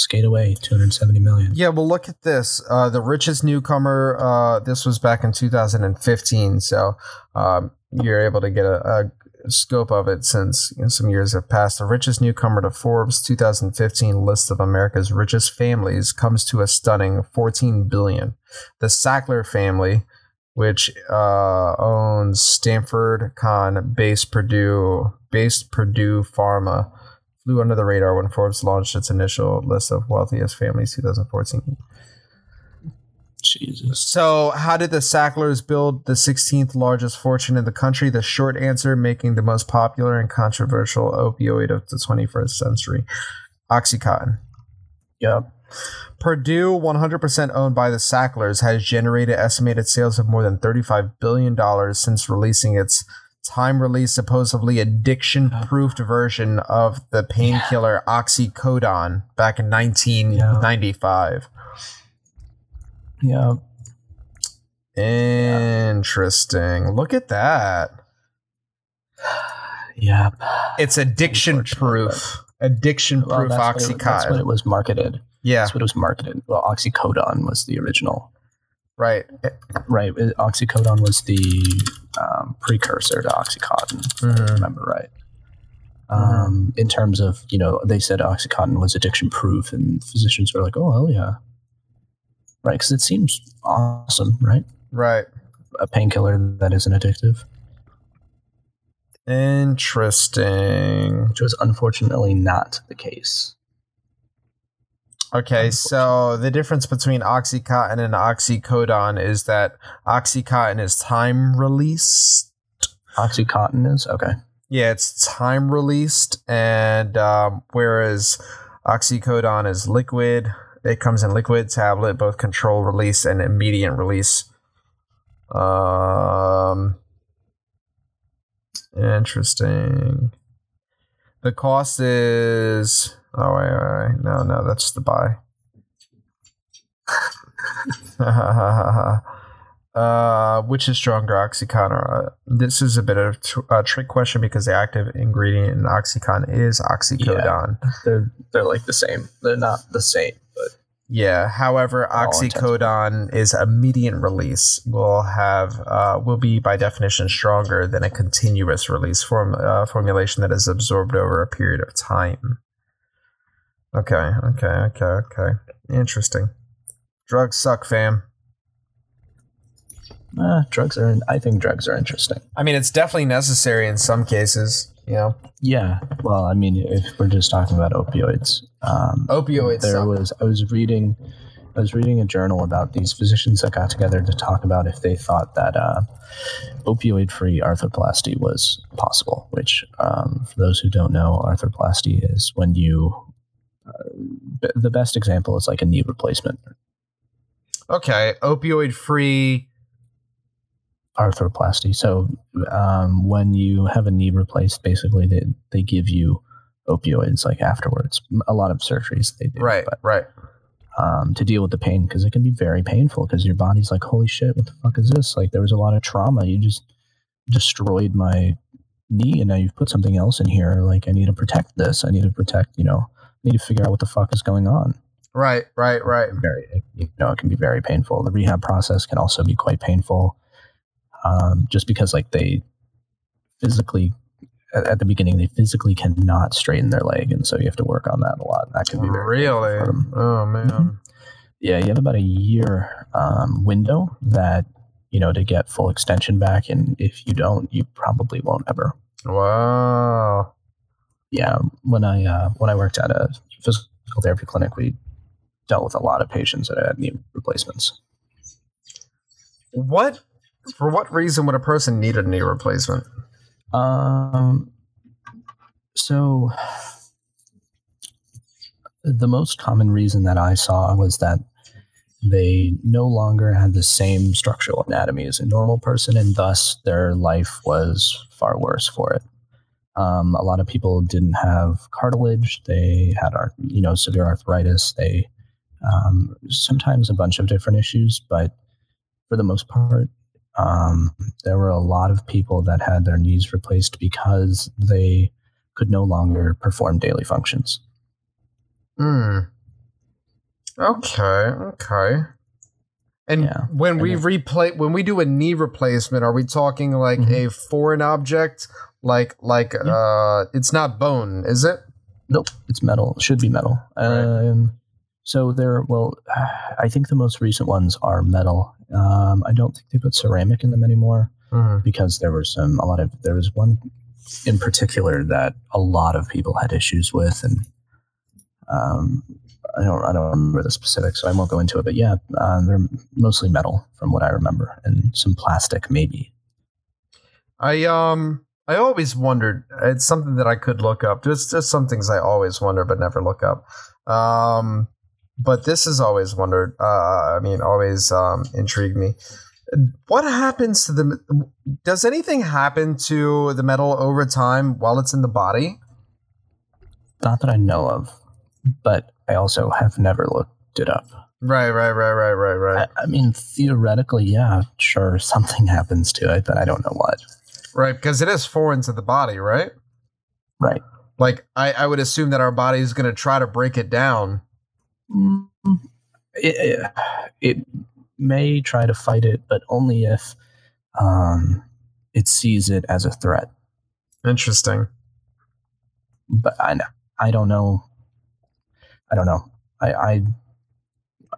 B: skate away 270 million.
A: Yeah, well, look at this. Uh, the richest newcomer, uh, this was back in 2015. So um, you're able to get a, a scope of it since you know, some years have passed. The richest newcomer to Forbes 2015 list of America's richest families comes to a stunning 14 billion. The Sackler family, which uh, owns Stanford Con based Purdue based Purdue Pharma, flew under the radar when Forbes launched its initial list of wealthiest families 2014.
B: Jesus.
A: So, how did the Sacklers build the 16th largest fortune in the country? The short answer making the most popular and controversial opioid of the 21st century Oxycontin.
B: Yep.
A: Purdue, 100% owned by the Sacklers, has generated estimated sales of more than $35 billion since releasing its time release, supposedly addiction oh. proofed version of the painkiller Oxycodone back in 1995.
B: Yeah.
A: Interesting. Look at that. <sighs>
B: Yep.
A: It's addiction proof. Addiction proof
B: what it, that's what it was marketed.
A: Yeah,
B: That's what it was marketed. Well, oxycodone was the original.
A: Right.
B: Right. it- Oxycodone was the um, precursor to Oxycontin. if I remember right. Um, In terms of, you know, they said Oxycontin was addiction proof, and physicians were like, oh, hell yeah. Right. Because it seems awesome, right?
A: Right.
B: A painkiller that isn't addictive,
A: Interesting.
B: which was unfortunately not the case.
A: Okay, so the difference between Oxycontin and Oxycodone is that Oxycontin is time released.
B: Oxycontin is? Okay.
A: Yeah, it's time released, and um, whereas Oxycodone is liquid, it comes in liquid, tablet, both control release and immediate release. Um, interesting. The cost is oh wait, wait, wait. no no that's the buy. <laughs> uh, which is stronger, Oxycontin? Or, uh, this is a bit of tr- a trick question because the active ingredient in Oxycontin is oxycodone.
B: Yeah, They're they're like the same. They're not the same, but
A: Yeah. However,
B: all intents and
A: oxycodone is immediate release. Will have uh, will be by definition stronger than a continuous release form uh, formulation that is absorbed over a period of time. Okay. Okay. Okay. Okay. Interesting. Drugs suck, fam.
B: uh, drugs are. I think drugs are interesting.
A: I mean, it's definitely necessary in some cases. You know,
B: Yeah. Well, I mean, if we're just talking about opioids, um,
A: opioids.
B: there
A: suck.
B: was I was reading I was reading a journal about these physicians that got together to talk about if they thought that uh, opioid-free arthroplasty was possible. Which, um, for those who don't know, arthroplasty is when you uh, b- the best example is like a knee replacement.
A: Okay, opioid free
B: arthroplasty. So um, when you have a knee replaced, basically they they give you opioids like afterwards. A lot of surgeries they do,
A: Right,
B: but,
A: right.
B: um, to deal with the pain because it can be very painful because your body's like, holy shit, what the fuck is this? Like there was a lot of trauma. You just destroyed my knee, and now you've put something else in here. Like I need to protect this. I need to protect. You know, need to figure out what the fuck is going on.
A: Right, right, right.
B: Very, you know, it can be very painful. The rehab process can also be quite painful, um, just because like they physically at, the beginning they physically cannot straighten their leg, and so you have to work on that a lot. That can be very
A: Really? Oh man.
B: Mhm. Yeah, you have about a year um, window that you know to get full extension back, and if you don't, you probably won't ever.
A: Wow.
B: Yeah, when I uh, when I worked at a physical therapy clinic, we dealt with a lot of patients that had knee replacements.
A: What for what reason would a person need a knee replacement?
B: Um, so the most common reason that I saw was that they no longer had the same structural anatomy as a normal person, and thus their life was far worse for it. Um, a lot of people didn't have cartilage; they had, ar- you know, severe arthritis. They um, sometimes a bunch of different issues, but for the most part, um, there were a lot of people that had their knees replaced because they could no longer perform daily functions.
A: Hmm. Okay, okay. And
B: Yeah,
A: when
B: and
A: we
B: it-
A: replay when we do a knee replacement, are we talking like
B: Mhm.
A: a foreign object? Like like
B: Yeah.
A: uh it's not bone, is it?
B: Nope, it's metal. It should be metal.
A: Right.
B: Um, so there, well, <sighs> I think the most recent ones are metal. Um, I don't think they put ceramic in them anymore
A: Mhm.
B: because there were some a lot of there was one in particular that a lot of people had issues with, and um, I don't I don't remember the specifics, so I won't go into it. But yeah, uh, they're mostly metal from what I remember, and some plastic maybe.
A: I um I always wondered. It's something that I could look up. Just just some things I always wonder but never look up. Um, but this has always wondered. Uh, I mean, always um intrigued me. What happens to the? Does anything happen to the metal over time while it's in the body?
B: Not that I know of, but I also have never looked it up.
A: Right, right, right, right, right, right,
B: I, I mean, theoretically, yeah, sure, something <laughs> happens to it, but I don't know what.
A: Right. Because it is foreign to the body, right?
B: Right.
A: Like I, I would assume that our body is going to try to break it down.
B: Mm, It, it, it may try to fight it, but only if um, it sees it as a threat.
A: Interesting.
B: But I, I don't know. I don't know. I, I,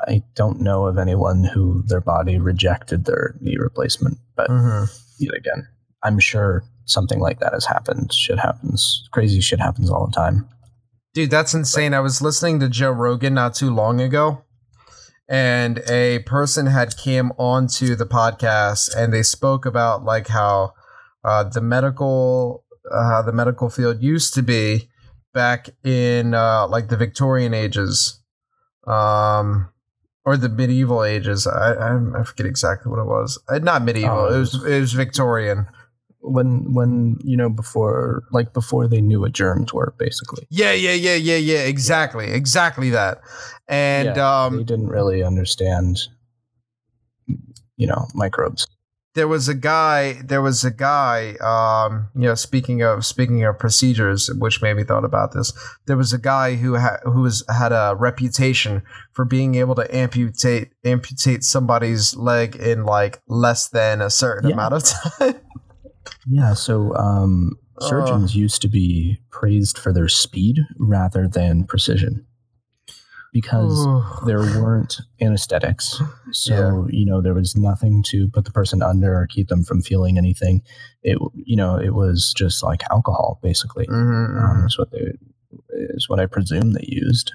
B: I don't know of anyone who their body rejected their knee replacement. But
A: hmm
B: yet again, I'm sure something like that has happened. Shit happens. Crazy shit happens all the time.
A: Dude, that's insane. I was listening to Joe Rogan not too long ago, and a person had came onto the podcast and they spoke about like how uh, the medical uh, the medical field used to be back in uh, like the Victorian ages, um, or the medieval ages. I, I I forget exactly what it was. Uh, not medieval.
B: Oh,
A: it was it was Victorian.
B: When when you know before like before they knew what germs were basically
A: Yeah, yeah, yeah, yeah, yeah. Exactly, exactly that. And
B: Yeah,
A: um,
B: they didn't really understand you know microbes
A: there was a guy there was a guy um you know speaking of speaking of procedures which made me thought about this there was a guy who had who was had a reputation for being able to amputate amputate somebody's leg in like less than a certain
B: Yeah.
A: amount of <laughs> time
B: yeah so um surgeons used to be praised for their speed rather than precision because there weren't anesthetics. <sighs> So you know there was nothing to put the person under or keep them from feeling anything. It you know it was just like alcohol basically
A: Mhm,
B: um,
A: mhm.
B: is what they is what I presume they used.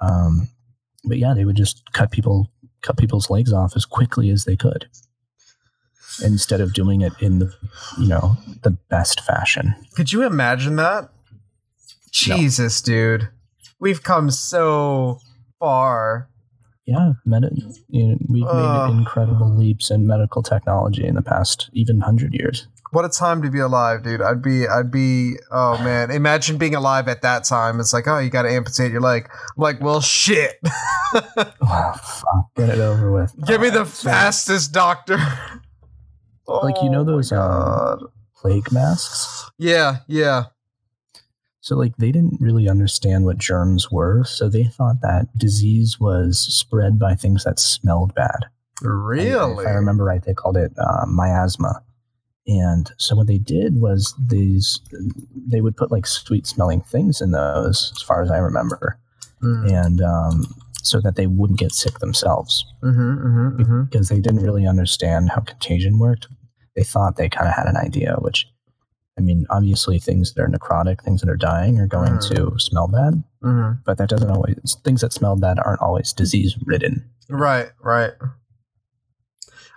B: Um, but yeah, they would just cut people cut people's legs off as quickly as they could, instead of doing it in the you know the best fashion.
A: could you imagine that
B: No.
A: jesus dude we've come so far
B: Yeah, med- you know, we've
A: Uh.
B: made incredible leaps in medical technology in the past even hundred years.
A: What a time to be alive, dude. I'd be, I'd be, oh man. Imagine being alive at that time. It's like, oh, you got to amputate your leg. I'm like, well, shit. <laughs>
B: Wow, fuck, get it over with.
A: Give me the
B: Uh, so,
A: fastest doctor.
B: Like, you know
A: Oh
B: those, um, plague masks.
A: yeah, yeah.
B: So like they didn't really understand what germs were, so they thought that disease was spread by things that smelled bad.
A: Really?
B: If I remember right, they called it uh, miasma. And so what they did was these they would put like sweet smelling things in those, as far as I remember,
A: Mm.
B: and um, so that they wouldn't get sick themselves
A: Mhm, mhm, mhm.
B: because they didn't really understand how contagion worked. They thought they kind of had an idea, which I mean, obviously things that are necrotic, things that are dying, are going
A: Mm.
B: to smell bad
A: Mhm.
B: but that doesn't always things that smell bad aren't always disease ridden.
A: Right, right.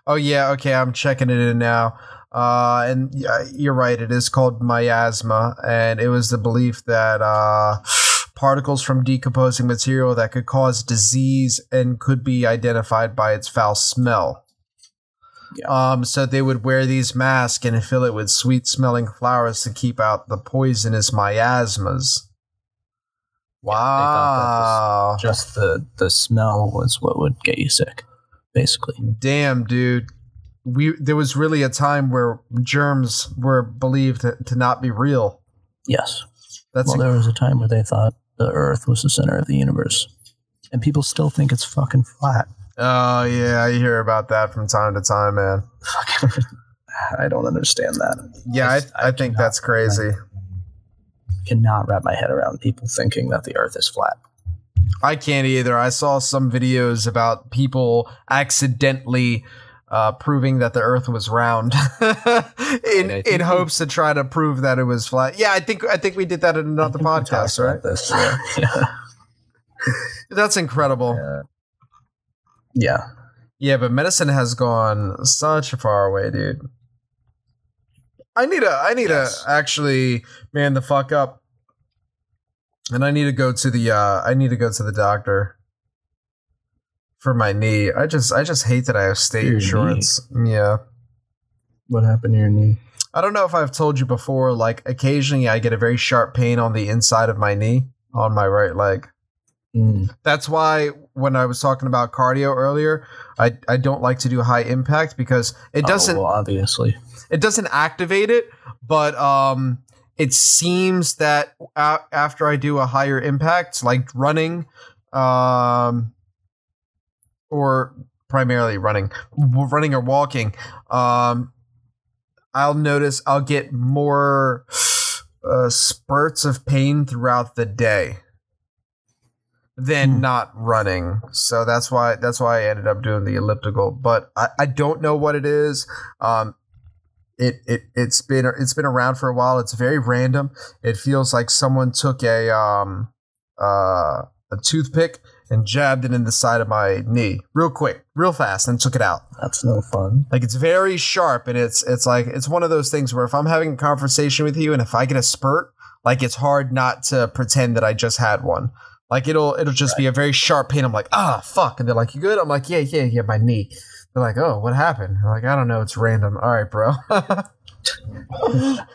A: Oh yeah, okay. I'm checking it in now. Uh, and you're right. It is called miasma, and it was the belief that uh, <sighs> particles from decomposing material that could cause disease and could be identified by its foul smell.
B: Yeah.
A: Um, so they would wear these masks and fill it with sweet-smelling flowers to keep out the poisonous miasmas. Wow.
B: Just the the smell was what would get you sick, basically.
A: Damn, dude. We there was really a time where germs were believed to, to not be real.
B: Yes.
A: That's
B: well, there was a time where they thought the Earth was the center of the universe, and people still think it's fucking flat.
A: Oh yeah, I hear about that from time to time, man. <laughs>
B: I don't understand that.
A: Yeah, I,
B: I-
A: I, think that's crazy.
B: I Cannot wrap my head around people thinking that the Earth is flat.
A: I can't either. I saw some videos about people accidentally uh, proving that the Earth was round <laughs> in in
B: we-
A: hopes to try to prove that it was flat. Yeah, I think I think we did that in another podcast, right?
B: This. Yeah. yeah. <laughs>
A: That's incredible.
B: Yeah. Yeah.
A: Yeah, but medicine has gone such a far away, dude. I need a I need
B: Yes.
A: to actually man the fuck up. And I need to go to the uh I need to go to the doctor for my knee. I just I just hate that I have state
B: Your
A: insurance. Yeah.
B: What happened to your knee?
A: I don't know if I've told you before like occasionally I get a very sharp pain on the inside of my knee on my right leg.
B: Mm.
A: That's why when I was talking about cardio earlier, I, I don't like to do high impact because it doesn't
B: Oh, well, obviously.
A: it doesn't activate it, but um, it seems that a- after I do a higher impact, like running, um, or primarily running, running or walking, um, I'll notice I'll get more uh, spurts of pain throughout the day than
B: Hmm.
A: not running. So that's why that's why I ended up doing the elliptical. But I, I don't know what it is. Um, it it it's been it's been around for a while. It's very random. It feels like someone took a um uh a toothpick and jabbed it in the side of my knee real quick, real fast, and took it out.
B: That's no fun.
A: Like it's very sharp, and it's it's like it's one of those things where if I'm having a conversation with you, and if I get a spurt, like it's hard not to pretend that I just had one. Like it'll it'll just be a very sharp pain. I'm like ah fuck, and they're like you good? I'm like yeah yeah yeah my knee. They're like oh what happened? I'm like I don't know it's random. All right bro. <laughs>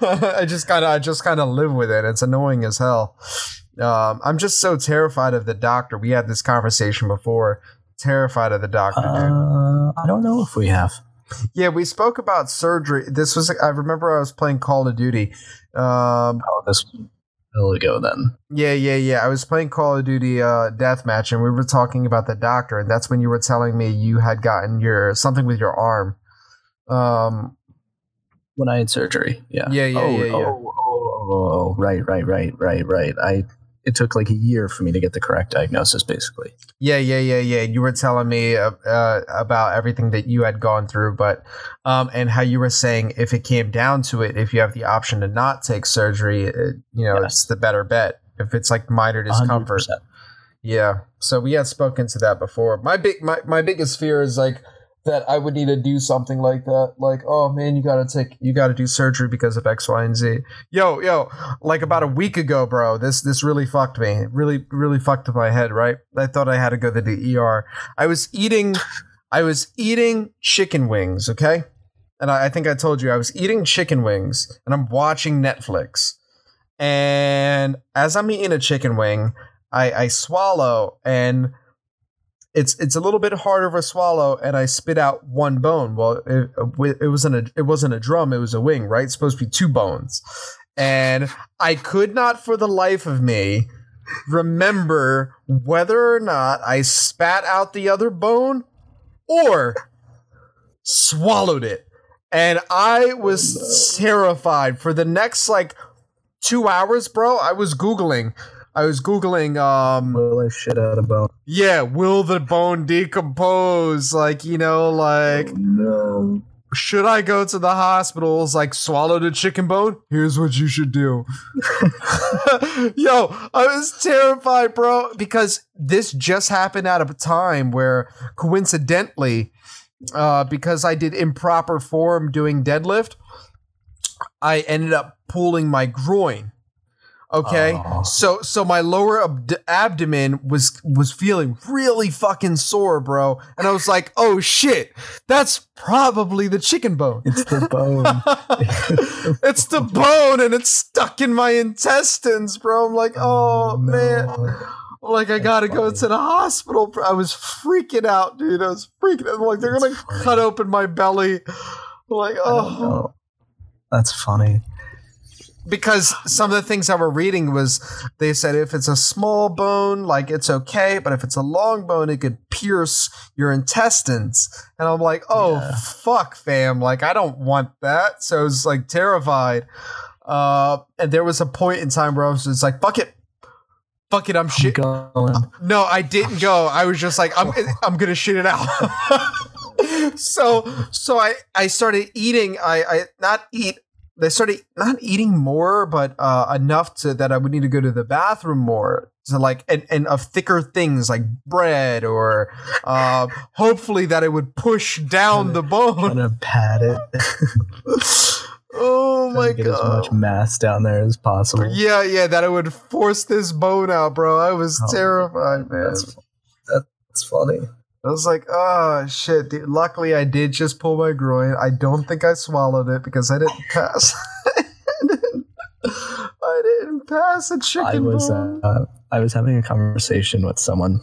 A: I just kind of I just kind of live with it. It's annoying as hell. Um, I'm just so terrified of the doctor. We had this conversation before. Terrified of the doctor, dude.
B: Uh, I don't know if we have.
A: Yeah, we spoke about surgery. This was I remember I was playing Call of Duty. Um,
B: Oh, this ago then.
A: yeah, yeah, yeah. I was playing Call of Duty uh, deathmatch, and we were talking about the doctor, and that's when you were telling me you had gotten your something with your arm. Um,
B: When I had surgery. Yeah.
A: Yeah, yeah,
B: oh,
A: yeah, yeah.
B: Oh, oh, oh, oh, right, right, right, right, right. I. It took like a year for me to get the correct diagnosis, basically.
A: yeah, yeah, yeah, yeah. You were telling me uh, uh, about everything that you had gone through, but um, and how you were saying if it came down to it, if you have the option to not take surgery, it, you know,
B: Yes.
A: it's the better bet. If it's like minor discomfort.
B: 100%.
A: Yeah. So we had spoken to that before. My big my, my biggest fear is like that I would need to do something like that. Like, oh man, you gotta take, you gotta do surgery because of X, Y, and Z. Yo, yo, like about a week ago, bro. This this really fucked me. Really, really fucked my head. Right? I thought I had to go to the ER. I was eating, I was eating chicken wings. Okay, and I, I think I told you I was eating chicken wings, and I'm watching Netflix. And as I'm eating a chicken wing, I, I swallow and it's it's a little bit harder of a swallow and I spit out one bone. Well, it, it wasn't a it wasn't a drum, it was a wing, right? It's supposed to be two bones. And I could not for the life of me remember whether or not I spat out the other bone or swallowed it. And I was terrified for the next like two hours, bro. I was Googling. I was Googling, um,
B: Will I shit out a bone?
A: yeah, will the bone decompose? Like, you know, like,
B: No.
A: should I go to the hospitals, like, swallow the chicken bone? Here's what you should do. <laughs> Yo, I was terrified, bro, because this just happened at a time where coincidentally, uh, because I did improper form doing deadlift, I ended up pulling my groin. Okay,
B: Oh.
A: so so my lower abd- abdomen was was feeling really fucking sore, bro, and I was like, "Oh shit, that's probably the chicken bone."
B: It's the <laughs> bone.
A: it's the bone, and it's stuck in my intestines, bro. I'm like, "Oh, oh man." Like I gotta go to the hospital. I was freaking out, dude. I was freaking out. Like they're gonna cut open my belly. Like oh.
B: That's funny.
A: Because some of the things I were reading was they said if it's a small bone, like it's okay, but if it's a long bone, it could pierce your intestines. And I'm like, oh
B: Yeah.
A: fuck, fam. Like I don't want that. So I was like terrified. Uh, and there was a point in time where I was just like, fuck it. Fuck it, I'm
B: I'm
A: shit.
B: going.
A: No, I didn't go. I was just like, I'm I'm gonna shit it out. <laughs> so so I I started eating. I I not eat. I started not eating more, but uh, enough to that I would need to go to the bathroom more. So like and, and of thicker things like bread or uh, hopefully that it would push down the bone.
B: gonna pat it. <laughs>
A: Oh my
B: get as much
A: god.
B: mass down there as possible.
A: Yeah, yeah, that it would force this bone out, bro. I was
B: Oh,
A: terrified, man.
B: That's that's funny.
A: I was like, oh shit. Dude. Luckily, I did just pull my groin. I don't think I swallowed it because I didn't pass. <laughs> I didn't pass a chicken
B: I was uh, I was having a conversation with someone,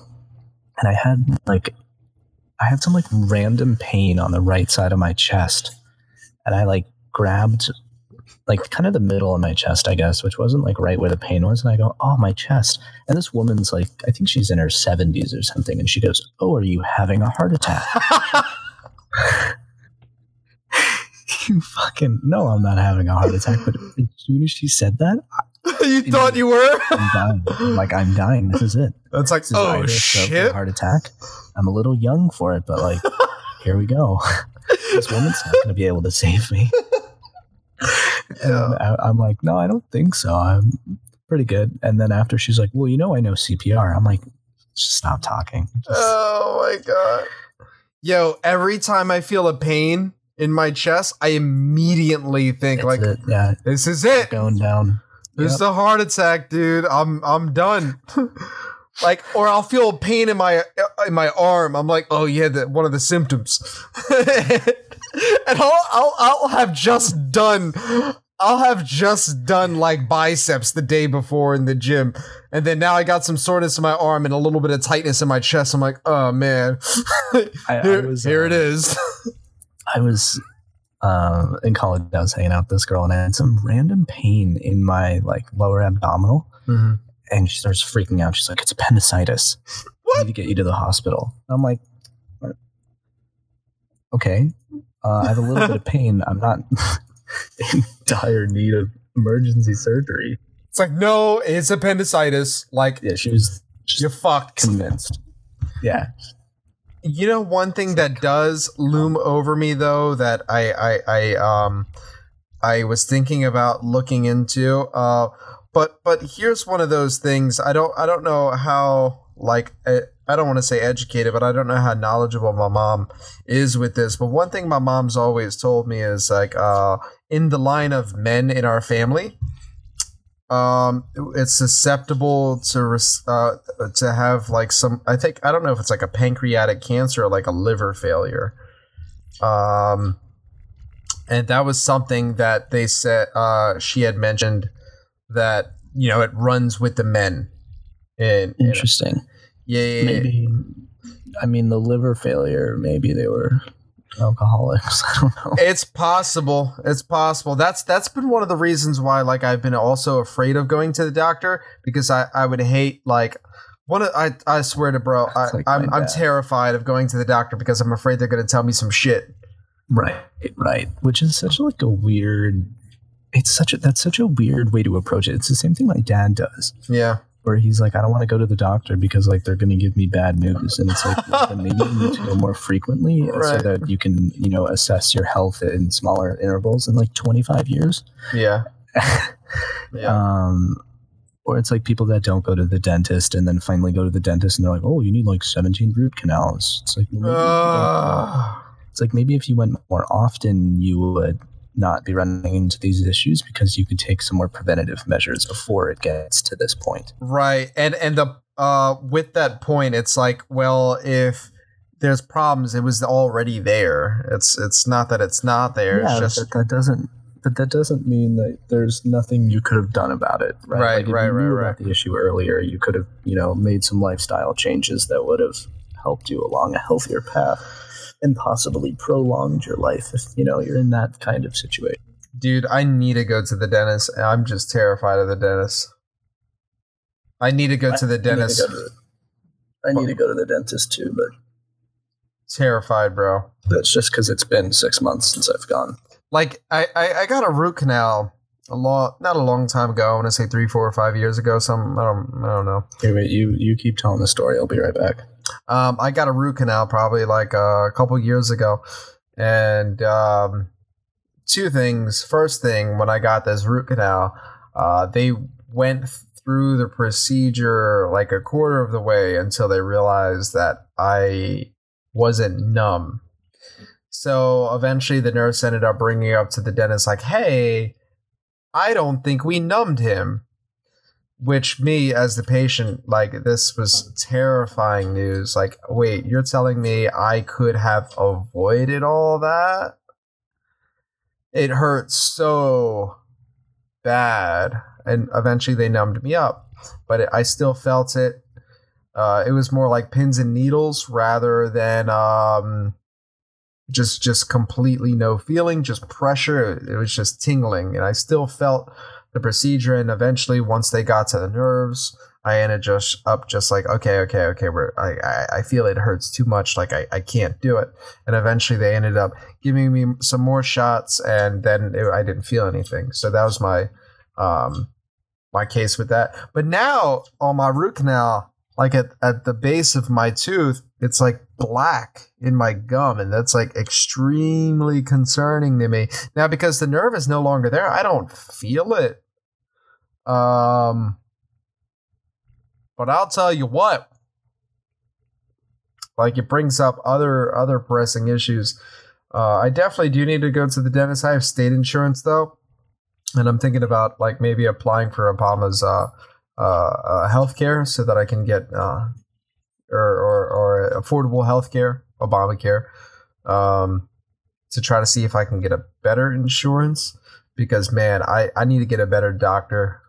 B: and I had like I had some like random pain on the right side of my chest, and I like grabbed like kind of the middle of my chest, I guess, which wasn't like right where the pain was, and I go, "Oh, my chest!" And this woman's like, I think she's in her seventies or something, and she goes, "Oh, are you having a heart attack?" <laughs> you fucking no, I'm not having a heart attack. But as soon as she said that, <laughs>
A: you thought you were?
B: I'm dying. I'm like, I'm dying. This is it.
A: It's like, oh
B: a stroke or a
A: shit.
B: heart attack. I'm a little young for it, but like, <laughs> here we go. this woman's not going to be able to save me.
A: Yeah.
B: I'm like, no, I don't think so. I'm pretty good. And then after she's like, well, you know, I know CPR. I'm like, just stop talking. Just-
A: Oh my god. Yo, every time I feel a pain in my chest, I immediately think like,
B: it. yeah,
A: this is it.
B: going down.
A: This is a heart attack, dude. I'm I'm done. <laughs> like, or I'll feel a pain in my in my arm. I'm like, oh yeah, the, one of the symptoms. <laughs> <laughs> and I'll, I'll I'll have just done. I'll have just done like biceps the day before in the gym, and then now I got some soreness in my arm and a little bit of tightness in my chest. I'm like, oh man,
B: I, I <laughs>
A: here,
B: was,
A: here
B: uh,
A: it is.
B: I was um, in college. I was hanging out with this girl, and I had some random pain in my like lower abdominal. and she starts freaking out. She's like, "It's appendicitis. I
A: What?
B: need to get you to the hospital." I'm like, "Okay, uh, I have a little bit of pain. I'm not <laughs> in dire need of emergency surgery."
A: It's like, no, it's appendicitis. Like,
B: Yeah, she was
A: you're fucked.
B: convinced. Yeah,
A: You know, one thing that does loom over me though that I I, I um I was thinking about looking into. Uh, but but here's one of those things. I don't I don't know how like I don't want to say educated, but I don't know how knowledgeable my mom is with this. But one thing my mom's always told me is like, uh, in the line of men in our family, um, it's susceptible to uh, to have like some. I think I don't know if it's like a pancreatic cancer or like a liver failure. Um, and that was something that they said. Uh, she had mentioned that you know it runs with the men. In,
B: Interesting.
A: In, yeah, yeah,
B: maybe. I mean, the liver failure. Maybe they were alcoholics. <laughs> I don't know.
A: It's possible. It's possible. That's that's been one of the reasons why, like, I've been also afraid of going to the doctor because I I would hate like. One, of, I I swear to bro, I, like I'm I'm terrified of going to the doctor because I'm afraid they're going to tell me some shit.
B: Right, right. Which is such like a weird. It's such a that's such a weird way to approach it. It's the same thing my dad does.
A: Yeah
B: where he's like, I don't want to go to the doctor because like they're going to give me bad news, and it's like well, maybe you need to go <laughs> more frequently right. so that you can you know assess your health in smaller intervals in like 25 years.
A: Yeah. <laughs>
B: yeah. Um, or it's like people that don't go to the dentist and then finally go to the dentist and they're like, oh, you need like 17 root canals. It's like, maybe, uh. it's like maybe if you went more often, you would not be running into these issues because you could take some more preventative measures before it gets to this point.
A: Right. And and the uh with that point it's like well if there's problems it was already there. It's it's not that it's not there. Yeah, it's just
B: that doesn't but that doesn't mean that there's nothing you could have done about it, right?
A: Right, like right, right, right.
B: the issue earlier, you could have, you know, made some lifestyle changes that would have helped you along a healthier path and possibly prolonged your life if you know you're in that kind of situation.
A: Dude, I need to go to the dentist. I'm just terrified of the dentist. I need to go to the dentist.
B: I need to go to the, I need to, go to the dentist too, but
A: terrified, bro.
B: That's just because it's been six months since I've gone.
A: Like I, I, I got a root canal a long, not a long time ago. I want to say three, four, or five years ago. Some I don't, I don't know.
B: Okay, wait. You, you keep telling the story. I'll be right back.
A: Um, I got a root canal probably like a couple years ago, and um, two things. First thing, when I got this root canal, uh, they went through the procedure like a quarter of the way until they realized that I wasn't numb. So eventually, the nurse ended up bringing up to the dentist, like, "Hey, I don't think we numbed him." Which me as the patient like this was terrifying news. Like wait you're telling me i could have avoided all that? It hurt so bad and eventually they numbed me up but it, i still felt it. Uh, it was more like pins and needles rather than um, just just completely no feeling just pressure. It was just tingling and i still felt the procedure and eventually once they got to the nerves i ended just up just like okay okay okay we're i i, I feel it hurts too much like I, I can't do it. And eventually they ended up giving me some more shots and then it, i didn't feel anything. So that was my um my case with that. But now on my root canal like at, at the base of my tooth it's like black in my gum and that's like extremely concerning to me. Now because the nerve is no longer there i don't feel it um, but I'll tell you what, like it brings up other other pressing issues. Uh, I definitely do need to go to the dentist. I have state insurance though, and I'm thinking about like maybe applying for Obama's uh, uh, uh health care so that I can get uh, or, or, or affordable health care, Obamacare, um, to try to see if I can get a better insurance. Because man, I, I need to get a better doctor.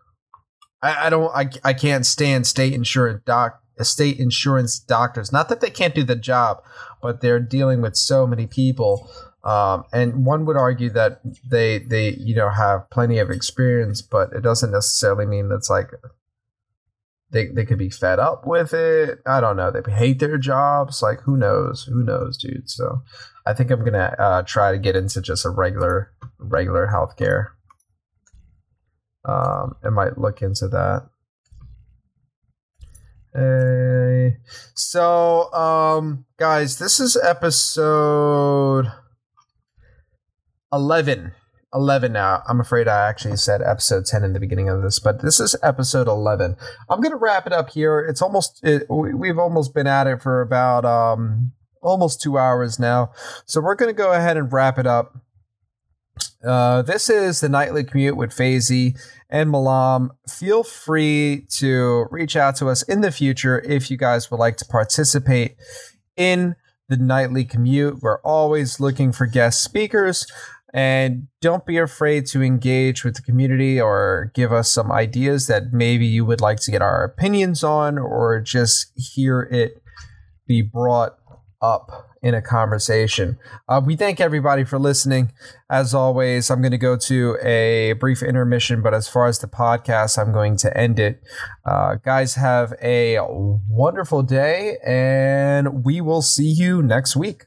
A: I, I don't I, I can't stand state insurance doc state insurance doctors. Not that they can't do the job, but they're dealing with so many people. Um, and one would argue that they they you know have plenty of experience, but it doesn't necessarily mean that's like they they could be fed up with it. I don't know. They hate their jobs. Like who knows? Who knows, dude? So I think I'm gonna uh, try to get into just a regular regular healthcare. Um, I might look into that. Hey. So, um, guys, this is episode 11 11 now. I'm afraid I actually said episode 10 in the beginning of this, but this is episode 11. I'm going to wrap it up here. It's almost, it, we've almost been at it for about um, almost two hours now. So we're going to go ahead and wrap it up. Uh, this is the nightly commute with Fazy and Malam. Feel free to reach out to us in the future if you guys would like to participate in the nightly commute. We're always looking for guest speakers. And don't be afraid to engage with the community or give us some ideas that maybe you would like to get our opinions on or just hear it be brought up in a conversation. Uh, we thank everybody for listening. As always, I'm going to go to a brief intermission, but as far as the podcast, I'm going to end it. Uh, guys, have a wonderful day, and we will see you next week.